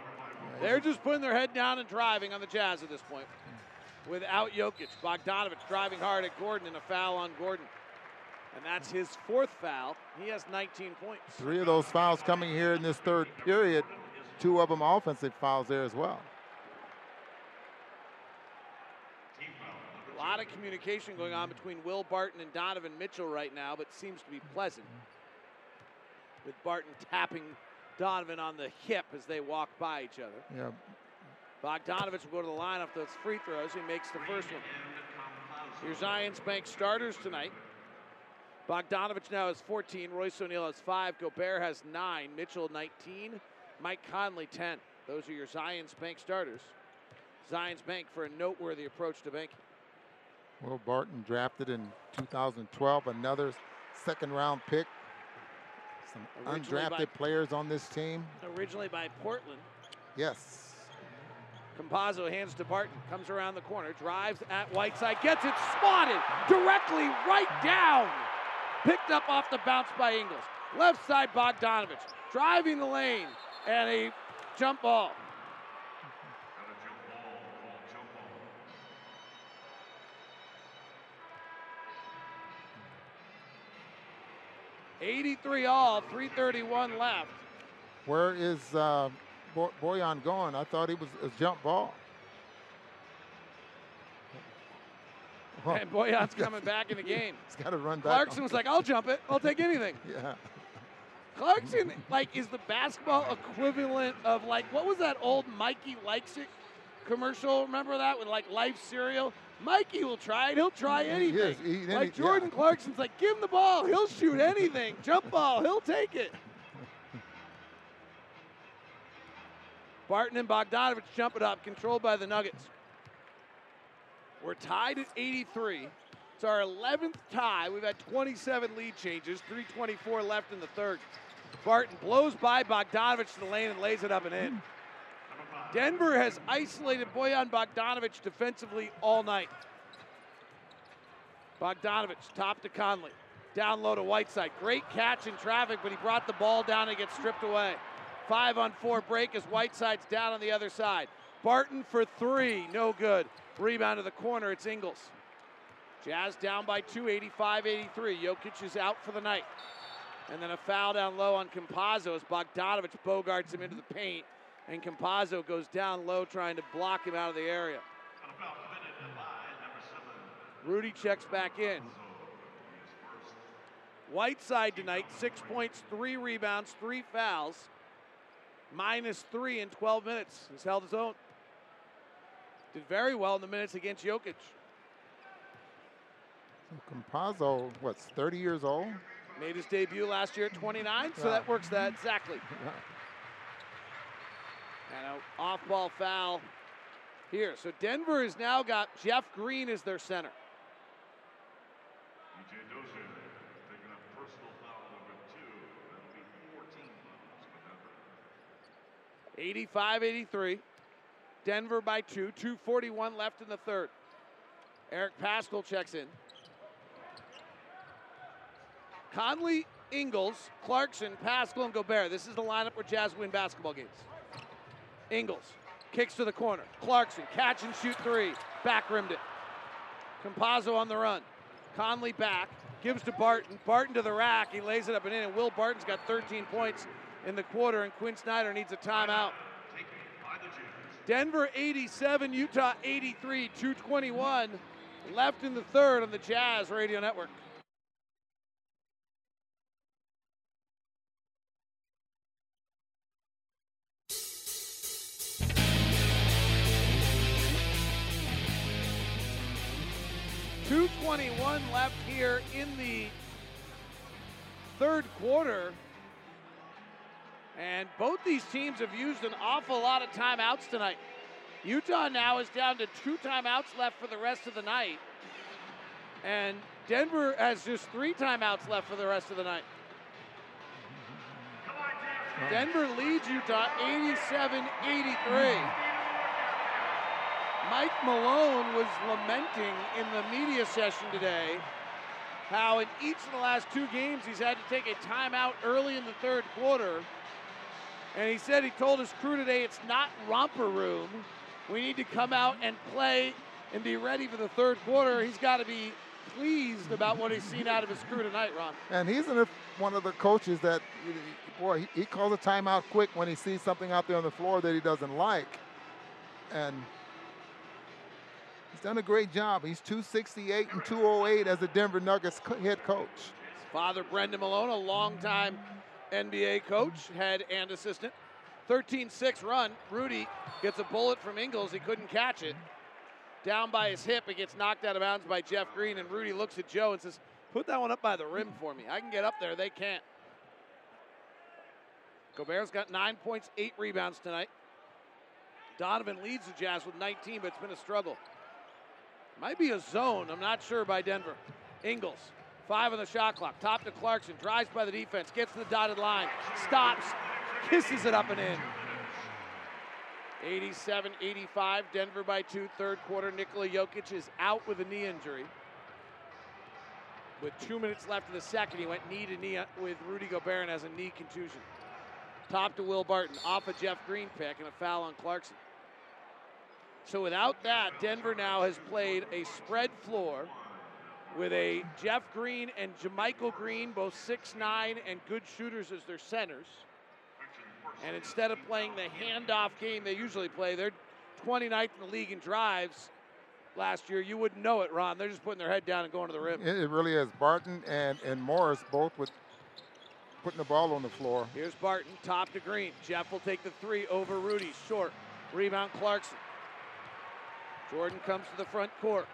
They're just putting their head down and driving on the Jazz at this point. Without Jokic. Bogdanovic driving hard at Gordon and a foul on Gordon. And that's his fourth foul. He has 19 points. Three of those fouls coming here in this third period. Two of them offensive fouls there as well. A lot of communication going on between Will Barton and Donovan Mitchell right now, but seems to be pleasant. With Barton tapping Donovan on the hip as they walk by each other. Yeah. Bogdanovic will go to the line off those free throws. He makes the first one. Your Zions Bank starters tonight. Bogdanovic now has 14. Royce O'Neale has 5. Gobert has 9. Mitchell 19. Mike Conley 10. Those are your Zions Bank starters. Zions Bank for a noteworthy approach to banking. Will Barton drafted in 2012, another second round pick. Some Originally undrafted by- players on this team. Originally by Portland. Yes. Campazzo hands to Barton, comes around the corner, drives at Whiteside, gets it swatted directly right down. Picked up off the bounce by Ingles. Left side Bogdanovic, driving the lane, and a jump ball. Eighty-three all, 331 left. Where is uh, Bo- Bojan going? I thought he was a jump ball. And Bojan's coming back in the game. He's got to run back. Clarkson was like, I'll jump it. I'll take anything. Yeah. Clarkson, like, is the basketball equivalent of like what was that old Mikey Likes It commercial? Remember that with like Life cereal? Mikey will try it. He'll try He anything. is. He- like any- Jordan Clarkson's like, give him the ball. He'll shoot anything. Jump ball. He'll take it. Barton and Bogdanovic jump it up, controlled by the Nuggets. We're tied at 83. It's our 11th tie. We've had 27 lead changes, 324 left in the third. Barton blows by Bogdanovic to the lane and lays it up and in. Denver has isolated Bojan Bogdanovic defensively all night. Bogdanovic, top to Conley. Down low to Whiteside. Great catch in traffic, but he brought the ball down and gets stripped away. Five on four break as Whiteside's down on the other side. Barton for three, no good. Rebound to the corner, it's Ingles. Jazz down by two, 85 83. Jokic is out for the night. And then a foul down low on Campazzo as Bogdanovic bogarts him into the paint. And Campazzo goes down low trying to block him out of the area. Rudy checks back in. Whiteside tonight, six points, three rebounds, three fouls, minus three in 12 minutes. He's held his own. Did very well in the minutes against Jokic. Campazzo, what's 30 years old? Made his debut last year at 29, so Yeah. that works that exactly. And an off ball foul here. So Denver has now got Jeff Green as their center. 85 83. Denver by two. 241 left in the third. Eric Paschall checks in. Conley, Ingles, Clarkson, Paschall, and Gobert. This is the lineup where Jazz win basketball games. Ingles kicks to the corner. Clarkson, catch and shoot three. Back rimmed it. Campazzo on the run. Conley back, gives to Barton. Barton to the rack. He lays it up and in. And Will Barton's got 13 points in the quarter, and Quin Snyder needs a timeout. Denver 87, Utah 83, 221 left in the third on the Jazz Radio Network. Two twenty-one left here in the third quarter. And both these teams have used an awful lot of timeouts tonight. Utah now is down to two timeouts left for the rest of the night. And Denver has just three timeouts left for the rest of the night. Denver leads Utah 87 83. Mike Malone was lamenting in the media session today how in each of the last two games he's had to take a timeout early in the third quarter. And he said he told his crew today it's not romper room. We need to come out and play and be ready for the third quarter, he's got to be pleased about what he's seen out of his crew tonight, Ron. And he's one of the coaches that, boy, he, he calls a timeout quick when he sees something out there on the floor that he doesn't like. And he's done a great job. He's 268 and 208 as a Denver Nuggets head coach. His father, Brendan Malone, a longtime NBA coach, head and assistant. 13 6 run. Rudy gets a bullet from Ingles. He couldn't catch it. Down by his hip, it gets knocked out of bounds by Jeff Green, and Rudy looks at Joe and says, Put that one up by the rim for me. I can get up there. They can't. Gobert's got nine points, eight rebounds tonight. Donovan leads the Jazz with 19, but it's been a struggle. Might be a zone. I'm not sure by Denver. Ingles, five on the shot clock. Top to Clarkson. Drives by the defense. Gets to the dotted line. Stops. Kisses it up and in. 87 85. Denver by two. Third quarter. Nikola Jokic is out with a knee injury. With two minutes left in the second, he went knee to knee with Rudy Gobert and has a knee contusion. Top to Will Barton. Off a Jeff Green pick and a foul on Clarkson. So without that, Denver now has played a spread floor with a Jeff Green and JaMychal Green, both 6'9 and good shooters as their centers. And instead of playing the handoff game they usually play, they're 29th in the league in drives last year. You wouldn't know it, Ron. They're just putting their head down and going to the rim. It, really is. Barton and, and Morris both with putting the ball on the floor. Here's Barton, top to Green. Jeff will take the three over Rudy. Short. Rebound Clarkson. Jordan comes to the front court.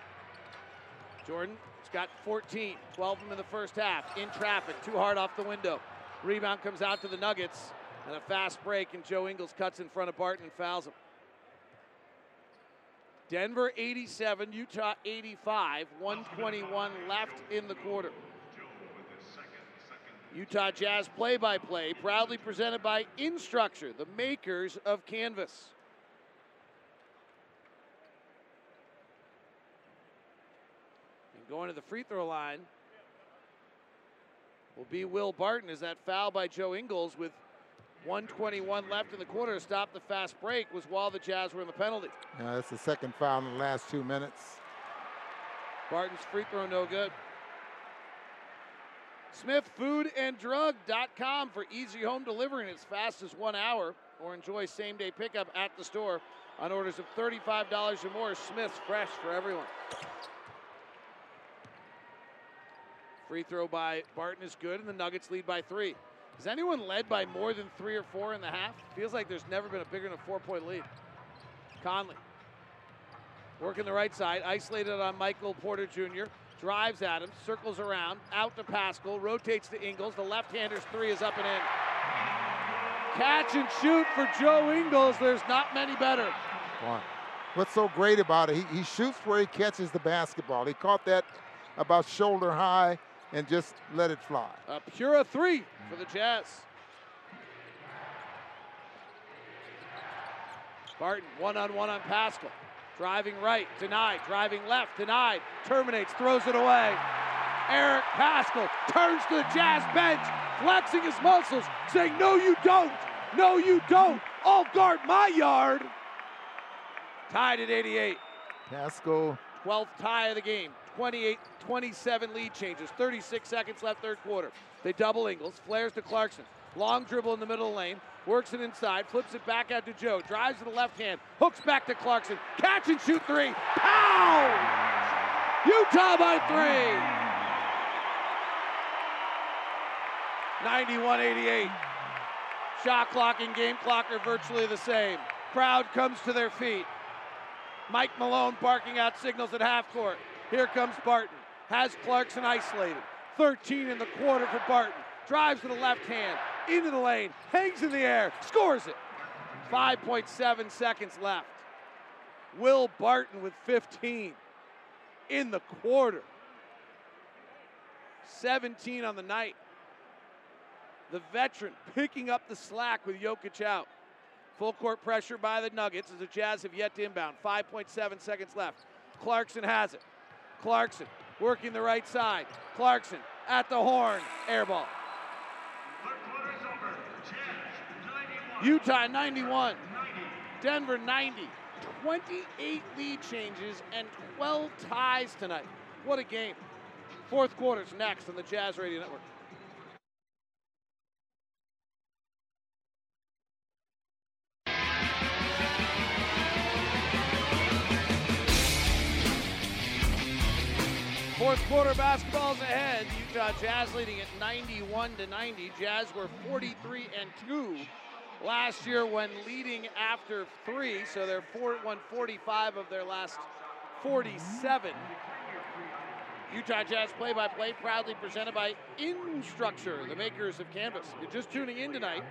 Jordan's got 14, 12 of them in the first half. In traffic, too hard off the window. Rebound comes out to the Nuggets, and a fast break, and Joe Ingles cuts in front of Barton and fouls him. Denver 87, Utah 85, 121 left in the quarter. Utah Jazz play by play, proudly presented by Instructure, the makers of Canvas. And going to the free throw line will be Will Barton as that foul by Joe Ingles with 121 left in the quarter to stop the fast break was while the Jazz were in the penalty. Yeah, that's the second foul in the last two minutes. Barton's free throw no good. SmithFoodAndDrug.com for easy home delivery in as fast as one hour, or enjoy same day pickup at the store on orders of $35 or more. Smith's fresh for everyone. Free throw by Barton is good, and the Nuggets lead by three. Has anyone led by more than three or four in the half? Feels like there's never been a bigger than a four point lead. Conley working the right side, isolated on Michael Porter Jr. Drives at him, circles around, out to Paschall, rotates to Ingles. The left-hander's three is up and in. Catch and shoot for Joe Ingles. There's not many better. What's so great about it, he, he shoots where he catches the basketball. He caught that about shoulder high and just let it fly. A pure three for the Jazz. Barton one on one on Paschall. Driving right, denied. Driving left, denied. Terminates, throws it away. Eric Paschall turns to the Jazz bench, flexing his muscles, saying, No, you don't. No, you don't. I'll guard my yard. Tied at 88. Paschall. 12th tie of the game. 28 27 lead changes. 36 seconds left, third quarter. They double Ingles, flares to Clarkson. Long dribble in the middle lane, works it inside, flips it back out to Joe, drives to the left hand, hooks back to Clarkson. Catch and shoot three. Pow! Utah by three. 91 88. Shot clock and game clock are virtually the same. Crowd comes to their feet. Mike Malone barking out signals at half court. Here comes Barton. Has Clarkson isolated. 13 in the quarter for Barton. Drives to the left hand. Into the lane. Hangs in the air. Scores it. 5.7 seconds left. Will Barton with 15 in the quarter. 17 on the night. The veteran picking up the slack with Jokic out. Full court pressure by the Nuggets as the Jazz have yet to inbound. 5.7 seconds left. Clarkson has it. Clarkson working the right side. Clarkson at the horn. Air ball. Utah 91. Denver 90. 28 lead changes and 12 ties tonight. What a game. Fourth quarter's next on the Jazz Radio Network. Fourth quarter basketball's ahead. Utah Jazz leading at 91 to 90. Jazz were 43 and 2 last year when leading after three, so they're 4, won 45 of their last 47. Utah Jazz play by play proudly presented by Instructure, the makers of Canvas. You're just tuning in tonight.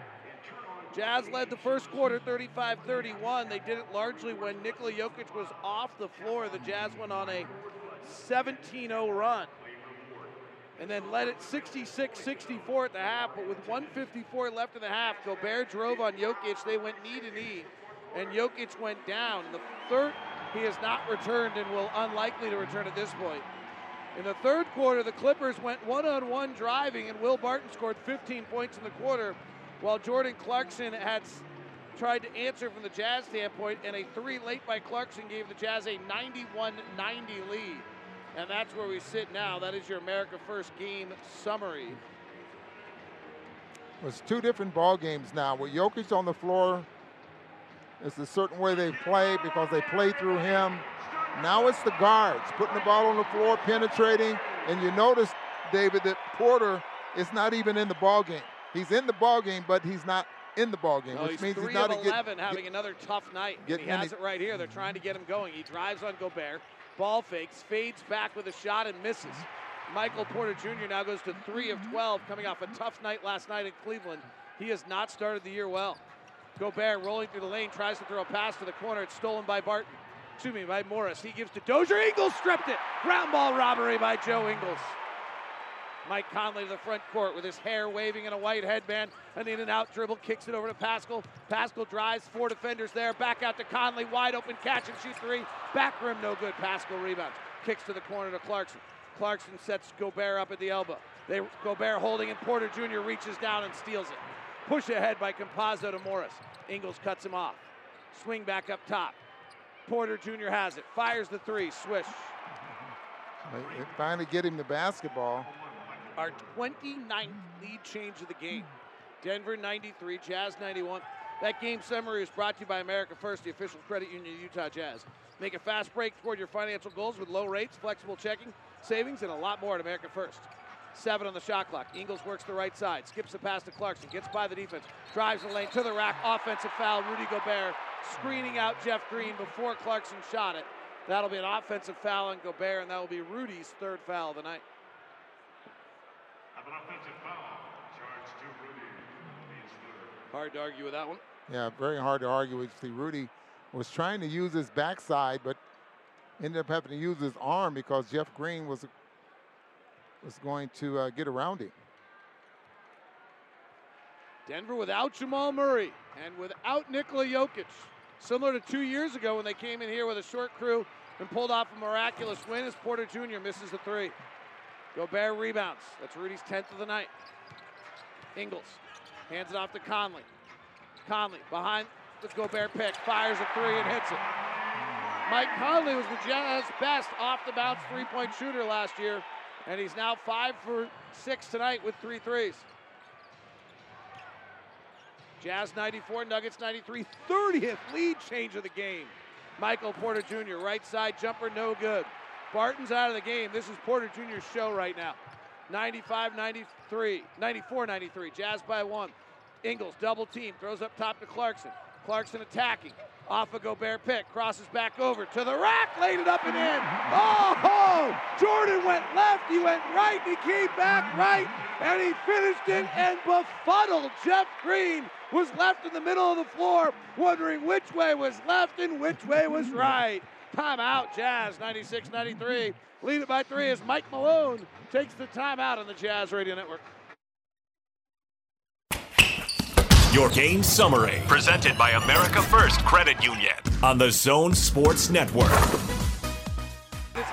Jazz led the first quarter 35 31. They did it largely when Nikola Jokic was off the floor. The Jazz went on a 17 0 run and then led it 66 64 at the half. But with 154 left in the half, Gobert drove on Jokic. They went knee to knee, and Jokic went down. In the third, he has not returned and will unlikely to return at this point. In the third quarter, the Clippers went one on one driving, and Will Barton scored 15 points in the quarter, while Jordan Clarkson had tried to answer from the Jazz standpoint, and a three late by Clarkson gave the Jazz a 91 90 lead. And that's where we sit now. That is your America First game summary. It's two different ball games now. With Jokic on the floor, it's a certain way they play because they play through him. Now it's the guards putting the ball on the floor, penetrating, and you notice, David, that Porter is not even in the ball game. He's in the ball game, but he's not in the ball game, no, which he's means he's not of 11 get, having get, another tough night. get he has it right here. They're trying to get him going. He drives on Gobert, ball fakes, fades back with a shot and misses. Michael Porter Jr. now goes to three of 12, coming off a tough night last night in Cleveland. He has not started the year well. Gobert rolling through the lane, tries to throw a pass to the corner. It's stolen by Barton. Excuse me, by Morris. He gives to Dozier. Ingles stripped it. Ground ball robbery by Joe Ingles. Mike Conley to the front court with his hair waving in a white headband. An in and out dribble, kicks it over to Paschall. Paschall drives, four defenders there. Back out to Conley, wide open catch and shoot three. Back rim, no good. Paschall rebounds. Kicks to the corner to Clarkson. Clarkson sets Gobert up at the elbow. They Gobert holding and Porter Jr. reaches down and steals it. Push ahead by Campazzo to Morris. Ingles cuts him off. Swing back up top. Porter Jr. has it. Fires the three. Swish. They finally get him the basketball. Our 29th lead change of the game. Denver 93, Jazz 91. That game summary is brought to you by America First, the official credit union of Utah Jazz. Make a fast break toward your financial goals with low rates, flexible checking, savings, and a lot more at America First. Seven on the shot clock. Ingles works the right side, skips the pass to Clarkson, gets by the defense, drives the lane to the rack, offensive foul. Rudy Gobert screening out Jeff Green before Clarkson shot it. That'll be an offensive foul on Gobert, and that will be Rudy's third foul of the night. Hard to argue with that one. Yeah, very hard to argue with. See, Rudy was trying to use his backside, but ended up having to use his arm because Jeff Green was was going to uh, get around him. Denver without Jamal Murray and without Nikola Jokic. Similar to two years ago when they came in here with a short crew and pulled off a miraculous win as Porter Jr. misses the three. Gobert rebounds. That's Rudy's 10th of the night. Ingles hands it off to Conley. Conley behind the Gobert pick, fires a three and hits it. Mike Conley was the Jazz best off the bounce three point shooter last year, and he's now five for six tonight with three threes. Jazz 94, Nuggets 93, 30th lead change of the game. Michael Porter Jr., right side jumper, no good. Barton's out of the game. This is Porter Jr.'s show right now. 95 93, 94 93. Jazz by one. Ingles double team, throws up top to Clarkson. Clarkson attacking. Off a Gobert pick, crosses back over to the rack, laid it up and in. Oh, Jordan went left, he went right, he came back right, and he finished it and befuddled Jeff Green was left in the middle of the floor, wondering which way was left and which way was right. Timeout, Jazz 96 93. Lead it by three as Mike Malone takes the timeout on the Jazz Radio Network. Your game summary, presented by America First Credit Union on the Zone Sports Network.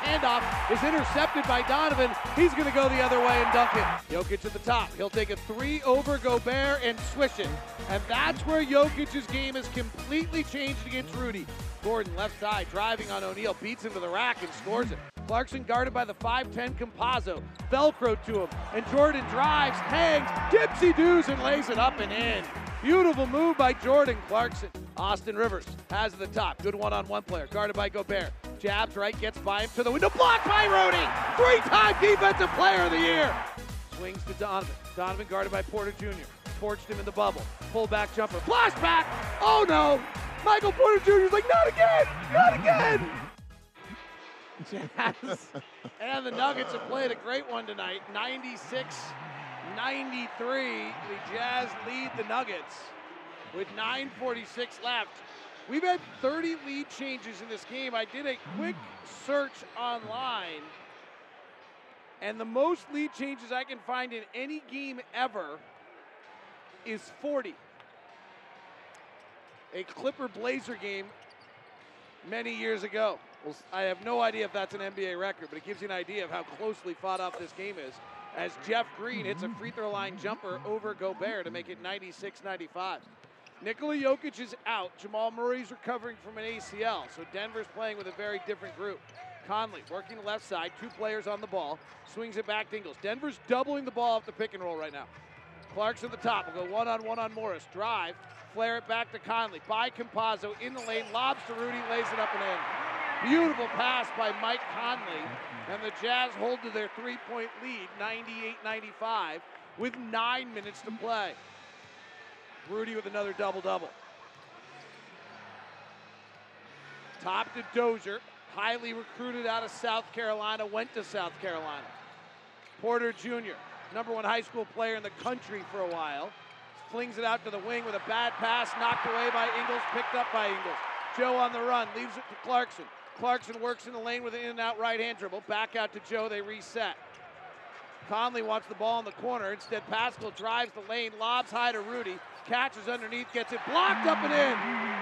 Handoff is intercepted by Donovan. He's going to go the other way and dunk it. Jokic at the top. He'll take a three over Gobert and swish it. And that's where Jokic's game has completely changed against Rudy. Gordon left side, driving on O'Neale, beats him to the rack and scores it. Clarkson guarded by the 5'10 Campazzo. Velcro to him, and Jordan drives, hangs, dipsy doos, and lays it up and in. Beautiful move by Jordan Clarkson. Austin Rivers has the top. Good one on one player, guarded by Gobert. Jabs right, gets by him to the window, blocked by Rudy. Three time defensive player of the year. Swings to Donovan. Donovan guarded by Porter Jr. Torched him in the bubble. Pull back jumper. Flash back. Oh no. Michael Porter Jr. is like, not again. Not again. Jazz and the Nuggets have played a great one tonight. 96 93. The Jazz lead the Nuggets with 9.46 left. We've had 30 lead changes in this game. I did a quick search online, and the most lead changes I can find in any game ever is 40. A Clipper Blazer game many years ago. Well, I have no idea if that's an NBA record, but it gives you an idea of how closely fought up this game is. As Jeff Green hits a mm-hmm. free throw line jumper over Gobert to make it 96 95. Nikola Jokic is out. Jamal Murray's recovering from an ACL, so Denver's playing with a very different group. Conley working the left side, two players on the ball, swings it back to Ingles. Denver's doubling the ball off the pick and roll right now. Clark's at the top. Will go one on one on Morris. Drive, flare it back to Conley. By Campazzo in the lane, lobs to Rudy, lays it up and in. Beautiful pass by Mike Conley. And the Jazz hold to their three point lead, 98 95, with nine minutes to play. Rudy with another double double. Top to Dozier, highly recruited out of South Carolina, went to South Carolina. Porter Jr., number one high school player in the country for a while, flings it out to the wing with a bad pass, knocked away by Ingles, picked up by Ingles. Joe on the run, leaves it to Clarkson. Clarkson works in the lane with an in and out right hand dribble. Back out to Joe, they reset. Conley wants the ball in the corner. Instead, Paschall drives the lane, lobs high to Rudy, catches underneath, gets it blocked up and in.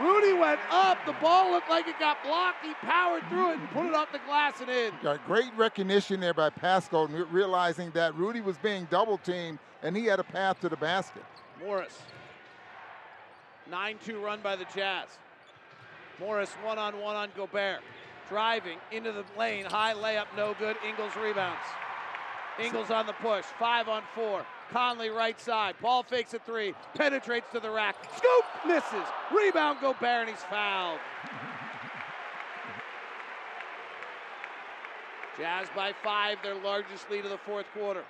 Rudy went up. The ball looked like it got blocked. He powered through it and put it off the glass and in. Got great recognition there by Paschall, realizing that Rudy was being double teamed and he had a path to the basket. Morris. 9 2 run by the Jazz. Morris one on one on Gobert. Driving into the lane. High layup, no good. Ingles rebounds. Ingles on the push. Five on four. Conley right side. Paul fakes a three. Penetrates to the rack. Scoop misses. Rebound Gobert and he's fouled. Jazz by five, their largest lead of the fourth quarter.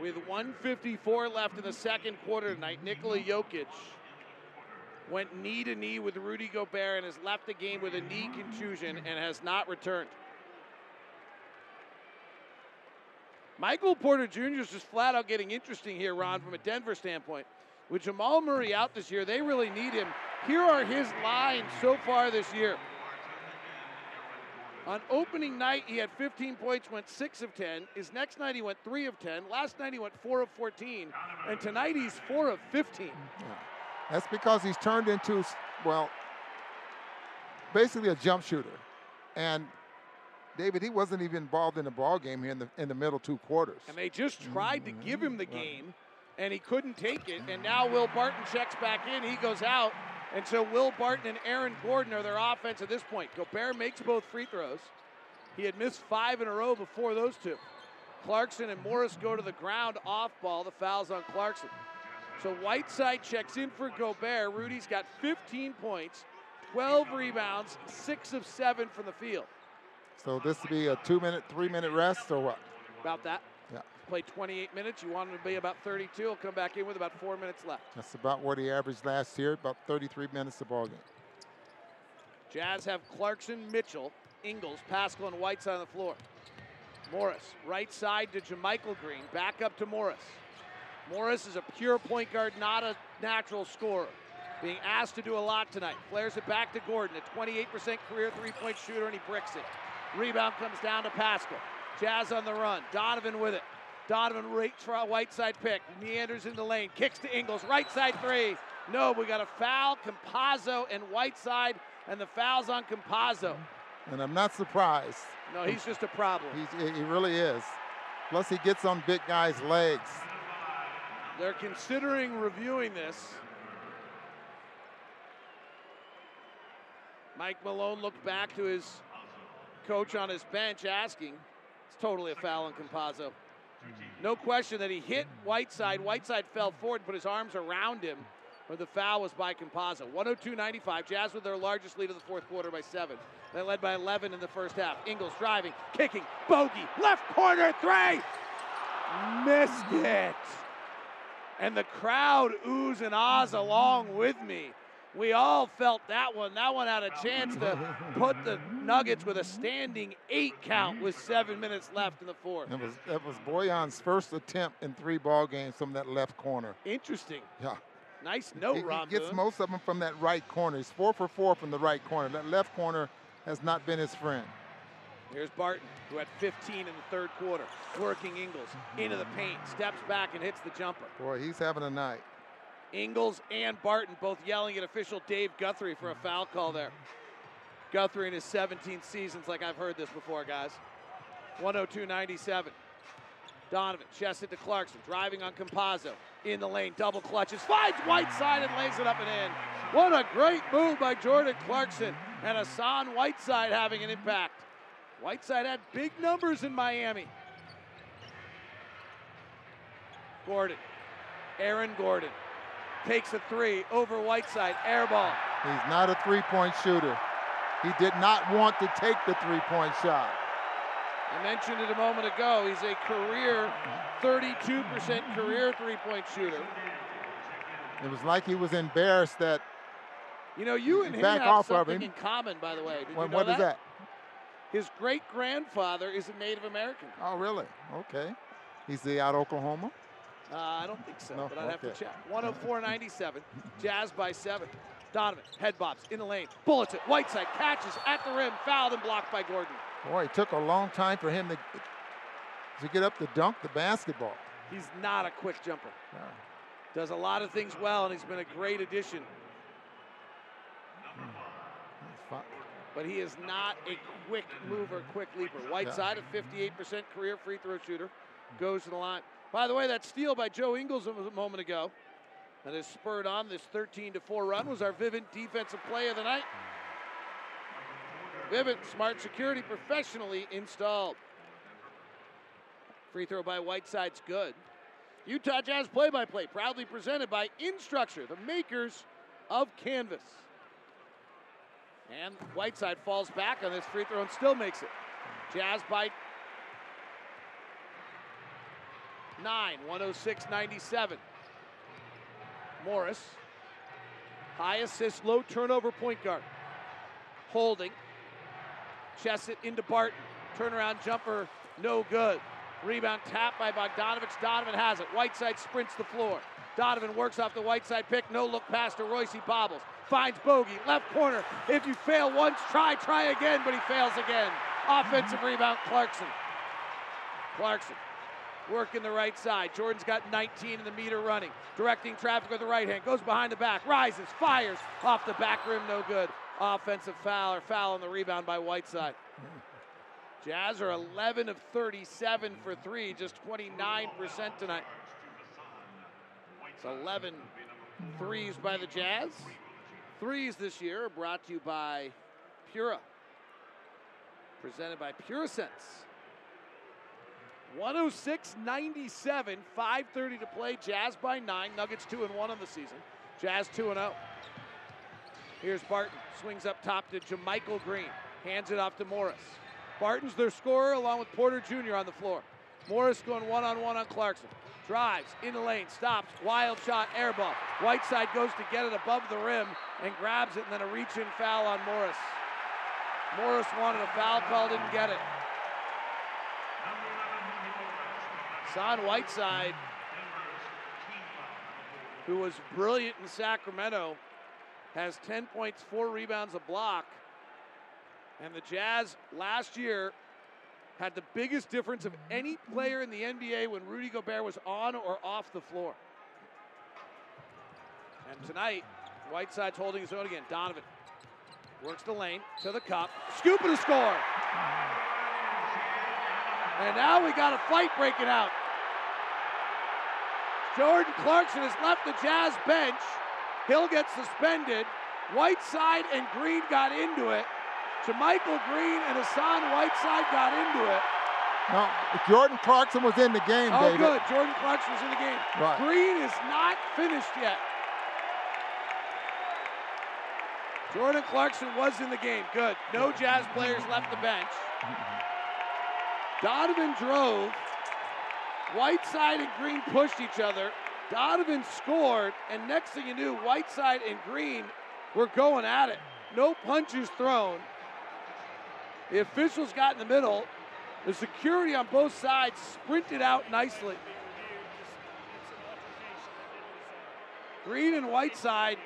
With 154 left in the second quarter tonight, Nikola Jokic went knee to knee with Rudy Gobert and has left the game with a knee contusion and has not returned. Michael Porter Jr. is just flat out getting interesting here, Ron, from a Denver standpoint. With Jamal Murray out this year, they really need him. Here are his lines so far this year. On opening night, he had 15 points, went 6 of 10. His next night, he went 3 of 10. Last night, he went 4 of 14. And tonight, he's 4 of 15. That's because he's turned into, well, basically a jump shooter. And David, he wasn't even involved in the ball game here in the in the middle two quarters. And they just tried to give him the mm-hmm. game, and he couldn't take it. And now Will Barton checks back in. He goes out. And so Will Barton and Aaron Gordon are their offense at this point. Gobert makes both free throws. He had missed five in a row before those two. Clarkson and Morris go to the ground off ball. The foul's on Clarkson. So Whiteside checks in for Gobert. Rudy's got 15 points, 12 rebounds, six of seven from the field. So this will be a two-minute, three-minute rest, or what? About that. Yeah. Played 28 minutes. You want him to be about 32. He'll come back in with about four minutes left. That's about what he averaged last year, about 33 minutes a ball game. Jazz have Clarkson, Mitchell, Ingles, Paschall, and Whites on the floor. Morris, right side to JaMychal Green, back up to Morris. Morris is a pure point guard, not a natural scorer. Being asked to do a lot tonight. Flares it back to Gordon, a 28% career three point shooter, and he bricks it. Rebound comes down to Paschall. Jazz on the run. Donovan with it. Donovan right Whiteside pick. Meanders in the lane. Kicks to Ingles. Right side three. No, we got a foul. Campazzo and Whiteside, and the foul's on Campazzo. And I'm not surprised. No, he's just a problem. He's, he really is. Plus, he gets on big guys' legs. They're considering reviewing this. Mike Malone looked back to his coach on his bench asking. It's totally a foul on Campazzo. No question that he hit Whiteside. Whiteside fell forward, and put his arms around him, but the foul was by Campazzo. 102-95. Jazz with their largest lead of the fourth quarter by seven. They led by 11 in the first half. Ingles driving, kicking, bogey, left corner three. Missed it. And the crowd oohs and ahs along with me. We all felt that one. That one had a chance to put the Nuggets with a standing eight count with seven minutes left in the fourth. That was that was Bojan's first attempt in three ball games from that left corner. Interesting. Yeah. Nice note, Ron. he gets Boone. most of them from that right corner. He's four for four from the right corner. That left corner has not been his friend. Here's Barton, who had 15 in the third quarter, working Ingles into the paint, steps back and hits the jumper. Boy, he's having a night. Ingles and Barton both yelling at official Dave Guthrie for a foul call there. Guthrie in his 17th seasons, like I've heard this before, guys. 102.97. Donovan chests it to Clarkson, driving on Campazzo. In the lane, double clutches, finds Whiteside and lays it up and in. What a great move by Jordan Clarkson and Hassan Whiteside having an impact. Whiteside had big numbers in Miami. Gordon, Aaron Gordon, takes a three over Whiteside, air ball. He's not a three-point shooter. He did not want to take the three-point shot. I mentioned it a moment ago. He's a career 32% career three-point shooter. It was like he was embarrassed that You know, you and him back have something in common, by the way. Did What- you know what is that? His great grandfather is a Native American. Oh, really? Okay. He's the out Oklahoma. Uh, I don't think so, No? but I'd have to Okay. check. 104.97. Jazz by seven. Donovan, head bobs in the lane. Bullets it. Whiteside catches at the rim, fouled and blocked by Gordon. Boy, it took a long time for him to to get up to dunk the basketball. He's not a quick jumper. Does a lot of things well, and he's been a great addition. But he is not a quick mover, quick leaper. Whiteside, a 58% career free throw shooter, goes to the line. By the way, that steal by Joe Ingles a moment ago that has spurred on this 13 to 4 run was our Vivint defensive play of the night. Vivint smart security professionally installed. Free throw by Whiteside's good. Utah Jazz play by play, proudly presented by Instructure, the makers of Canvas. And Whiteside falls back on this free throw and still makes it. Jazz by nine, 106 97. Morris, high assist, low turnover point guard. Holding, chests it into Barton. Turnaround jumper, no good. Rebound tap by Bogdanovic. Donovan has it. Whiteside sprints the floor. Donovan works off the Whiteside pick. No look pass to Royce. He bobbles. Finds Bogey. Left corner. If you fail once, try, try again, but he fails again. Offensive rebound, Clarkson. Clarkson working the right side. Jordan's got 19 in the meter running. Directing traffic with the right hand. Goes behind the back. Rises. Fires. Off the back rim. No good. Offensive foul or foul on the rebound by Whiteside. Jazz are 11 of 37 for three, just 29% tonight. It's 11 threes by the Jazz. Threes this year are brought to you by Pura. Presented by PuraSense. 106-97, 5:30 to play. Jazz by nine. Nuggets two and one on the season. Jazz two and zero. Here's Barton. Swings up top to JaMychal Green. Hands it off to Morris. Barton's their scorer along with Porter Jr. on the floor. Morris going one on one on Clarkson. Drives in the lane, stops, wild shot, air ball. Whiteside goes to get it above the rim and grabs it, and then a reach in foul on Morris. Morris wanted a foul call, didn't get it. Son Whiteside, who was brilliant in Sacramento, has 10 points, four rebounds, a block. And the Jazz last year had the biggest difference of any player in the NBA when Rudy Gobert was on or off the floor. And tonight, Whiteside's holding his own again. Donovan works the lane to the cup, scoop and a score. And now we got a fight breaking out. Jordan Clarkson has left the Jazz bench. He'll get suspended. Whiteside and Green got into it. To Michael Green and Hassan Whiteside got into it. No, Jordan Clarkson was in the game, oh, David. good. Jordan Clarkson was in the game. Right. Green is not finished yet. Jordan Clarkson was in the game. Good. No Jazz players left the bench. Donovan drove. Whiteside and Green pushed each other. Donovan scored, and next thing you knew, Whiteside and Green were going at it. No punches thrown. The officials got in the middle. The security on both sides sprinted out nicely. Green and Whiteside.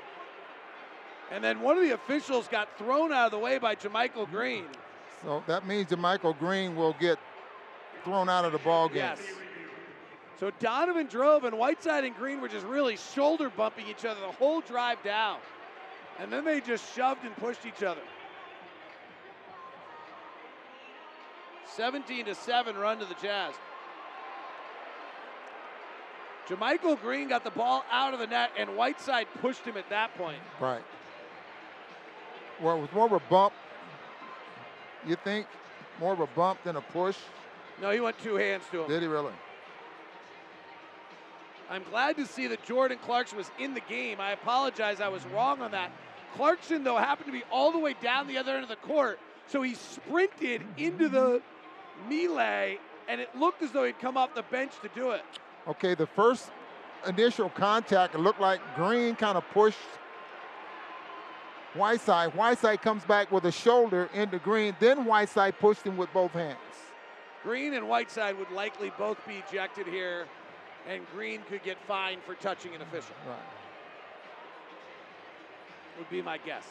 And then one of the officials got thrown out of the way by JaMychal Green. So that means JaMychal Green will get thrown out of the ball game. Yes. So Donovan drove, and Whiteside and Green were just really shoulder bumping each other the whole drive down. And then they just shoved and pushed each other. 17 to 7 run to the Jazz. JaMychal Green got the ball out of the net, and Whiteside pushed him at that point. Right. Well, it was more of a bump. You think more of a bump than a push? No, he went two hands to him. Did he really? I'm glad to see that Jordan Clarkson was in the game. I apologize, I was wrong on that. Clarkson, though, happened to be all the way down the other end of the court, so he sprinted into the melee, and it looked as though he'd come off the bench to do it. Okay, the first initial contact, it looked like Green kind of pushed Whiteside. Whiteside comes back with a shoulder into Green. Then Whiteside pushed him with both hands. Green and Whiteside would likely both be ejected here, and Green could get fined for touching an official. Right. Would be my guess.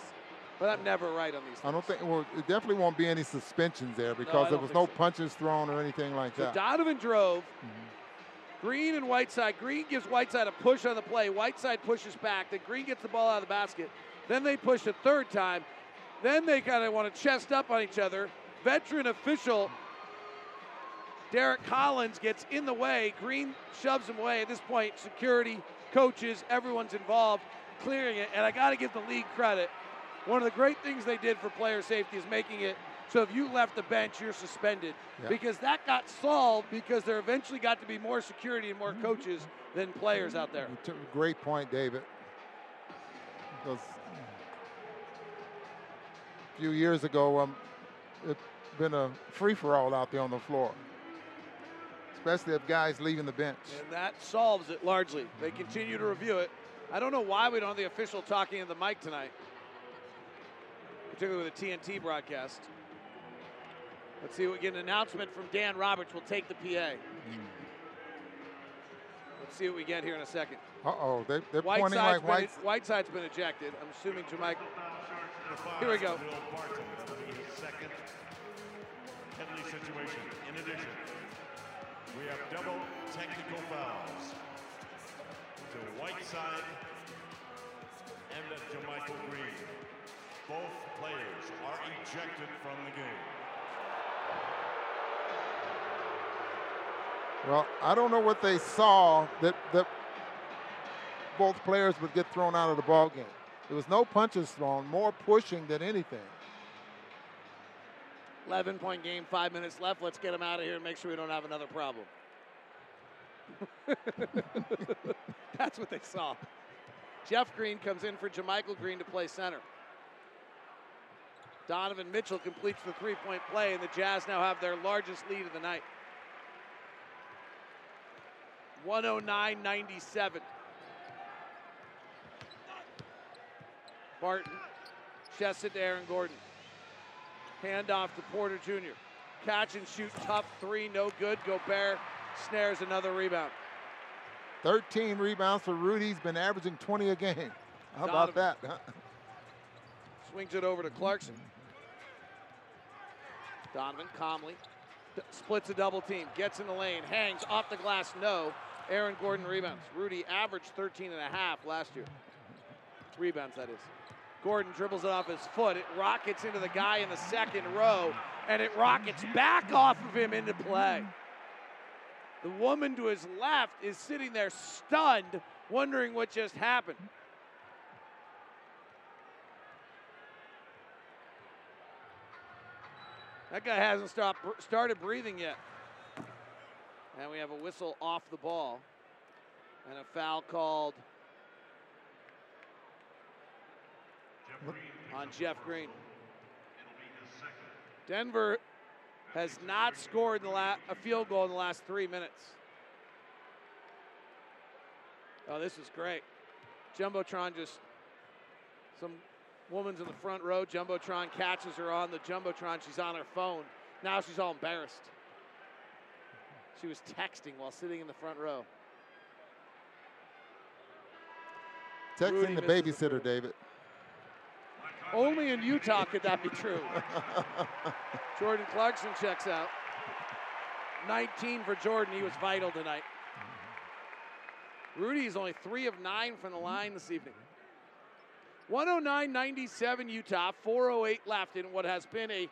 But I'm never right on these. Things. I don't think. Well, it definitely won't be any suspensions there because no, there was no so. punches thrown or anything like so that. Donovan drove. Mm-hmm. Green and Whiteside. Green gives Whiteside a push on the play. Whiteside pushes back. Then Green gets the ball out of the basket. Then they push a third time. Then they kind of want to chest up on each other. Veteran official Derrick Collins gets in the way. Green shoves him away. At this point, security, coaches, everyone's involved, clearing it. And I got to give the league credit. One of the great things they did for player safety is making it so if you left the bench, you're suspended. Yeah. Because that got solved because there eventually got to be more security and more coaches than players out there. Great point, David. Because a few years ago, um, it's been a free for all out there on the floor, especially if guys leaving the bench. And that solves it largely. They continue to review it. I don't know why we don't have the official talking in the mic tonight, particularly with a TNT broadcast. Let's see if we get an announcement from Dan Roberts. We'll take the PA. Let's see what we get here in a second. Uh oh, they, they're Whiteside's pointing like been, White. Whiteside's been ejected. I'm assuming JaMychal. Here we go. Second Headley situation. In addition, we have double technical fouls to Whiteside and JaMychal Green. Both players are ejected from the game. Well, I don't know what they saw that that both players would get thrown out of the ball game. There was no punches thrown, more pushing than anything. 11 point game, five minutes left. Let's get him out of here and make sure we don't have another problem. That's what they saw. Jeff Green comes in for JaMychal Green to play center. Donovan Mitchell completes the three point play, and the Jazz now have their largest lead of the night. 109 97. Barton to Aaron Gordon. Handoff to Porter Jr. Catch and shoot, tough three, no good. Gobert snares another rebound. 13 rebounds for Rudy. He's been averaging 20 a game. How about that? Swings it over to Clarkson. Donovan calmly splits a double team, gets in the lane, hangs off the glass, no. Aaron Gordon rebounds. Rudy averaged 13 and a half last year. Rebounds, that is. Gordon dribbles it off his foot. It rockets into the guy in the second row, and it rockets back off of him into play. The woman to his left is sitting there stunned, wondering what just happened. That guy hasn't stopped, started breathing yet. And we have a whistle off the ball and a foul called on Jeff Green. Denver has not scored the la- a field goal in the last three minutes. Oh, this is great. Jumbotron just, some woman's in the front row. Jumbotron catches her on the Jumbotron. She's on her phone. Now she's all embarrassed. She was texting while sitting in the front row. Texting Rudy the babysitter, David. Only in Utah could that be true. Jordan Clarkson checks out. 19 for Jordan. He was vital tonight. Rudy is only three of nine from the line this evening. 109 97 Utah, 408 left in what has been a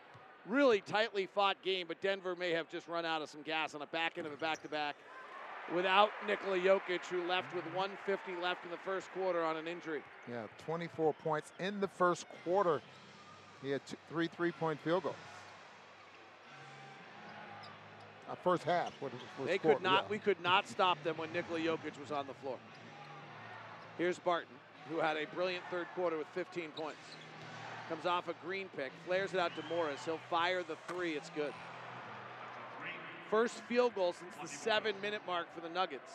really tightly fought game, but Denver may have just run out of some gas on the back end of a back to back without Nikola Jokic, who left with 150 left in the first quarter on an injury. Yeah, 24 points in the first quarter. He had two, three three-point field goals. Uh, first half. What first They quarter, could not. yeah. We could not stop them when Nikola Jokic was on the floor. Here's Barton, who had a brilliant third quarter with 15 points. Comes off a green pick, flares it out to Morris. He'll fire the three. It's good. First field goal since the seven-minute mark for the Nuggets.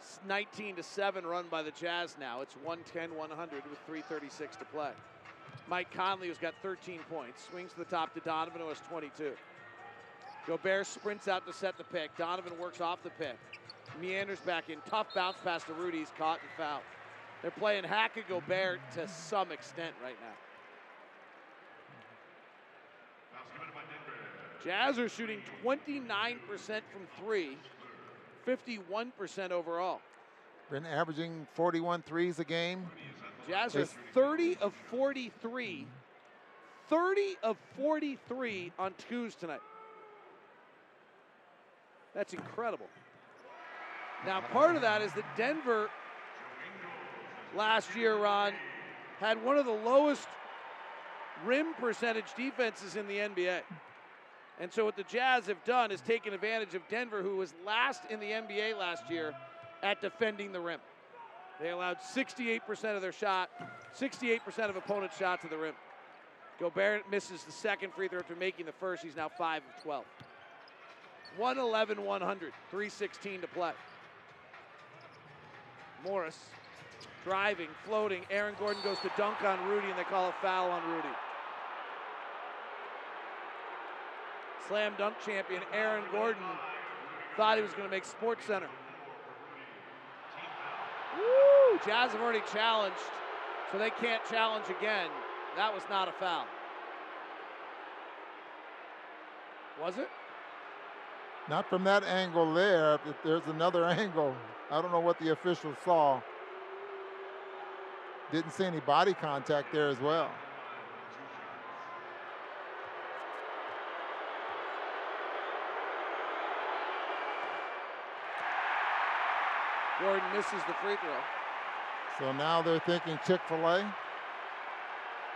It's 19 to seven, run by the Jazz. Now it's 110-100 with 3:36 to play. Mike Conley, who's got 13 points, swings to the top to Donovan, who has 22. Gobert sprints out to set the pick. Donovan works off the pick. Meanders back in. Tough bounce pass to Rudy. He's caught and fouled. They're playing hack and Gobert to some extent right now. Jazz are shooting 29% from three, 51% overall. Been averaging 41 threes a game. Jazz are 30 of 43. 30 of 43 on twos tonight. That's incredible. Now, part of that is that Denver last year, Ron, had one of the lowest rim percentage defenses in the NBA. And so, what the Jazz have done is taken advantage of Denver, who was last in the NBA last year at defending the rim. They allowed 68% of their shot, 68% of opponent shots to the rim. Gobert misses the second free throw after making the first. He's now 5 of 12. 111 100, 316 to play. Morris driving, floating. Aaron Gordon goes to dunk on Rudy, and they call a foul on Rudy. Slam dunk champion Aaron Gordon thought he was going to make Sports Center. Woo! Jazz have already challenged, so they can't challenge again. That was not a foul. Was it? Not from that angle there. but There's another angle. I don't know what the officials saw. Didn't see any body contact there as well. Gordon misses the free throw. So now they're thinking Chick fil A.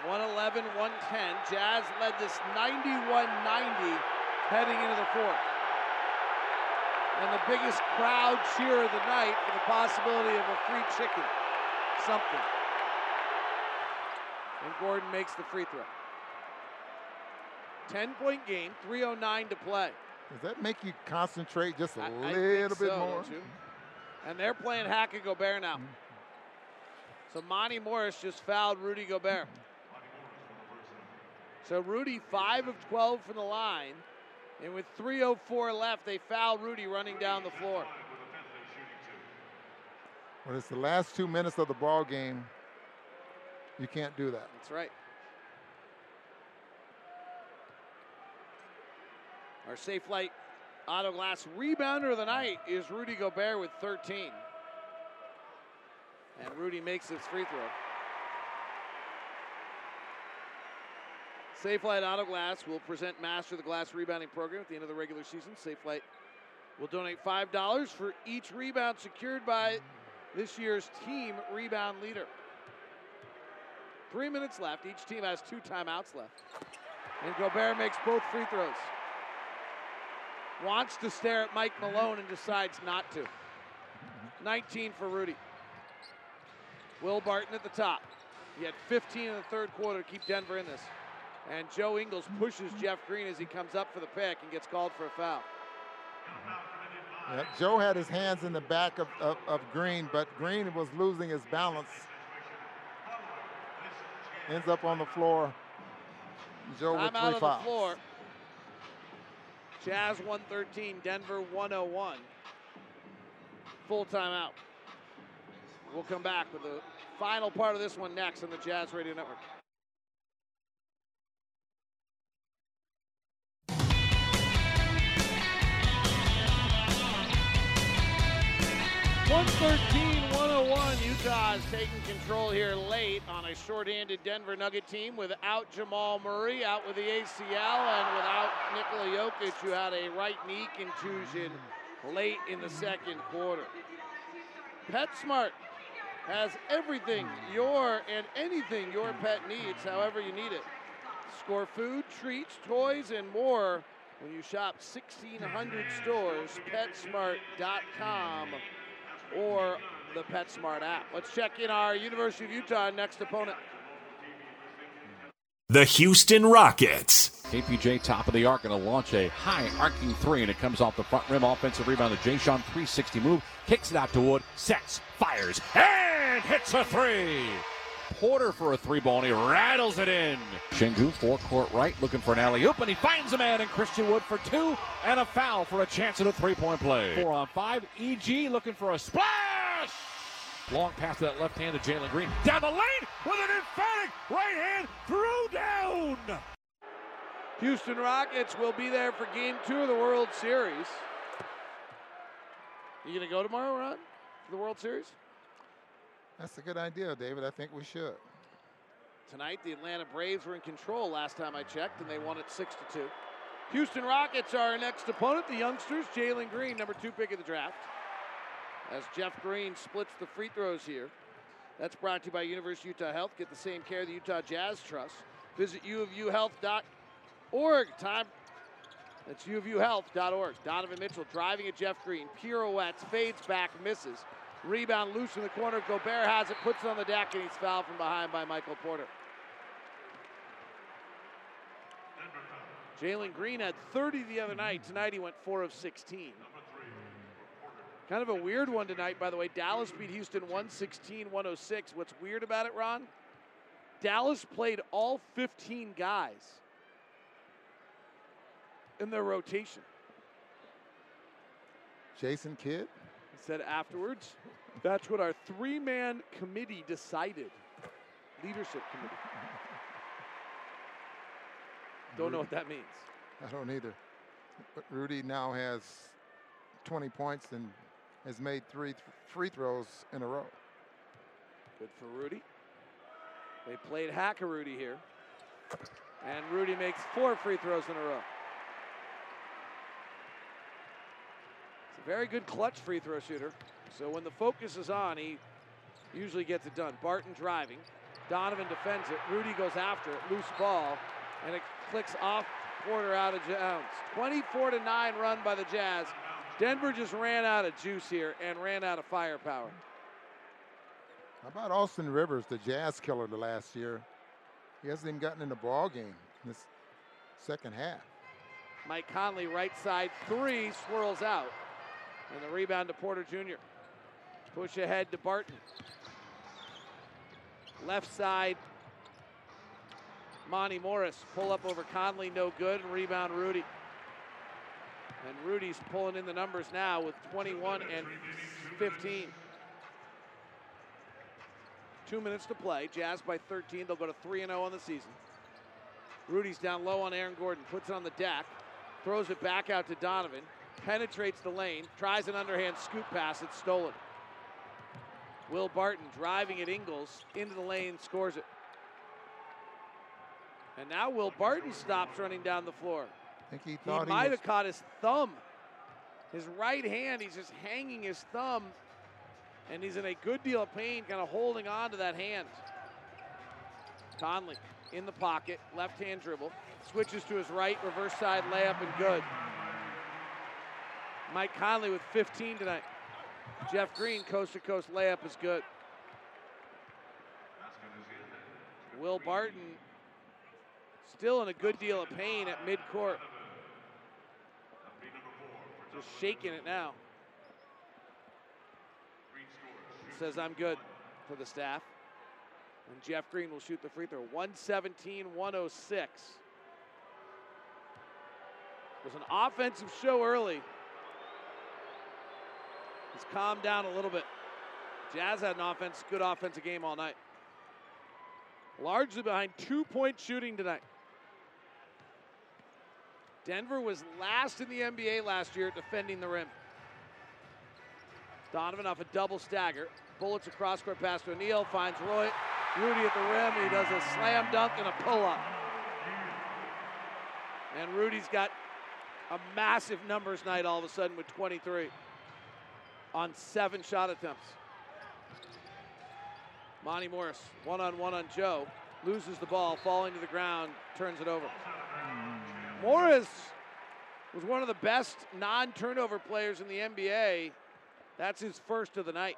111 110. Jazz led this 91 90 heading into the fourth. And the biggest crowd cheer of the night for the possibility of a free chicken. Something. And Gordon makes the free throw. 10 point game, 309 to play. Does that make you concentrate just a I- I little think bit so, more? And they're playing hack and Gobert now. So Monte Morris just fouled Rudy Gobert. So Rudy 5 of 12 from the line. And with 3.04 left, they foul Rudy running down the floor. When it's the last two minutes of the ball game, you can't do that. That's right. Our Safelite auto glass rebounder of the night is Rudy Gobert with 13. And Rudy makes his free throw. Safelite AutoGlass will present Master the Glass Rebounding Program at the end of the regular season. Safelite will donate $5 for each rebound secured by this year's team rebound leader. Three minutes left. Each team has two timeouts left. And Gobert makes both free throws. Wants to stare at Mike Malone and decides not to. 19 for Rudy. Will Barton at the top. He had 15 in the third quarter to keep Denver in this. And Joe Ingles pushes Jeff Green as he comes up for the pick and gets called for a foul. Yeah, Joe had his hands in the back of, of, of Green, but Green was losing his balance. Ends up on the floor. Joe Time with three fouls. Jazz 113, Denver 101. Full timeout. We'll come back with the final part of this one next on the Jazz Radio Network. One thirteen, 101. Utah is taking control here late on a short-handed Denver Nugget team without Jamal Murray, out with the ACL, and without Nikola Jokic, who had a right knee contusion late in the second quarter. PetSmart has everything your and anything your pet needs, however you need it. Score food, treats, toys, and more when you shop 1,600 stores, PetSmart.com, or the PetSmart app. Let's check in our University of Utah next opponent. The Houston Rockets. KPJ top of the arc going to launch a high arcing three, and it comes off the front rim. Offensive rebound to Jae'Sean, 360 move, kicks it out to Wood, sets, fires, and hits a three. Porter for a three ball, and he rattles it in. Sengun, forecourt right, looking for an alley oop, and he finds a man, in Christian Wood for two, and a foul for a chance at a three point play. Four on five. EG looking for a splash. Long pass to that left hand to Jalen Green. Down the lane with an emphatic right hand through down. Houston Rockets will be there for game two of the World Series. You going to go tomorrow, Ron, for the World Series? That's a good idea, David. I think we should. Tonight, the Atlanta Braves were in control last time I checked, and they won it 6 to 2. Houston Rockets are our next opponent, the youngsters, Jalen Green, number two pick of the draft. As Jeff Green splits the free throws here. That's brought to you by University of Utah Health. Get the same care the Utah Jazz trust. Visit uofuhealth.org. Time. That's uofuhealth.org. Donovan Mitchell driving at Jeff Green. Pirouettes, fades back, misses. Rebound loose in the corner. Gobert has it, puts it on the deck, and he's fouled from behind by Michael Porter. Jalen Green had 30 the other night. Tonight he went 4 of 16. Kind of a weird one tonight, by the way. Dallas beat Houston 116 106. What's weird about it, Ron? Dallas played all 15 guys in their rotation. Jason Kidd? Said afterwards, that's what our three man committee decided. Leadership committee. Don't know what that means. I don't either. But Rudy now has 20 points and has made three th- free throws in a row. Good for Rudy. They played hack a Rudy here. And Rudy makes four free throws in a row. It's a very good clutch free throw shooter. So when the focus is on, he usually gets it done. Barton driving. Donovan defends it. Rudy goes after it. Loose ball. And it clicks off Porter out of bounds. 24 to 9 run by the Jazz. Denver just ran out of juice here and ran out of firepower. How about Austin Rivers, the Jazz killer the last year? He hasn't even gotten in the ball game in this second half. Mike Conley, right side three, swirls out. And the rebound to Porter Jr. Push ahead to Barton. Left side, Monte Morris. Pull up over Conley, no good. And rebound Rudy. And Rudy's pulling in the numbers now with 21 and 15. Two minutes to play. Jazz by 13. They'll go to 3 0 on the season. Rudy's down low on Aaron Gordon. Puts it on the deck. Throws it back out to Donovan. Penetrates the lane. Tries an underhand scoop pass. It's stolen. Will Barton driving at Ingles into the lane, scores it. And now Will Barton stops running down the floor. I think he thought he, might was, have caught his thumb. His right hand, he's just hanging his thumb, and he's in a good deal of pain, kind of holding on to that hand. Conley in the pocket, left hand dribble, switches to his right, reverse side layup, and good. Mike Conley with 15 tonight. Jeff Green, coast to coast layup is good. Will Barton still in a good deal of pain at midcourt. Just shaking it now. Says I'm good for the staff. And Jeff Green will shoot the free throw. 117 106. It was an offensive show early. It's calmed down a little bit. Jazz had an offense, good offensive game all night. Largely behind two point shooting tonight. Denver was last in the NBA last year defending the rim. Donovan off a double stagger. Bullets across court pass to O'Neale. Finds Roy. Rudy at the rim. He does a slam dunk and a pull up. And Rudy's got a massive numbers night all of a sudden with 23 on seven shot attempts. Monte Morris, one on one on Joe, loses the ball, falling to the ground, turns it over. Morris was one of the best non turnover players in the NBA. That's his first of the night.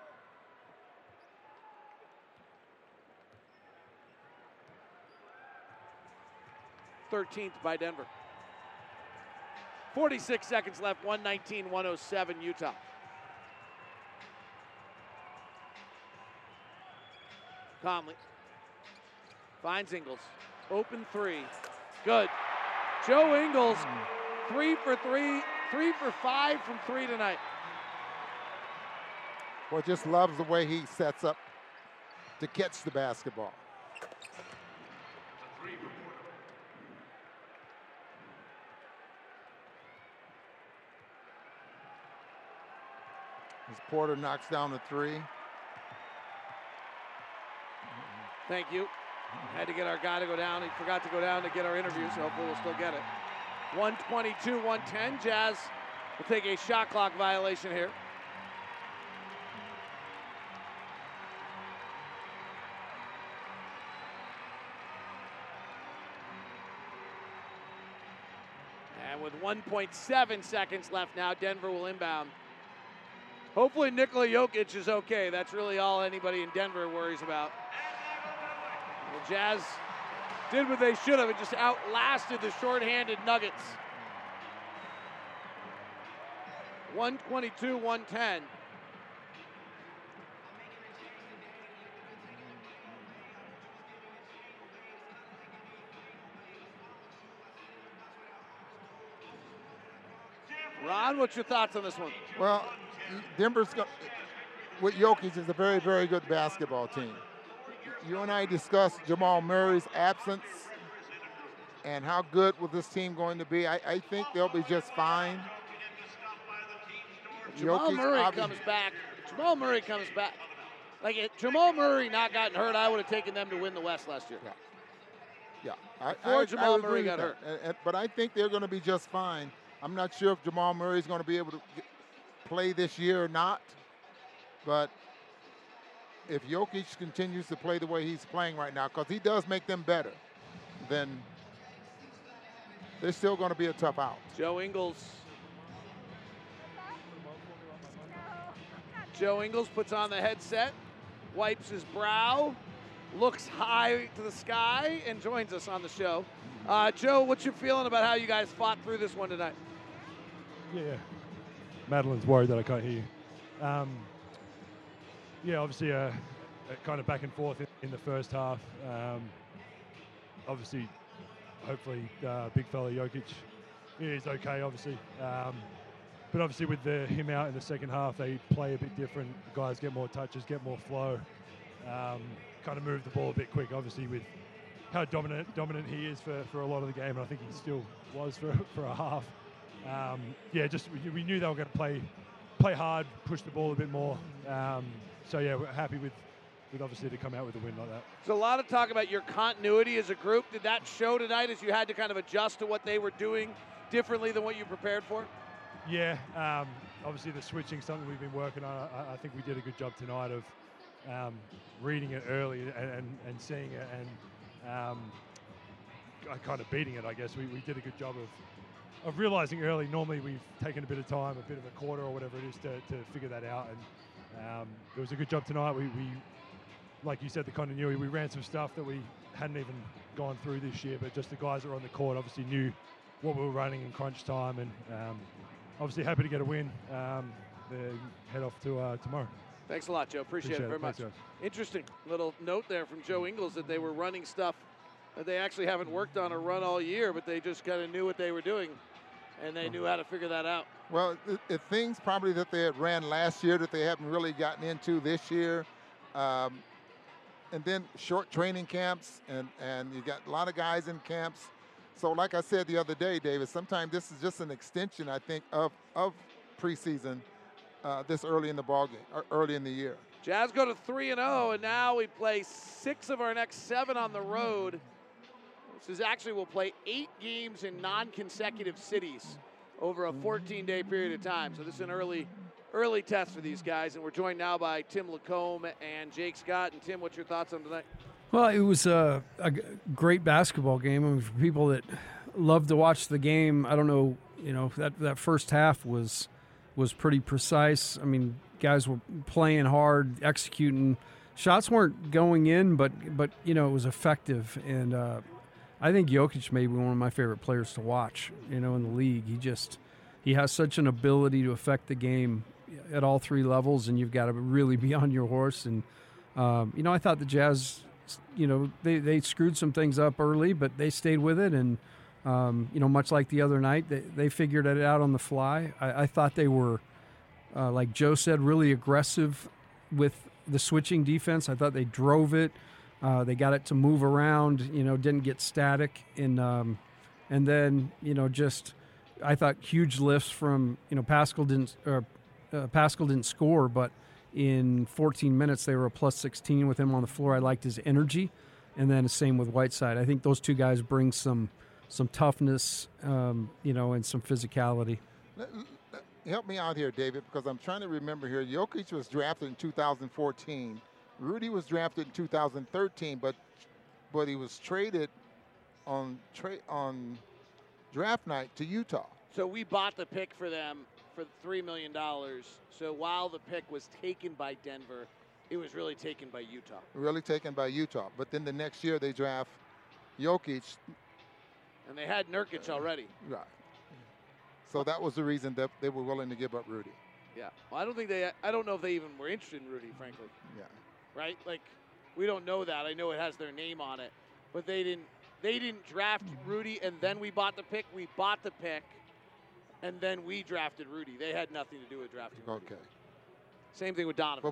Thirteenth by Denver. 46 seconds left, 119 107 Utah. Conley finds Ingles. Open three. Good. Joe Ingles, three for three, three for five from three tonight. Boy, just loves the way he sets up to catch the basketball. As Porter knocks down the three. Thank you. Had to get our guy to go down. He forgot to go down to get our interview, so hopefully we'll still get it. 122, 110. Jazz will take a shot clock violation here. And with 1.7 seconds left now, Denver will inbound. Hopefully Nikola Jokic is okay. That's really all anybody in Denver worries about. Jazz did what they should have and just outlasted the shorthanded Nuggets. 122 110. Ron, what's your thoughts on this one? Well, Denver's got, with Jokic is a very, very good basketball team. You and I discussed Jamal Murray's absence and how good was this team going to be. I, I think they'll be just fine. Jamal Jokic Murray obvi- comes back. Jamal Murray comes back. Like if Jamal Murray not gotten hurt, I would have taken them to win the West last year. Yeah, I, Before I, Jamal I Murray got hurt. And- and- but I think they're going to be just fine. I'm not sure if Jamal Murray is going to be able to get, play this year or not. But if Jokic continues to play the way he's playing right now, because he does make them better, then they're still going to be a tough out. Joe Ingles. Joe Ingles puts on the headset, wipes his brow, looks high to the sky, and joins us on the show. Uh, Joe, what's your feeling about how you guys fought through this one tonight? Yeah. Madeline's worried that I can't hear you. Um, yeah, obviously, uh, uh, kind of back and forth in, in the first half. Um, obviously, hopefully, uh, big fella Jokic is okay, obviously. Um, but obviously, with the, him out in the second half, they play a bit different. Guys get more touches, get more flow, um, kind of move the ball a bit quick, obviously, with how dominant dominant he is for, for a lot of the game. And I think he still was for, for a half. Um, yeah, just we, we knew they were going to play play hard, push the ball a bit more. Um, so yeah, we're happy with with obviously to come out with a win like that. There's a lot of talk about your continuity as a group. Did that show tonight as you had to kind of adjust to what they were doing differently than what you prepared for? Yeah, um, obviously the switching something we've been working on. I, I think we did a good job tonight of um, reading it early and, and, and seeing it and um, kind of beating it. I guess we, we did a good job of of realizing early. Normally we've taken a bit of time, a bit of a quarter or whatever it is to, to figure that out. And um, it was a good job tonight. We, we like you said, the continuity. We ran some stuff that we hadn't even gone through this year, but just the guys that were on the court obviously knew what we were running in crunch time, and um, obviously happy to get a win. Um, head off to uh, tomorrow. Thanks a lot, Joe. Appreciate, Appreciate it very much. Thanks, Interesting little note there from Joe Ingles that they were running stuff that they actually haven't worked on or run all year, but they just kind of knew what they were doing, and they knew how to figure that out. Well, it, things probably that they had ran last year that they haven't really gotten into this year. Um, and then short training camps, and, and you got a lot of guys in camps. So, like I said the other day, David, sometimes this is just an extension, I think, of, of preseason uh, this early in the ball game, early in the year. Jazz go to 3 and 0, and now we play six of our next seven on the road. This is actually, we'll play eight games in non consecutive cities over a 14 day period of time. So, this is an early early test for these guys, and we're joined now by Tim Lacombe and Jake Scott. And Tim, what's your thoughts on tonight? Well, it was a, a great basketball game. I mean, for people that love to watch the game, I don't know, you know, that that first half was was pretty precise. I mean, guys were playing hard, executing. Shots weren't going in, but but you know it was effective, and uh, I think Jokic may be one of my favorite players to watch. You know, in the league, he just he has such an ability to affect the game at all three levels, and you've got to really be on your horse. And um, you know, I thought the Jazz, you know, they they screwed some things up early, but they stayed with it, and um, you know, much like the other night, they they figured it out on the fly. I, I thought they were, uh, like Joe said, really aggressive with the switching defense. I thought they drove it. Uh, they got it to move around. You know, didn't get static, and um, and then you know just. I thought huge lifts from you know Paschall didn't or uh, Paschall didn't score, but in 14 minutes they were a plus 16 with him on the floor. I liked his energy, and then the same with Whiteside. I think those two guys bring some some toughness, um, you know, and some physicality. Help me out here, David, because I'm trying to remember here. Jokic was drafted in 2014. Rudy was drafted in 2013, but but he was traded on tra- on draft night to Utah. So we bought the pick for them for three million dollars. So while the pick was taken by Denver, it was really taken by Utah. Really taken by Utah. But then the next year they draft Jokic. And they had Nurkic already. Right. So that was the reason that they were willing to give up Rudy. Yeah. Well, I don't think they. I don't know if they even were interested in Rudy, frankly. Yeah. Right. Like, we don't know that. I know it has their name on it, but they didn't. They didn't draft Rudy, and then we bought the pick. We bought the pick and then we drafted Rudy. They had nothing to do with drafting. Rudy. Okay. Same thing with Donovan.